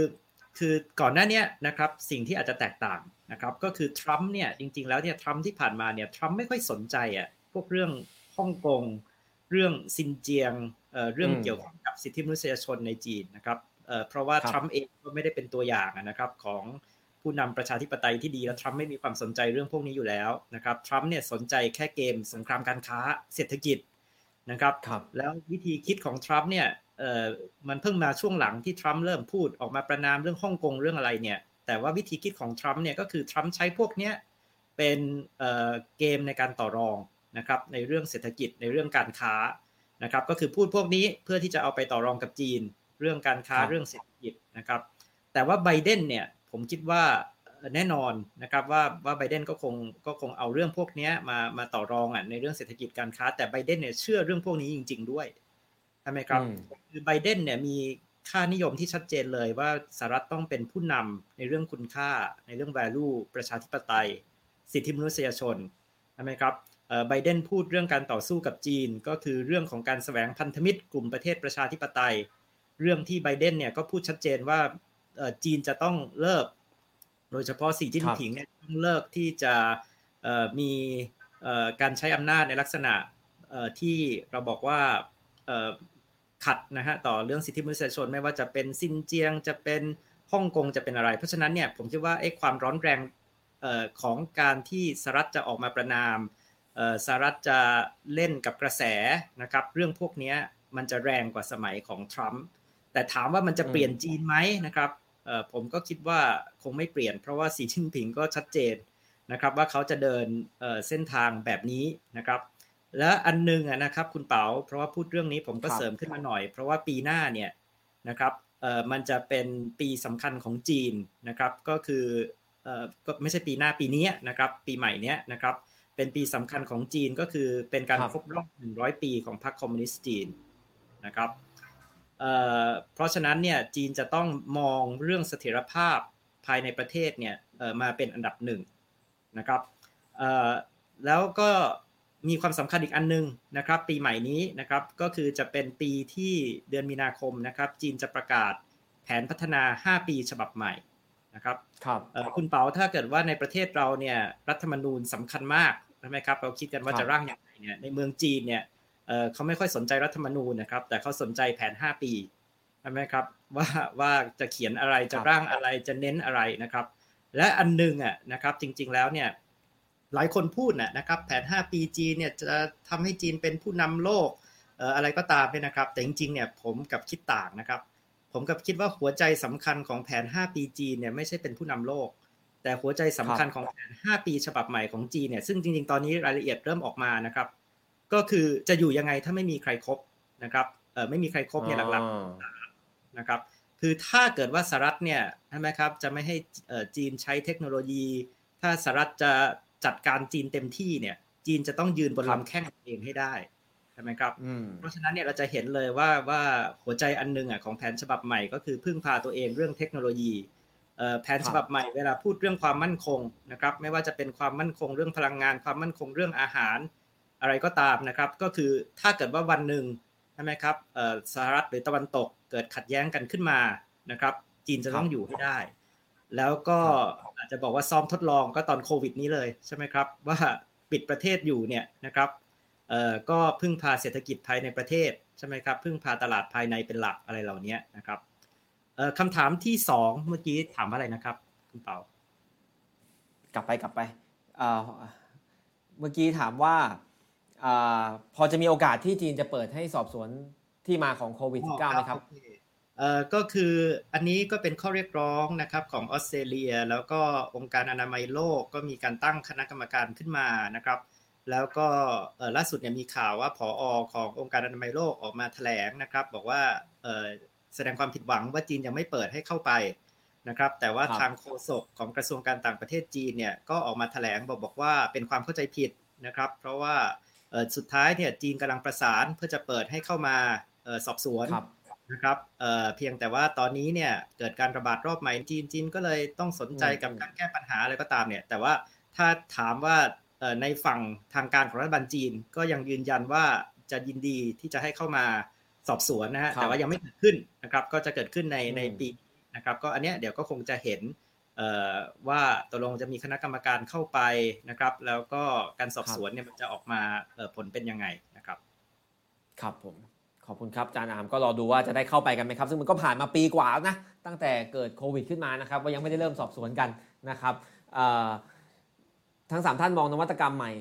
คือก่อนหน้านี้นะครับสิ่งที่อาจจะแตกต่างนะครับ ก็คือทรัมป์เนี่ยจริงๆแล้วเนี่ยทรัมป์ที่ผ่านมาเนี่ยทรัมป์ไม่ค่อยสนใจอะพวกเรื่องฮ่องกง เรื่องซินเจียงเรื่องเกี่ยวกับสิทธิมนุษยชนในจีนนะครับเพราะว่าทรัมป์เองก็ไม่ได้เป็นตัวอย่างนะครับของผู้นำประชาธิปไตยที่ดีและทรัมป์ไม่มีความสนใจเรื่องพวกนี้อยู่แล้วนะครับทรัมป์เนี่ยสนใจแค่เกมสงครามการค้าเศรษฐกิจนะครับรบแล้ววิธีคิดของทรัมป์เนี่ยเอ่อมันเพิ่งมาช่วงหลังที่ทรัมป์เริ่มพูดออกมาประนามเรื่องฮ่องกงเรื่องอะไรเนี่ยแต่ว่าวิธีคิดของทรัมป์เนี่ยก็คือทรัมป์ใช้พวกเนี้ยเป็นเอ่อเกมในการต่อรอง นะครับในเรื่องเศรษฐกิจในเรื่องการค้านะครับ ก็คือพูดพวกนี้เพื่อที่จะเอาไปต่อรองกับจีน เรื่องการค้าเรื่องเศรษฐกิจนะครับ แต่ว่าไบเดนเนี่ยผมคิดว่าแน่นอนนะครับว่าว่าไบเดนก็คงก็คงเอาเรื่องพวกนี้มามาต่อรองอะในเรื่องเศรษฐกิจการค้า แต่ไบเดนเนี่ยเชื่อเรื่องพวกนี้จริง ๆ ด้วยใช่ไหมครับคือไบเดนเนี่ยมีค่านิยมที่ชัดเจนเลยว่าสหรัฐต้องเป็นผู้นำในเรื่องคุณค่า ในเรื่อง value ประชาธิปไตย สิทธิมนุษยชนใช่ไหมครับ ไบเดนพูดเรื่องการต่อสู้กับจีน ก็คือเรื่องของการแสวงพันธมิตรกลุ่มประเทศประชาธิปไตย เรื่องที่ไบเดนเนี่ยก็พูดชัดเจนว่าจีนจะต้องเลิก โดยเฉพาะสีจิ้นผิงเนี่ยต้องเลิกที่จะมีการใช้อำนาจในลักษณะที่เราบอกว่าขัดนะฮะต่อเรื่องสิทธิมนุษยชนไม่ว่าจะเป็นซินเจียงจะเป็นฮ่องกงจะเป็นอะไร เพราะฉะนั้นเนี่ยผมคิดว่าไอ้ความร้อนแรงของการที่สหรัฐจะออกมาประนาม สหรัฐจะเล่นกับกระแสนะครับ เรื่องพวกนี้มันจะแรงกว่าสมัยของทรัมป์แต่ถามว่ามันจะเปลี่ยนจีนไหมนะครับผมก็คิดว่าคงไม่เปลี่ยน เพราะว่าสีชิ้นผิงก็ชัดเจนนะครับ ว่าเขาจะเดินเส้นทางแบบนี้นะครับ และอันนึงนะครับคุณเปาเพราะว่าพูดเรื่องนี้ผมก็เสริมขึ้นมาหน่อย เพราะว่าปีหน้าเนี่ยนะครับมันจะเป็นปีสำคัญของจีนนะครับ ก็คือก็ไม่ใช่ปีหน้าปีนี้นะครับ ปีใหม่เนี้ยนะครับ เป็นปีสำคัญของจีนก็คือเป็นการครบรอบ100 ปีของพรรคคอมมิวนิสต์จีนนะครับเพราะฉะนั้นเนี่ยจีนจะต้องมองเรื่องเสถียรภาพภายในประเทศเนี่ยมาเป็นอันดับหนึ่งนะครับแล้วก็มีความสำคัญอีกอันนึงนะครับ ปีใหม่นี้นะครับก็คือจะเป็นปีที่เดือนมีนาคมนะครับ จีนจะประกาศแผนพัฒนา 5 ปีฉบับใหม่นะครับครับคุณเปาถ้าเกิดว่าในประเทศเราเนี่ยรัฐธรรมนูญสำคัญมาก ใช่ไหมครับเราคิดกันว่าจะร่างอย่างไรเนี่ยในเมืองจีนเนี่ยเขาไม่ค่อยสนใจรัฐธรรมนูญนะครับ แต่เขาสนใจแผน 5 ปีใช่ไหมครับว่าว่าจะเขียนอะไรจะร่างอะไรจะเน้นอะไรนะครับ และอันนึงอะนะครับจริง ๆแล้วเนี่ยหลายคนพูดนะครับแผน 5 ปีจีนเนี่ยจะทำให้จีนเป็นผู้นำโลกอะไรก็ตามเนี่ยนะครับ แต่จริงๆเนี่ยผมกับคิดต่างนะครับ ผมกับคิดว่าหัวใจสำคัญของแผน 5 ปีจีนเนี่ยไม่ใช่เป็นผู้นำโลก แต่หัวใจสำคัญของแผน 5 ปีฉบับใหม่ของจีนเนี่ยซึ่งจริงๆ ตอนนี้รายละเอียดเริ่มออกมานะครับ ก็คือจะอยู่ยังไงถ้าไม่มีใครครบนะครับเออไม่มีใครครบเนี่ยหลักๆนะครับ คือถ้าเกิดว่าสหรัฐเนี่ยใช่ไหมครับจะไม่ให้จีนใช้เทคโนโลยี ถ้าสหรัฐจะจัดการจีนเต็มที่เนี่ยจีนจะต้องยืนบนลำแข้งเองให้ได้ใช่ไหมครับ เพราะฉะนั้นเนี่ยเราจะเห็นเลยว่าว่าหัวใจอันนึงอะของแผนฉบับใหม่ก็คือพึ่งพาตัวเองเรื่องเทคโนโลยี แผนฉบับใหม่เวลาพูดเรื่องความมั่นคงนะครับ ไม่ว่าจะเป็นความมั่นคงเรื่องพลังงาน ความมั่นคงเรื่องอาหารอะไรก็ตามนะครับ ก็คือถ้าเกิดว่าวันหนึ่งใช่ไหมครับสหรัฐหรือตะวันตกเกิดขัดแย้งกันขึ้นมานะครับ จีนจะต้องอยู่ให้ได้ แล้วก็อาจจะบอกว่าซ้อมทดลองก็ตอนโควิดนี้เลยใช่ไหมครับ ว่าปิดประเทศอยู่เนี่ยนะครับเอ่อก็พึ่งพาเศรษฐกิจภายในประเทศใช่ไหมครับพึ่งพาตลาดภายในเป็นหลักอะไรเหล่านี้นะครับเอ่อ คำถามที่สองเมื่อกี้ถามอะไรนะครับ คุณเปากลับไปกลับไปเอ่อเมื่อกี้ถามว่าอพอจะมีโอกาสที่จีนจะเปิดให้สอบสวนที่มาของโควิด -19 ไหมครับเอ่อก็คืออันนี้ก็เป็นข้อเรียกร้องนะครับของออสเตรเลีย แล้วก็องค์การอนามัยโลกก็มีการตั้งคณะกรรมการขึ้นมานะครับ แล้วก็ล่าสุดเนี่ยมีข่าวว่าผออขององค์การอนามัยโลกออกมาแถลงนะครับ บอกว่า แสดงความผิดหวังว่าจีนยังไม่เปิดให้เข้าไปนะครับ แต่ว่าทางโฆษกของกระทรวงการต่างประเทศจีนเนี่ยก็ออกมาแถลงบอกบอกว่าเป็นความเข้าใจผิดนะครับ เพราะว่าสุดท้ายเนี่ยจีนกำลังประสานเพื่อจะเปิดให้เข้ามาสอบสวนนะครับเเพียงแต่ว่าตอนนี้เนี่ยเกิดการระบาดรอบใหม่จีนจีนก็เลยต้องสนใจกับการแก้ปัญหาอะไรก็ตามเนี่ย แต่ว่าถ้าถามว่าในฝั่งทางการของรัฐบาลจีน ก็ยังยืนยันว่าจะยินดีที่จะให้เข้ามา สอบสวนนะฮะแต่ว่ายังไม่เกิดขึ้นนะครับ ก็จะเกิดขึ้นในในปีนะครับ ก็อันเนี้ยเดี๋ยวก็คงจะเห็นว่าตกลงจะมีคณะกรรมการเข้าไปนะครับ แล้วก็การสอบสวนเนี่ยมันจะออกมาผลเป็นยังไงนะครับ ครับผมขอบคุณครับจานอามก็รอดูว่าจะได้เข้าไปกันไหมครับ ซึ่งมันก็ผ่านมาปีกว่านะตั้งแต่เกิดโควิดขึ้นมานะครับว่ายังไม่ได้เริ่มสอบสวนกันนะครับทั้งสามท่านมองนวัตกรรมใหม่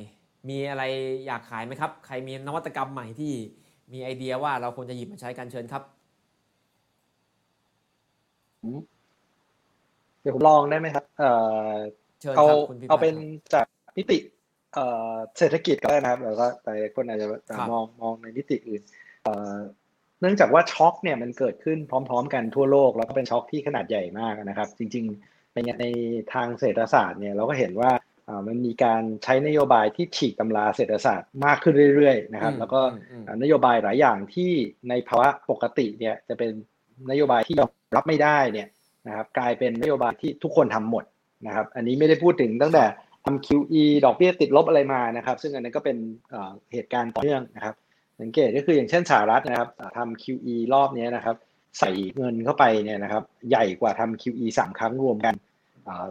มีอะไรอยากขายไหมครับ ใครมีนวัตกรรมใหม่ที่ มีไอเดียว่าเราควรจะหยิบมาใช้กันเชิญครับเดี๋ยวผมลองได้ไหมครับเออเอาเอาเป็นจากนิติเศรษฐกิจก็ได้นะครับแล้วก็แต่คนอาจจะมองมองในนิติอื่นเนื่องจากว่าช็อคเนี่ยมันเกิดขึ้นพร้อม ๆ กันทั่วโลก แล้วก็เป็นช็อคที่ขนาดใหญ่มากนะครับ จริง ๆ ในในทางเศรษฐศาสตร์เนี่ยเราก็เห็นว่า มันมีการใช้นโยบายที่ฉีกตำราเศรษฐศาสตร์มากขึ้นเรื่อยๆนะครับ แล้วก็นโยบายหลายอย่างที่ในภาวะปกติเนี่ยจะเป็นนโยบายที่ยอมรับไม่ได้เนี่ยนะครับกลายเป็นนโยบายที่ทุกคนทำหมดนะครับอันนี้ไม่ได้พูดถึงตั้งแต่ทำ QE ดอกเบี้ยติดลบอะไรมานะครับ ซึ่งอันนั้นก็เป็นเหตุการณ์ต่อเนื่องนะครับสังเกตก็คืออย่างเช่นสหรัฐนะครับทำ QE รอบนี้นะครับ ใส่เงินเข้าไปเนี่ยนะครับ ใหญ่กว่าทำ QE สามครั้งรวมกัน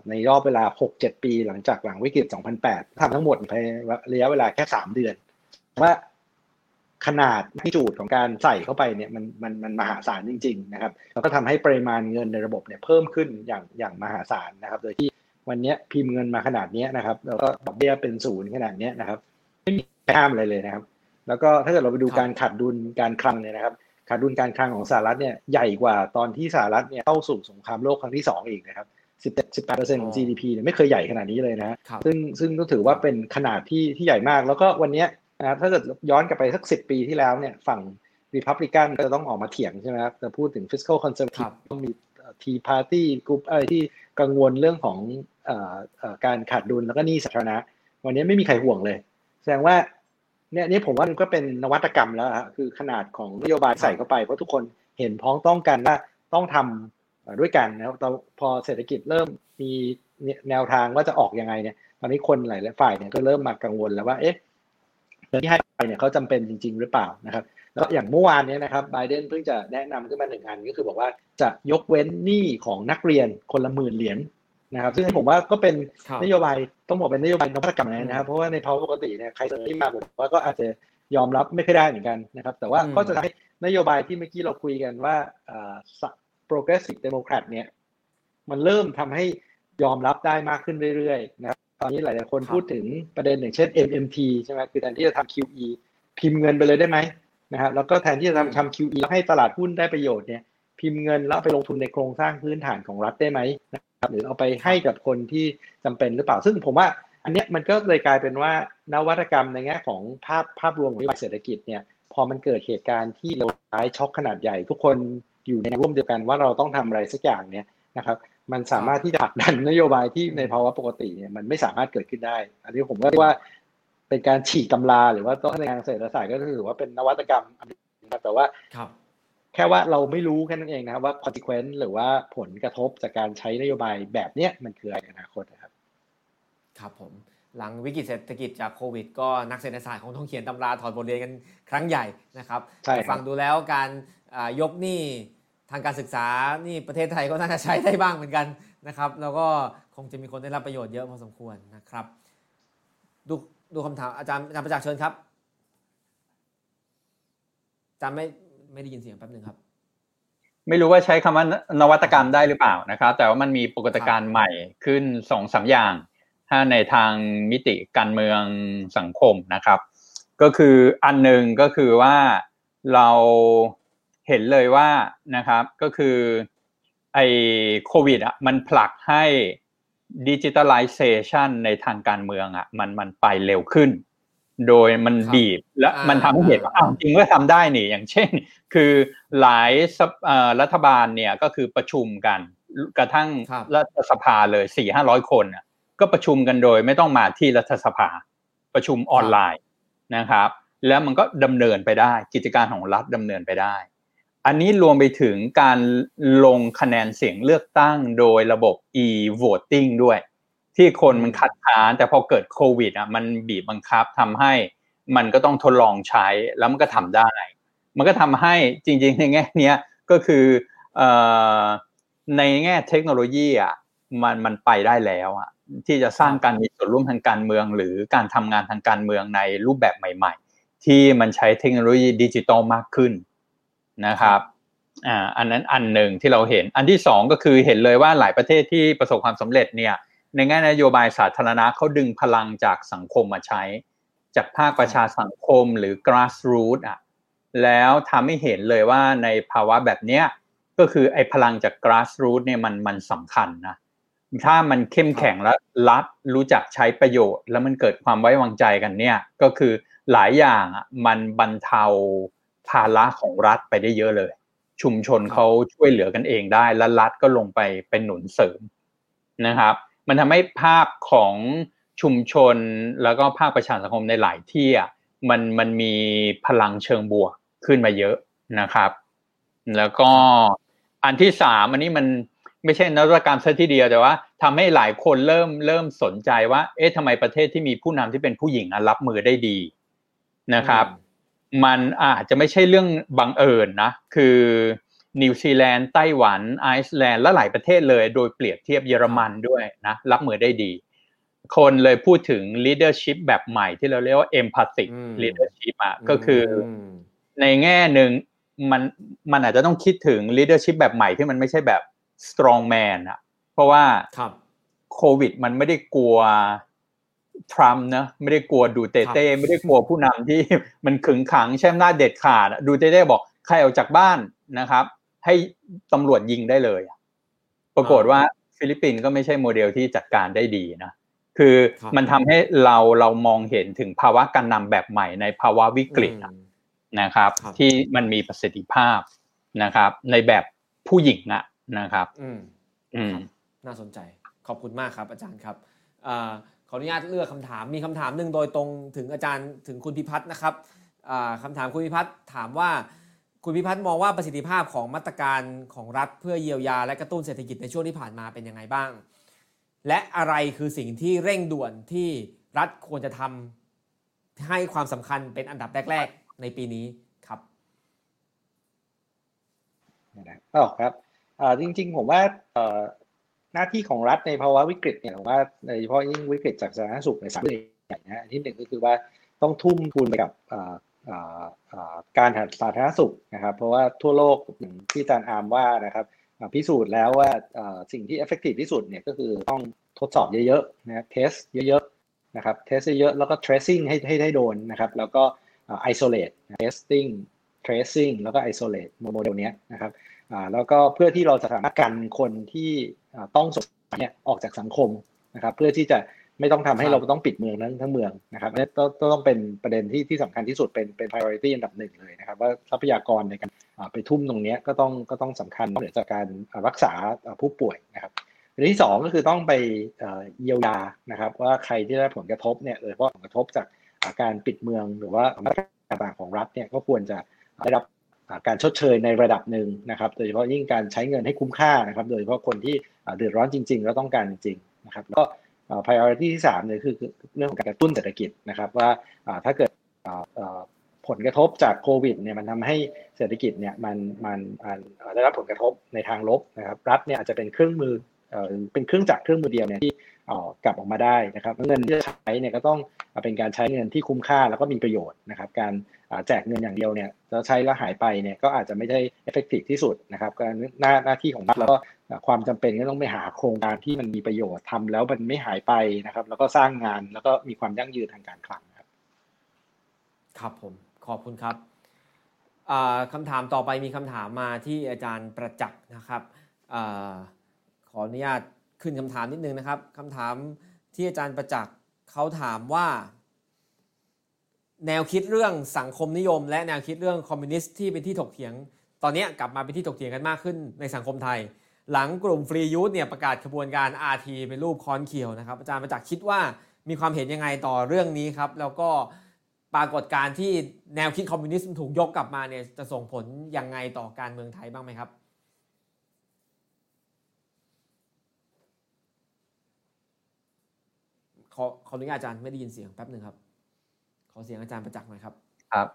ในรอบเวลา 6-7 ปีหลังจากหลังวิกฤต 2008 ทำทั้งหมดภายระยะเวลาแค่ 3 เดือน ว่าขนาดที่จูดของการใส่เข้าไปเนี่ยมันมันมันมหาศาลจริง ๆ นะครับ แล้วก็ทำให้ปริมาณเงินในระบบเนี่ยเพิ่มขึ้นอย่างอย่างมหาศาลนะครับ โดยที่วันนี้พิมพ์เงินมาขนาดนี้นะครับ แล้วก็ดอกเบี้ยเป็นศูนย์ขนาดนี้นะครับ ไม่มีห้ามอะไรเลยนะครับ แล้วก็ถ้าเกิดเราไปดูการขาดดุลการคลังเนี่ยนะครับขาดดุลการคลังของสหรัฐเนี่ยใหญ่กว่าตอนที่สหรัฐเนี่ยเข้าสู่สงครามโลกครั้งที่2อีกนะครับ 17 18เปอร์เซ็นต์ของ GDP เนี่ยไม่เคยใหญ่ขนาดนี้เลยนะซึ่งซึ่งก็ถือว่าเป็นขนาดที่ที่ใหญ่มาก แล้วก็วันนี้นะครับถ้าเกิดย้อนกลับไปสัก 10 ปีที่แล้วเนี่ยฝั่ง Republican ก็จะต้องออกมาเถียงใช่ไหมครับจะพูดถึง fiscal conservative ต้องมี Tea Party กลุ่มอะไรที่กังวลเรื่องของการขาดดุลแล้วก็หนี้สาธารณะ วันนี้ไม่มีใครห่วงเลย แสดงว่าเนี่ยนี่ผมว่ามันก็เป็นนวัตกรรมแล้วฮะคือขนาดของนโยบายใส่เข้าไปเพราะทุกคนเห็นพ้องต้องกันว่าต้องท ด้วยกันนะครับตอนพอเศรษฐกิจเริ่มมีแนวทางว่าจะออกยังไงเนี่ยตอนนี้คนหลายๆฝ่ายเนี่ยก็เริ่มมากังวลแล้วว่าเอ๊ะเงินที่ให้ไปเนี่ยเขาจำเป็นจริง ๆ หรือเปล่านะครับแล้วอย่างเมื่อวานนี้นะครับไบเดนเพิ่งจะแนะนำขึ้นมาหนึ่งอันก็คือบอกว่าจะยกเว้นหนี้ของนักเรียนคนละหมื่นเหรียญนะครับ ซึ่งผมว่าก็เป็นนโยบายต้องบอกเป็นนโยบายนวัตกรรมนะครับ เพราะว่าในภาวะปกติเนี่ยใครเสนอที่มาผมว่าก็อาจจะยอมรับไม่ค่อยได้เหมือนกันนะครับ แต่ว่าก็จะทำให้นโยบายที่เมื่อกี้เราคุยกันว่า progressive democrat เนี่ย มันเริ่มทำให้ยอมรับได้มากขึ้นเรื่อยๆนะครับ ตอนนี้หลาย ๆ คนพูดถึงประเด็นอย่างเช่น MMT ใช่ไหมคือแทนที่จะทำ QE พิมพ์เงินไปเลยได้ไหมนะครับ แล้วก็แทนที่จะทำทำ QE แล้วให้ตลาดหุ้นได้ประโยชน์เนี่ย พิมพ์เงินแล้วไปลงทุนในโครงสร้างพื้นฐานของรัฐได้ไหมนะครับ หรือเอาไปให้กับคนที่จำเป็นหรือเปล่า ซึ่งผมว่าอันนี้มันก็เลยกลายเป็นว่านวัตกรรมในแง่ของภาพภาพรวมของเศรษฐกิจเนี่ย พอมันเกิดเหตุการณ์ที่เลวร้ายช็อกขนาดใหญ่ทุกคน อยู่ในร่วมเดียวกันว่าเราต้องทำอะไรสักอย่างเนี่ยนะครับ มันสามารถที่จะผลักดันนโยบายที่ในภาวะปกติเนี่ยมันไม่สามารถเกิดขึ้นได้ อันนี้ผมก็เรียกว่าเป็นการฉีกตำราหรือว่าต้องในทางเศรษฐศาสตร์ก็ถือว่าเป็นนวัตกรรมแต่ว่าแค่ว่าเราไม่รู้แค่นั้นเองนะครับว่า consequence หรือว่าผลกระทบจากการใช้นโยบายแบบเนี้ยมันคืออะไรอนาคตนะครับ ครับผมหลังวิกฤตเศรษฐกิจจากโควิด ก็นักเศรษฐศาสตร์คงต้องเขียนตำราถอดบทเรียนกันครั้งใหญ่นะครับฟังดูแล้วการ ยกหนี้ทางการศึกษานี่ประเทศไทยก็น่าจะใช้ได้บ้างเหมือนกันนะครับ แล้วก็คงจะมีคนได้รับประโยชน์เยอะพอสมควรนะครับ ดูดูคำถามอาจารย์อาจารย์ประจักษ์เชิญครับอาจารย์ไม่ไม่ได้ยินเสียงแป๊บหนึ่งครับ ไม่รู้ว่าใช้คำว่านวัตกรรมได้หรือเปล่านะครับ แต่ว่ามันมีปรากฏการณ์ใหม่ขึ้นสองสาอย่าง ถ้าในทางมิติการเมืองสังคมนะครับ ก็คืออันหนึ่งก็คือว่าเรา เห็นเลยว่านะครับก็คือไอ้โควิดอะมันผลักให้ดิจิทัลไลเซชันในทางการเมืองอะมันมันไปเร็วขึ้น โดยมันบีบและมันทำให้เห็นว่าอ้าวจริงก็ทำได้นี่อย่างเช่น คือหลายรัฐบาลเนี่ยก็คือประชุมกันกระทั่งรัฐสภาเลยสี่ห้าร้อยคนก็ประชุมกันโดยไม่ต้องมาที่รัฐสภา ประชุมออนไลน์นะครับ แล้วมันก็ดำเนินไปได้กิจการของรัฐดำเนินไปได้ อันนี้รวมไปถึงการลงคะแนนเสียงเลือกตั้งโดยระบบ e-voting ด้วย ที่คนมันขัดขานแต่พอเกิดโควิดอะมันบีบบังคับทำให้มันก็ต้องทดลองใช้แล้วมันก็ทำได้ มันก็ทำให้จริงๆในแง่นี้ก็คือในแง่เทคโนโลยีอะมันมันไปได้แล้วอะที่จะสร้างการมีส่วนร่วมทางการเมือง หรือการทำงานทางการเมืองในรูปแบบใหม่ ๆ ที่มันใช้เทคโนโลยีดิจิตอลมากขึ้น นะครับอ่าอันนั้นอันหนึ่งที่เราเห็น อันที่สองก็คือเห็นเลยว่าหลายประเทศที่ประสบความสำเร็จเนี่ยในแง่นโยบายสาธารณะเขาดึงพลังจากสังคมมาใช้ จากภาคประชาสังคมหรือ grassroots อะแล้วทำให้เห็นเลยว่าในภาวะแบบเนี้ยก็คือไอ้พลังจาก grassroots เนี่ยมันมันสำคัญนะถ้ามันเข้มแข็งและรัฐรู้จักใช้ประโยชน์ แล้วมันเกิดความไว้วางใจกันเนี่ยก็คือหลายอย่างอะมันบรรเทา ภาระของรัฐไปได้เยอะเลย ชุมชนเขาช่วยเหลือกันเองได้ และรัฐก็ลงไปเป็นหนุนเสริมนะครับ มันทำให้ภาพของชุมชนแล้วก็ภาคประชาสังคมในหลายที่อะมันมันมีพลังเชิงบวกขึ้นมาเยอะนะครับ แล้วก็อันที่สามอันนี้มันไม่ใช่นวัตกรรมซะทีเดียวแต่ว่าทำให้หลายคนเริ่มเริ่มสนใจว่า เอ๊ะทำไมประเทศที่มีผู้นำที่เป็นผู้หญิงรับมือได้ดีนะครับ มันอาจจะไม่ใช่เรื่องบังเอิญนะ คือนิวซีแลนด์ไต้หวันไอซ์แลนด์และหลายประเทศเลยโดยเปรียบเทียบเยอรมันด้วยนะรับมือได้ดี คนเลยพูดถึง leadership แบบใหม่ที่เราเรียกว่า empathic leadership อะก็คือในแง่หนึ่งมันมันอาจจะต้องคิดถึง leadership แบบใหม่ที่มันไม่ใช่แบบ strong man อะเพราะว่าโควิดมันไม่ได้กลัว ทรัมป์นะไม่ได้กลัวดูเตเต้ไม่ได้กลัวผู้นำที่มันขึงขังใช้อำนาจเด็ดขาดดูเตเต้บอกใครออกจากบ้านนะครับ ให้ตำรวจยิงได้เลย ปรากฏว่าฟิลิปปินส์ก็ไม่ใช่โมเดลที่จัดการได้ดีนะคือมันทำให้เราเรามองเห็นถึงภาวะการนำแบบใหม่ในภาวะวิกฤตนะครับ ที่มันมีประสิทธิภาพนะครับ ในแบบผู้หญิงอะนะครับ อืมอืมน่าสนใจขอบคุณมากครับ อาจารย์ครับข ออนุญาตเลือกคำถาม มีคำถามหนึ่งโดยตรงถึงอาจารย์ถึงคุณพิพัฒน์นะครับคำถามคุณพิพัฒน์ถามว่าคุณพิพัฒน์มองว่าประสิทธิภาพของมาตรการของรัฐเพื่อเยียวยา และกระตุ้นเศรษฐกิจในช่วงที่ผ่านมาเป็นยังไงบ้าง และอะไรคือสิ่งที่เร่งด่วนที่รัฐควรจะทำให้ความสำคัญเป็นอันดับแรก ๆ ในปีนี้ครับอ๋อครับจริง ๆ ผมว่า หน้าที่ของรัฐในภาวะวิกฤตเนี่ยผมว่าโดยเฉพาะยิ่งวิกฤตจากสาธารณสุขในสามเรื่องใหญ่นะที่หนึ่งก็คือว่าต้องทุ่มทุนไปกับการสาธารณสุขนะครับ เพราะว่าทั่วโลกที่อาจารย์อาร์มว่านะครับพิสูจน์แล้วว่าสิ่งที่ effective ที่สุดเนี่ยก็คือต้องทดสอบเยอะๆนะ test เยอะๆนะครับ test เยอะแล้วก็ tracing ให้ให้ได้โดนนะครับ แล้วก็ isolate testing tracing แล้วก็ isolate โมเดลเนี้ยนะครับ แล้วก็เพื่อที่เราจะสามารถกันคนที่ต้องสงสัยเนี่ยออกจากสังคมนะครับ เพื่อที่จะไม่ต้องทำให้เราต้องปิดเมืองทั้งทั้งเมืองนะครับนี่ต้องต้องเป็นประเด็นที่ที่สำคัญที่สุดเป็นเป็น priority อันดับหนึ่งเลยนะครับ ว่าทรัพยากรในการไปทุ่มตรงนี้ก็ต้องก็ต้องสำคัญเหนือจากการรักษาผู้ป่วยนะครับอันที่สองก็คือต้องไปเยียวยานะครับ ว่าใครที่ได้ผลกระทบเนี่ยโดยเฉพาะผลกระทบจากการปิดเมืองหรือว่ามาตรการต่างของรัฐเนี่ยก็ควรจะได้รับ การชดเชยในระดับหนึ่งนะครับ โดยเฉพาะยิ่งการใช้เงินให้คุ้มค่านะครับ โดยเฉพาะคนที่เดือดร้อนจริงๆ แล้วต้องการจริงๆนะครับแล้วก็ priority ที่3เนี่ยคือเรื่องของการกระตุ้นเศรษฐกิจนะครับว่าถ้าเกิดผลกระทบจากโควิดเนี่ยมันทำให้เศรษฐกิจเนี่ยมันมันได้รับผลกระทบในทางลบนะครับรัฐเนี่ยอาจจะเป็นเครื่องมือเป็นเครื่องจักรเครื่องมือเดียวเนี่ยที่กลับออกมาได้นะครับ เงินที่จะใช้เนี่ยก็ต้องเป็นการใช้เงินที่คุ้มค่าแล้วก็มีประโยชน์นะครับ การ แจกเงินอย่างเดียวเนี่ยจะใช้แล้วหายไปเนี่ยก็อาจจะไม่ได้เอฟเฟกตีฟที่สุดนะครับก็หน้าหน้าที่ของรัฐแล้วก็ความจำเป็นก็ต้องไปหาโครงการที่มันมีประโยชน์ทำแล้วมันไม่หายไปนะครับ แล้วก็สร้างงานแล้วก็มีความยั่งยืนทางการคลังครับ ครับผมขอบคุณครับคำถามต่อไปมีคำถามมาที่อาจารย์ประจักษ์นะครับอขออนุญาตขึ้นคำถามนิดนึงนะครับคำถามที่อาจารย์ประจักษ์เขาถามว่า แนวคิดเรื่องสังคมนิยม และแนวคิดเรื่องคอมมิวนิสต์ที่เป็นที่ถกเถียง ตอนนี้กลับมาเป็นที่ถกเถียงกันมากขึ้นในสังคมไทย หลังกลุ่มฟรียูธเนี่ยประกาศขบวนการ RT เป็นรูปคอนเขียวนะครับอาจารย์ประจักษ์คิดว่ามีความเห็นยังไงต่อเรื่องนี้ครับ แล้วก็ปรากฏการที่แนวคิดคอมมิวนิสต์ถูกยกกลับมาเนี่ยจะส่งผลยังไงต่อการเมืองไทยบ้างไหมครับ ขอขออนุญาตอาจารย์ไม่ได้ยินเสียงแป๊บหนึ่งครับ ขอเสียงอาจารย์ประจักษ์หน่อยครับ ครับ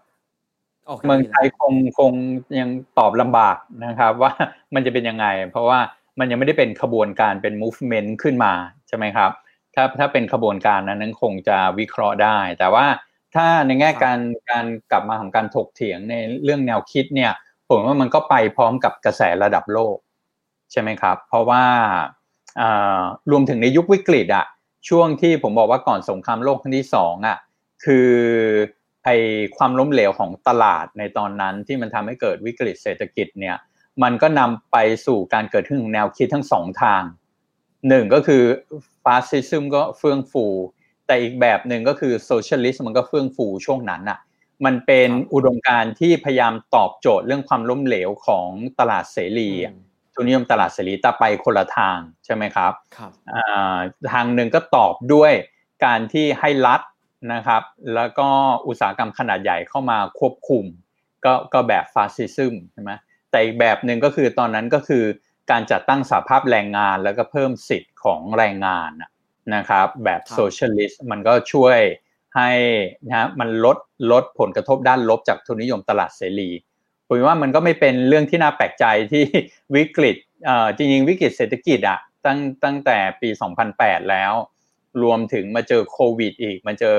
เมืองไทยคงคงยังตอบลำบากนะครับ ว่ามันจะเป็นยังไง เพราะว่ามันยังไม่ได้เป็นขบวนการเป็น movement ขึ้นมาใช่ไหมครับ ถ้าถ้าเป็นขบวนการนั้นนั้นคงจะวิเคราะห์ได้ แต่ว่าถ้าในแง่การการกลับมาของการถกเถียงในเรื่องแนวคิดเนี่ยผมว่ามันก็ไปพร้อมกับกระแสระดับโลก ใช่ไหมครับ เพราะว่ารวมถึงในยุควิกฤตอะช่วงที่ผมบอกว่าก่อนสงครามโลกครั้งที่สองอะ คือไอความล้มเหลวของตลาดในตอนนั้นที่มันทำให้เกิดวิกฤตเศรษฐกิจเนี่ยมันก็นำไปสู่การเกิดขึ้นของแนวคิดทั้งสองทางหนึ่งก็คือfascism ก็เฟื่องฟู แต่อีกแบบหนึ่งก็คือ socialist มันก็เฟื่องฟูช่วงนั้นอะมันเป็นอุดมการณ์ที่พยายามตอบโจทย์เรื่องความล้มเหลวของตลาดเสรีทุนนิยมตลาดเสรีแต่ไปคนละทางใช่ไหมครับครับทางหนึ่งก็ตอบด้วยการที่ให้รัฐ นะครับ แล้วก็อุตสาหกรรมขนาดใหญ่เข้ามาควบคุม ก็ก็แบบ fascism ใช่ไหมแต่อีกแบบหนึ่งก็คือตอนนั้นก็คือการจัดตั้งสหภาพแรงงานแล้วก็เพิ่มสิทธิ์ของแรงงานนะครับ แบบ socialist มันก็ช่วยให้นะมันลดลดผลกระทบด้านลบจากทุนนิยมตลาดเสรีผมว่ามันก็ไม่เป็นเรื่องที่น่าแปลกใจที่วิกฤตจริงๆวิกฤตเศรษฐกิจอะตั้งตั้งแต่ปี 2008 แล้ว รวมถึงมาเจอโควิด อีกมาเจอ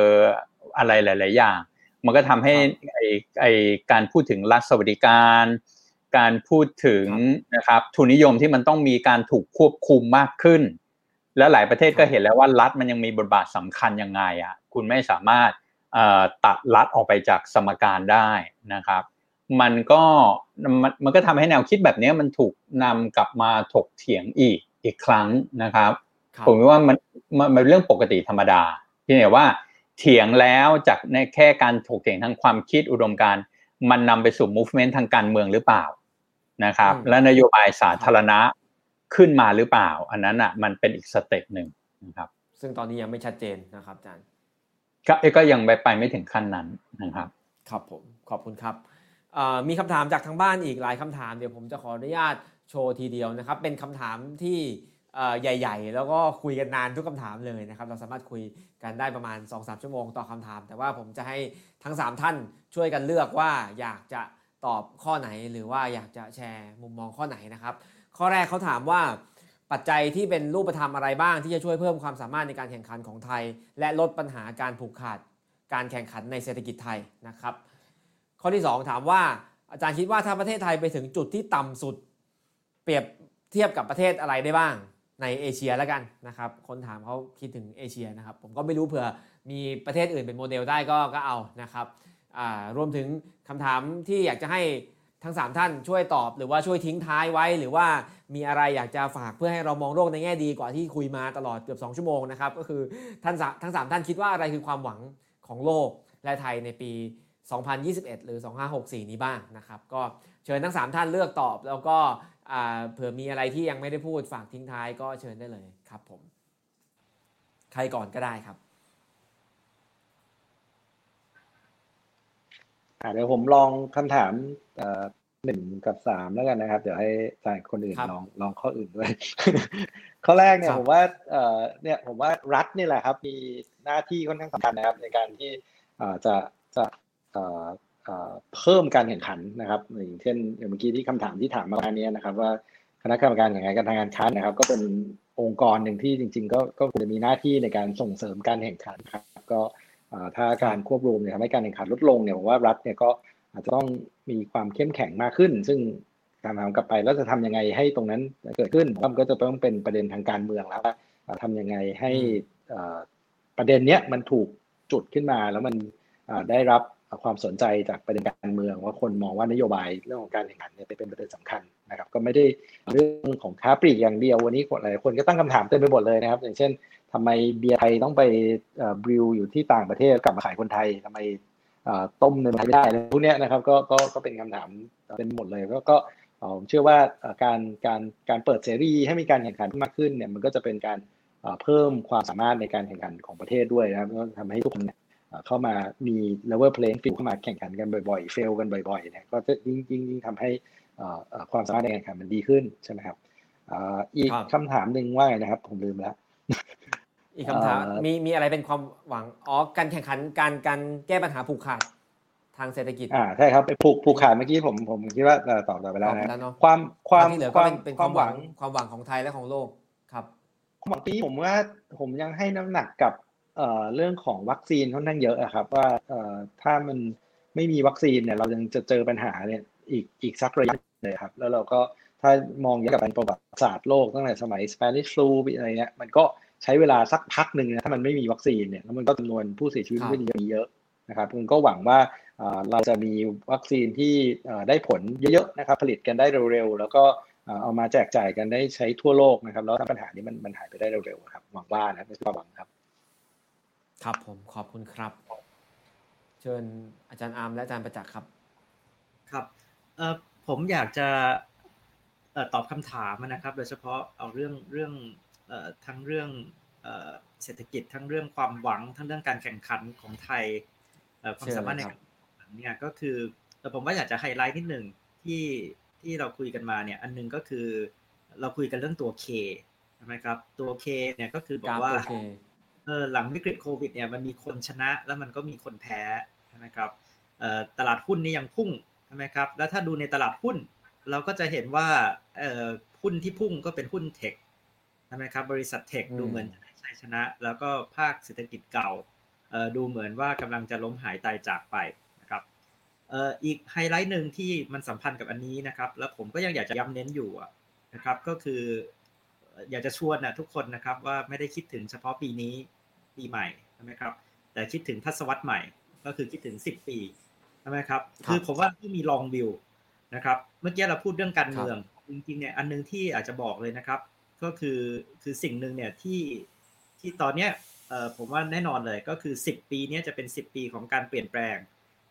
อะไรหลาย ๆ อย่าง มันก็ทำให้ไอไอการพูดถึงรัฐสวัสดิการ การพูดถึงนะครับทุนนิยมที่มันต้องมีการถูกควบคุมมากขึ้น และหลายประเทศก็เห็นแล้วว่ารัฐมันยังมีบทบาทสำคัญยังไงอะคุณไม่สามารถตัดรัฐออกไปจากสมการได้นะครับ มันก็มันมันก็ทำให้แนวคิดแบบนี้มันถูกนำกลับมาถกเถียงอีกอีกครั้งนะครับ ผมว่ามันมันเป็นเรื่องปกติธรรมดาที่ไหนว่าเถียงแล้วจากในแค่การถกเถียงทางความคิดอุดมการมันนำไปสู่ movement ทางการเมืองหรือเปล่านะครับ และนโยบายสาธารณะขึ้นมาหรือเปล่า อันนั้นอะมันเป็นอีกสเต็ปหนึ่งนะครับ ซึ่งตอนนี้ยังไม่ชัดเจนนะครับอาจารย์ก็ก็ยังไปไปไม่ถึงขั้นนั้นนะครับ ครับผมขอบคุณครับเอ่อมีคำถามจากทางบ้านอีกหลายคำถามเดี๋ยวผมจะขออนุญาตโชว์ทีเดียวนะครับ เป็นคำถามที่เอ่อ ใหญ่ ๆ แล้วก็คุยกันนานทุกคำถามเลยนะครับ เราสามารถคุยกันได้ประมาณ 2-3 ชั่วโมงต่อคำถาม แต่ว่าผมจะให้ทั้ง 3 ท่านช่วยกันเลือกว่าอยากจะตอบข้อไหนหรือว่าอยากจะแชร์มุมมองข้อไหนนะครับ ข้อแรกเขาถามว่าปัจจัยที่เป็นรูปธรรมอะไรบ้างที่จะช่วยเพิ่มความสามารถในการแข่งขันของไทย และลดปัญหาการผูกขาดการแข่งขันในเศรษฐกิจไทยนะครับ ข้อที่ 2 ถามว่าอาจารย์คิดว่าถ้าประเทศไทยไปถึงจุดที่ต่ำสุด เปรียบเทียบกับประเทศอะไรได้บ้าง ในเอเชียแล้วกันนะครับคนถามเขาคิดถึงเอเชียนะครับผมก็ไม่รู้เผื่อมีประเทศอื่นเป็นโมเดลได้ก็ก็เอานะครับอ่ารวมถึงคำถามที่อยากจะให้ทั้ง 3 ท่านช่วยตอบ หรือว่าช่วยทิ้งท้ายไว้ หรือว่ามีอะไรอยากจะฝากเพื่อให้เรามองโลกในแง่ดีกว่าที่คุยมาตลอดเกือบ 2 ชั่วโมงนะครับก็คือท่านทั้ง 3 ท่านคิดว่าอะไรคือความหวังของโลกและไทยในปี 2021 หรือ 2564 นี้บ้างนะครับก็เชิญทั้ง 3 ท่านเลือกตอบแล้วก็ เผื่อมีอะไรที่ยังไม่ได้พูดฝากทิ้งท้ายก็เชิญได้เลยครับผม ใครก่อนก็ได้ครับอ่าเดี๋ยวผมลองคำถามเอ่อหนึ่งกับสามแล้วกันนะครับ เดี๋ยวให้ทางคนอื่นครับลองลองข้ออื่นด้วย ข้อแรกเนี่คยรับผมว่าเอ่อเนี่ยผมว่ารัฐนี่แหละครับ มีหน้าที่ค่อนข้างสำคัญนะครับ ในการที่เอ่อจะจะ เพิ่มการแข่งขันนะครับอย่างเช่นอย่างเมื่อกี้ที่คำถามที่ถามมาอันนี้นะครับ ว่าคณะกรรมการแข่งขันการทางการค้านะครับ ก็เป็นองค์กรหนึ่งที่จริง ๆ ก็ก็ควรจะมีหน้าที่ในการส่งเสริมการแข่งขันครับ ก็ถ้าการควบรวมเนี่ยทำให้การแข่งขันลดลงเนี่ยผมว่ารัฐเนี่ยก็อาจจะต้องมีความเข้มแข็งมากขึ้น ซึ่งการถามกลับไปแล้วจะทำยังไงให้ตรงนั้นเกิดขึ้นมันก็จะต้องเป็นประเด็นทางการเมืองแล้วว่าทำยังไงให้ประเด็นเนี้ยมันถูกจุดขึ้นมาแล้วมันได้รับ ความสนใจจากประเด็นการเมือง ว่าคนมองว่านโยบายเรื่องของการแข่งขันเนี่ยเป็นประเด็นสำคัญนะครับ ก็ไม่ได้เรื่องของค้าปลีกอย่างเดียววันนี้หลายคนก็ตั้งคำถามเต็มไปหมดเลยนะครับ อย่างเช่นทำไมเบียร์ไทยต้องไปบริวอยู่ที่ต่างประเทศกลับมาขายคนไทยทำไมต้มในไทยไม่ได้อะไรพวกเนี้ยนะครับก็ก็ก็เป็นคำถามเป็นหมดเลยก็ก็เอ่อผมเชื่อว่าการการการเปิดเสรีให้มีการแข่งขันมากขึ้นเนี่ยมันก็จะเป็นการเอ่อเพิ่มความสามารถในการแข่งขันของประเทศด้วยนะครับก็ทำให้ทุกคนเนี่ย เอ่อเข้ามามี level playing field เข้ามาแข่งขันกันบ่อยๆ fail กันบ่อยๆเนี่ยก็จะยิ่งยิ่งยิ่งทำให้เอ่อเอ่อความสามารถในการแข่งขันมันดีขึ้นใช่ไหมครับเอ่ออีกครับคำถามหนึ่งว่าไงนะครับ ผมลืมแล้วอีกคำถามเอ่อมีมีอะไรเป็นความหวังอ๋อการแข่งขันการการแก้ปัญหาผูกขาดทางเศรษฐกิจอ่าใช่ครับไปผูกผูกขาดเมื่อกี้ผมผมคิดว่าเอ่อตอบต่อไปแล้วตอบไปนะแล้วเนอะความความที่เหลือคก็วามเป็นเป็นความหวังความหวังของไทยและของโลกครับความหวังปีนี้ผมว่าผมยังให้น้ำหนักกับ เรื่องของวัคซีนค่อนข้างเยอะอะครับว่าถ้ามันไม่มีวัคซีนเนี่ยเรายังจะเจอปัญหาเนี่ยอีกอีกสักระยะเลยครับ แล้วเราก็ถ้ามองย้อนกลับไปประวัติศาสตร์โลกตั้งแต่สมัย Spanish flu อะไรเงี้ยมันก็ใช้เวลาสักพักหนึ่งนะถ้ามันไม่มีวัคซีนเนี่ยแล้วมันก็จำนวนผู้เสียชีวิตครับก็มีเยอะนะครับผมก็หวังว่าเราจะมีวัคซีนที่ได้ผลเยอะๆนะครับผลิตกันได้เร็วๆ แล้วก็เอามาแจกจ่ายกันได้ใช้ทั่วโลกนะครับแล้วปัญหานี้มันมันหายไปได้เร็วๆครับหวังว่านะไม่ใช่ความหวังครับ ครับผมขอบคุณครับ เชิญอาจารย์อาร์มและอาจารย์ประจักษ์ครับ ครับเอ่อผมอยากจะเอ่อตอบคำถามนะครับ โดยเฉพาะเอาเรื่องเรื่องเอ่อทั้งเรื่องเอ่อเศรษฐกิจทั้งเรื่องความหวังทั้งเรื่องการแข่งขันของไทยเอ่อความเชิญสามารถในเลยครักาบรแข่งขันเนี่ยก็คือเอ่อผมว่าอยากจะไฮไลท์นิดหนึ่งที่ที่เราคุยกันมาเนี่ย อันหนึงก็คือเราคุยกันเรื่องตัว K ใช่ไหมครับ ตัว K เนี่ยก็คือบอกราฟว่าโอ เคเออหลังวิกฤตโควิดเนี่ยมันมีคนชนะแล้วมันก็มีคนแพ้ใช่ไหมครับเอ่อตลาดหุ้นนี่ยังพุ่งใช่ไหมครับแล้วถ้าดูในตลาดหุ้น เราก็จะเห็นว่าเอ่อหุ้นที่พุ่งก็เป็นหุ้นเทคใช่ไหมครับบริษัทเทคอืมดูเหมือนจะได้ชัยชนะ แล้วก็ภาคเศรษฐกิจเก่าเอ่อดูเหมือนว่ากำลังจะล้มหายตายจากไปนะครับเอ่ออีกไฮไลท์หนึ่งที่มันสัมพันธ์กับอันนี้นะครับ แล้วผมก็ยังอยากจะย้ำเน้นอยู่อะนะครับก็คือเอ่ออยากจะชวนนะทุกคนนะครับว่าไม่ได้คิดถึงเฉพาะปีนี้ปีใหม่ใช่ไหมครับ แต่คิดถึงทศวรรษใหม่ ก็คือคิดถึง 10 ปีใช่ไหมครับครับ คือผมว่าที่มีลองวิวนะครับ เมื่อกี้เราพูดเรื่องการครับเมือง จริงๆเนี่ยอันหนึงที่อาจจะบอกเลยนะครับ ก็คือคือสิ่งหนึ่งเนี่ยที่ที่ตอนเนี้ยเอ่อผมว่าแน่นอนเลยก็คือ 10 ปีเนี้ยจะเป็น 10 ปีของการเปลี่ยนแปลง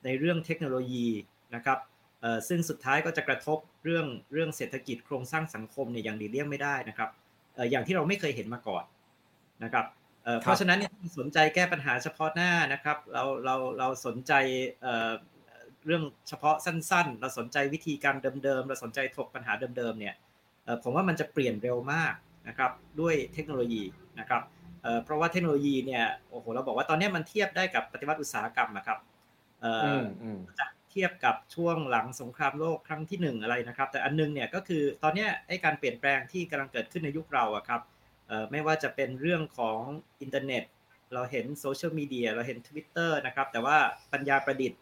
ในเรื่องเทคโนโลยีนะครับเอ่อซึ่งสุดท้ายก็จะกระทบเรื่องเรื่องเศรษฐกิจโครงสร้างสังคมเนี่ยอย่างดีเลี่ยงไม่ได้นะครับเอ่ออย่างที่เราไม่เคยเห็นมาก่อนนะครับเอ่อเพราะฉะนั้นเนี่ยสนใจแก้ปัญหาเฉพาะหน้านะครับ เราเราเราสนใจเอ่อเรื่องเฉพาะสั้นๆ เราสนใจวิธีการเดิมๆ เราสนใจถกปัญหาเดิมๆ เนี่ยผมว่ามันจะเปลี่ยนเร็วมากนะครับด้วยเทคโนโลยีนะครับเพราะว่าเทคโนโลยีเนี่ยโอ้โหเราบอกว่าตอนนี้มันเทียบได้กับปฏิวัติอุตสาหกรรมนะครับจะ เทียบกับช่วงหลังสงครามโลกครั้งที่หนึ่งอะไรนะครับ แต่อันนึงเนี่ยก็คือตอนนี้ไอ้การเปลี่ยนแปลงที่กำลังเกิดขึ้นในยุคเราอะครับไม่ว่าจะเป็นเรื่องของอินเทอร์เน็ต เราเห็นโซเชียลมีเดียเราเห็น Twitter นะครับ แต่ว่าปัญญาประดิษฐ์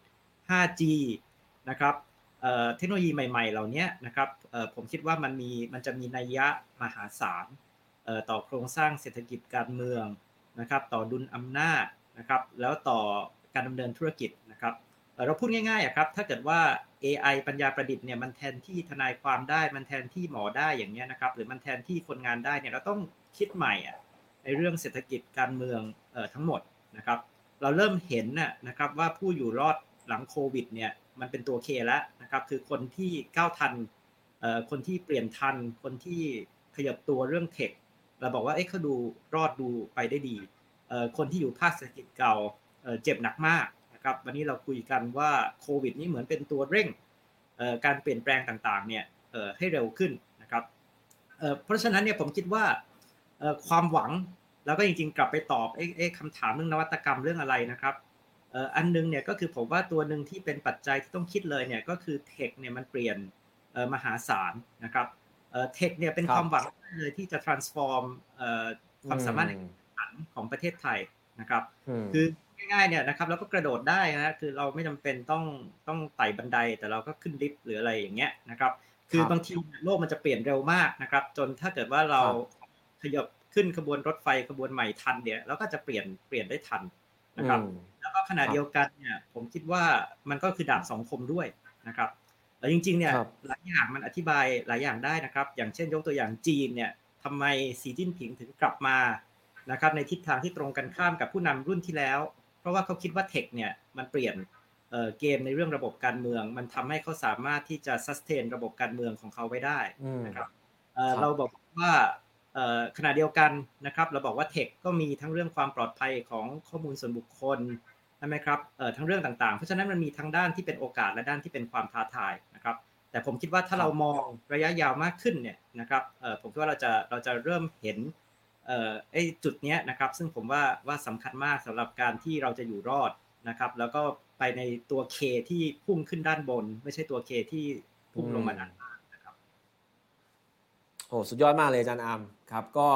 5G นะครับเทคโนโลยีใหม่ๆ เหล่านี้นะครับผมคิดว่ามันมีมันจะมีนัยยะมหาศาลต่อโครงสร้างเศรษฐกิจการเมืองนะครับ ต่อดุลอำนาจนะครับ แล้วต่อการดำเนินธุรกิจนะครับ เราพูดง่ายๆครับ ถ้าเกิดว่า AI ปัญญาประดิษฐ์เนี่ยมันแทนที่ทนายความได้ มันแทนที่หมอได้อย่างเงี้ยนะครับ หรือมันแทนที่คนงานได้เนี่ยเราต้องคิดใหม่อะในเรื่องเศรษฐกิจการเมืองเอ่อทั้งหมดนะครับ เราเริ่มเห็นน่ะนะครับว่าผู้อยู่รอดหลังโควิดเนี่ยมันเป็นตัวเคแล้วนะครับ คือคนที่ก้าวทันเอ่อคนที่เปลี่ยนทัน คนที่ขยับตัวเรื่องเทคเราบอกว่าเอ๊ะเขาดูรอดดูไปได้ดีเอ่อคนที่อยู่ภาคเศรษฐกิจเก่าเอ่อเจ็บหนักมาก นะครับ วันนี้เราคุยกันว่าโควิด นี้เหมือนเป็นตัวเร่งเอ่อการเปลี่ยนแปลงต่างๆเนี่ยเอ่อให้เร็วขึ้นนะครับเอ่อเพราะฉะนั้นเนี่ยผมคิดว่าเอ่อความหวังแล้วก็จริงๆ กลับไปตอบเอ๊ะคำถามเรื่องนวัตกรรมเรื่องอะไรนะครับเอ่ออันนึงเนี่ยก็คือผมว่าตัวหนึ่งที่เป็นปัจจัยที่ต้องคิดเลยเนี่ยก็คือเทคเนี่ยมันเปลี่ยนเอ่อมหาศาลนะครับเอ่อเทคเนี่ยเป็นความหวังเลยที่จะ transform เอ่อความสามารถในการของประเทศไทยนะครับ คือ ง่ายๆเนี่ยนะครับเราก็กระโดดได้นะคือเราไม่จำเป็นต้องต้องไต่บันไดแต่เราก็ขึ้นลิฟต์หรืออะไรอย่างเงี้ยนะครับ คือบางทีโลกมันจะเปลี่ยนเร็วมากนะครับ จนถ้าเกิดว่าเราขยับขึ้นขบวนรถไฟขบวนใหม่ทันเนี่ยเราก็จะเปลี่ยนเปลี่ยนได้ทันนะครับ แล้วก็ขณะเดียวกันเนี่ย ผมคิดว่ามันก็คือดาบสองคมด้วยนะครับแล้วจริงๆเนี่ยหลายอย่างมันอธิบายหลายอย่างได้นะครับ อย่างเช่นยกตัวอย่างจีนเนี่ยทำไมสีจิ้นผิงถึงกลับมานะครับในทิศทางที่ตรงกันข้ามกับผู้นำรุ่นที่แล้วเพ ราะว่าเขาคิดว่าเทคเนี่ยมันเปลี่ยนเกมในเรื่องระบบการเมือง มันทำให้เขาสามารถที่จะซัสเทนระบบการเมืองของเขาไว้ได้นะครับเราบอกว่าขณะเดียวกันนะครับเราบอกว่าเทคก็มีทั้งเรื่องความปลอดภัยของข้อมูลส่วนบุคคลใช่ไหมครับทั้งเรื่องต่างๆ เพราะฉะนั้นมันมีทั้งด้านที่เป็นโอกาสและด้านที่เป็นความท้าทายนะครับ แต่ผมคิดว่าถ้าเรามองระยะยาวมากขึ้นเนี่ยนะครับผมคิดว่าเราจะเราจะเริ่มเห็น เอ่อไอ้จุดเนี้ยนะครับ ซึ่งผมว่าว่าสำคัญมากสำหรับการที่เราจะอยู่รอดนะครับ แล้วก็ไปในตัวเคที่พุ่งขึ้นด้านบน ไม่ใช่ตัวเคที่พุ่งลงมาด้านล่างนะครับโอ้สุดยอดมากเลยอาจารย์อาร์มครับ ก็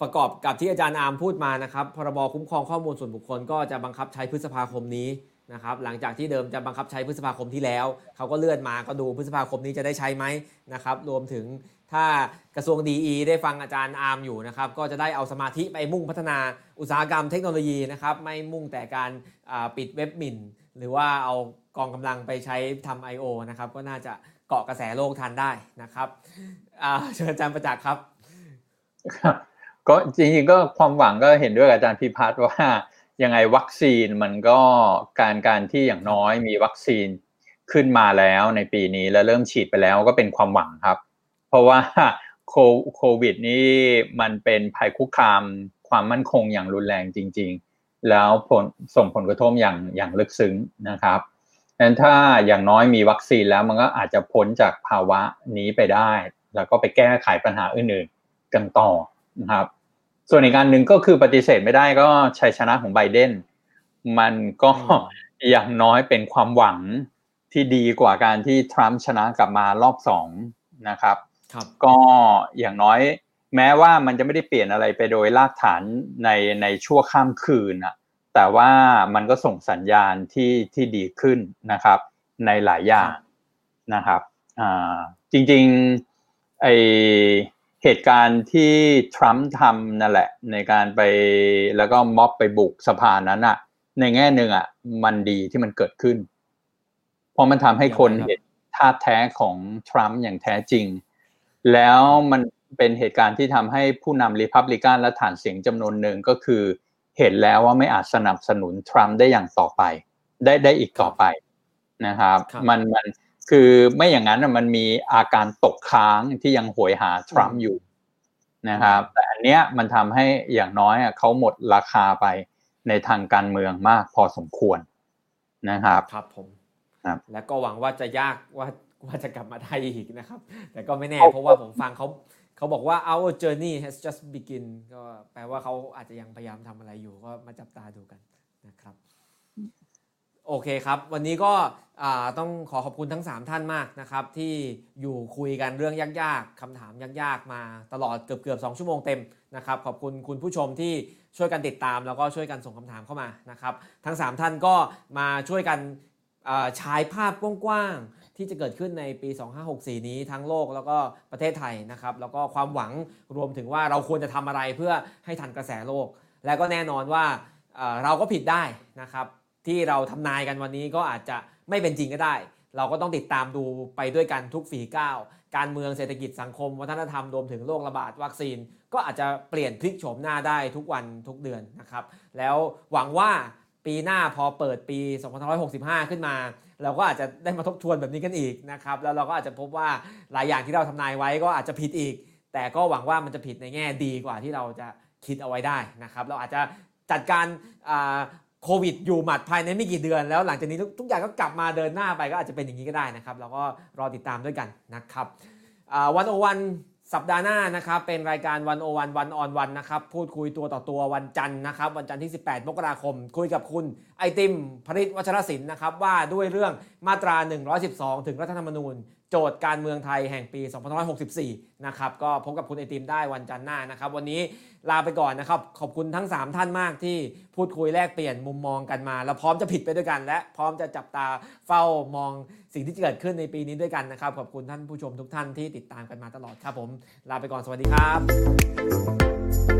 ประกอบกับที่อาจารย์อาร์มพูดมานะครับ พรบคุ้มครองข้อมูลส่วนบุคคลก็จะบังคับใช้พฤษภาคมนี้ นะครับหลังจากที่เดิมจะบังคับใช้พฤษภาคมที่แล้ว เขาก็เลื่อนมาก็ดูพฤษภาคมนี้จะได้ใช้ไหมนะครับรวมถึงถ้ากระทรวงดีได้ฟังอาจารย์อาร์มอยู่นะครับก็จะได้เอาสมาธิไปมุ่งพัฒนาอุตสาหกรรมเทคโนโลยีนะครับไม่มุ่งแต่การปิดเว็บมินหรือว่าเอากองกำลังไปใช้ทำ I.O. นะครับก็น่าจะเกาะกระแสโลกทันได้นะครับเชิญอาจารย์ประจักษ์ครับ ก็จริงๆก็ความหวังก็เห็นด้วยกับอาจารย์พิพัฒน์ว่า ยังไงวัคซีนมันก็การการที่อย่างน้อยมีวัคซีนขึ้นมาแล้วในปีนี้แล้วเริ่มฉีดไปแล้วก็เป็นความหวังครับ เพราะว่าโควิดนี่มันเป็นภัยคุกคามความมั่นคงอย่างรุนแรงจริง ๆ แล้วผลส่งผลกระทบอย่างอย่างลึกซึ้งนะครับดังนั้นถ้าอย่างน้อยมีวัคซีนแล้วมันก็อาจจะพ้นจากภาวะนี้ไปได้ แล้วก็ไปแก้ไขปัญหาอื่นๆกันต่อนะครับ ส่วนอีกการหนึ่งก็คือปฏิเสธไม่ได้ก็ชัยชนะของไบเดนมันก็อย่างน้อยเป็นความหวังที่ดีกว่าการที่ทรัมป์ชนะกลับมารอบสองนะครับครับก็อย่างน้อยแม้ว่ามันจะไม่ได้เปลี่ยนอะไรไปโดยรากฐานในในชั่วข้ามคืนอะแต่ว่ามันก็ส่งสัญญาณที่ที่ดีขึ้นนะครับ ในหลายอย่างนะครับอ่าจริงๆไอ เหตุการณ์ที่ทรัมป์ทำนั่นแหละ ในการไปแล้วก็ม็อบไปบุกสภานั้นอะในแง่หนึ่งอะมันดีที่มันเกิดขึ้น เพราะมันทำให้คนเห็นท่าแท้ของทรัมป์อย่างแท้จริง แล้วมันเป็นเหตุการณ์ที่ทำให้ผู้นำริพับลิกันและฐานเสียงจำนวนหนึ่งก็คือ เห็นแล้วว่าไม่อาจสนับสนุนทรัมป์ได้อย่างต่อไป ได้ได้อีกต่อไปนะครับ มันมัน คือไม่อย่างนั้นมันมีอาการตกค้างที่ยังหวยหาทรัมป์อยู่นะครับแต่อันเนี้ยมันทำให้อย่างน้อยเขาหมดราคาไปในทางการเมืองมากพอสมควรนะครับครับผมครับแล้วก็หวังว่าจะยากว่าว่าจะกลับมาได้อีกนะครับ แต่ก็ไม่แน่เพราะว่าผมฟังเขาเขาบอกว่า our journey has just begin ก็แปลว่าเขาอาจจะยังพยายามทำอะไรอยู่ก็มาจับตาดูกันนะครับ โอเคครับ วันนี้ก็ต้องขอขอบคุณทั้ง 3 ท่านมากนะครับ ที่อยู่คุยกันเรื่องยากๆคำถามยากๆ มาตลอดเกือบๆ2ชั่วโมงเต็มนะครับ ขอบคุณคุณผู้ชมที่ช่วยกันติดตาม แล้วก็ช่วยกันส่งคำถามเข้ามานะครับ ทั้ง 3 ท่านก็มาช่วยกันฉายภาพกว้างๆ ที่จะเกิดขึ้นในปี 2564 นี้ทั้งโลกแล้วก็ประเทศไทยนะครับ แล้วก็ความหวังรวมถึงว่าเราควรจะทำอะไรเพื่อให้ทันกระแสโลก และก็แน่นอนว่าเราก็ผิดได้นะครับ ที่เราทำนายกันวันนี้ก็อาจจะไม่เป็นจริงก็ได้ เราก็ต้องติดตามดูไปด้วยกันทุกฝีก้าว การเมืองเศรษฐกิจสังคม วัฒนธรรมรวมถึงโรคระบาดวัคซีน ก็อาจจะเปลี่ยนพลิกโฉมหน้าได้ทุกวันทุกเดือนนะครับ แล้วหวังว่าปีหน้าพอเปิดปี2565 ขึ้นมา เราก็อาจจะได้มาทบทวนแบบนี้กันอีกนะครับ แล้วเราก็อาจจะพบว่าหลายอย่างที่เราทำนายไว้ก็อาจจะผิดอีก แต่ก็หวังว่ามันจะผิดในแง่ดีกว่าที่เราจะคิดเอาไว้ได้นะครับ เราอาจจะจัดการ โควิดอยู่หมัดภายในไม่กี่เดือน แล้วหลังจากนี้ทุกอย่างก็กลับมาเดินหน้าไปก็อาจจะเป็นอย่างนี้ก็ได้นะครับเราก็รอติดตามด้วยกันนะครับวันโอวันสัปดาห์หน้านะครับเป็นรายการวันโอวันวันออนวันนะครับพูดคุยตัวต่อตัววันจันทร์นะครับวันจันทร์ที่ 18 มกราคม คุยกับคุณไอติมพริตวัชรศิลป์นะครับว่าด้วยเรื่องมาตรา 112 ถึงรัฐธรรมนูญ โจทย์การเมืองไทยแห่งปี 2564 นะครับก็พบกับคุณไอติมได้วันจันทร์หน้านะครับวันนี้ ลาไปก่อนนะครับ ขอบคุณทั้ง 3 ท่านมากที่พูดคุยแลกเปลี่ยนมุมมองกันมา แล้วพร้อมจะผิดไปด้วยกัน และพร้อมจะจับตาเฝ้ามองสิ่งที่จะเกิดขึ้นในปีนี้ด้วยกันนะครับ ขอบคุณท่านผู้ชมทุกท่านที่ติดตามกันมาตลอดครับผม ลาไปก่อนสวัสดีครับ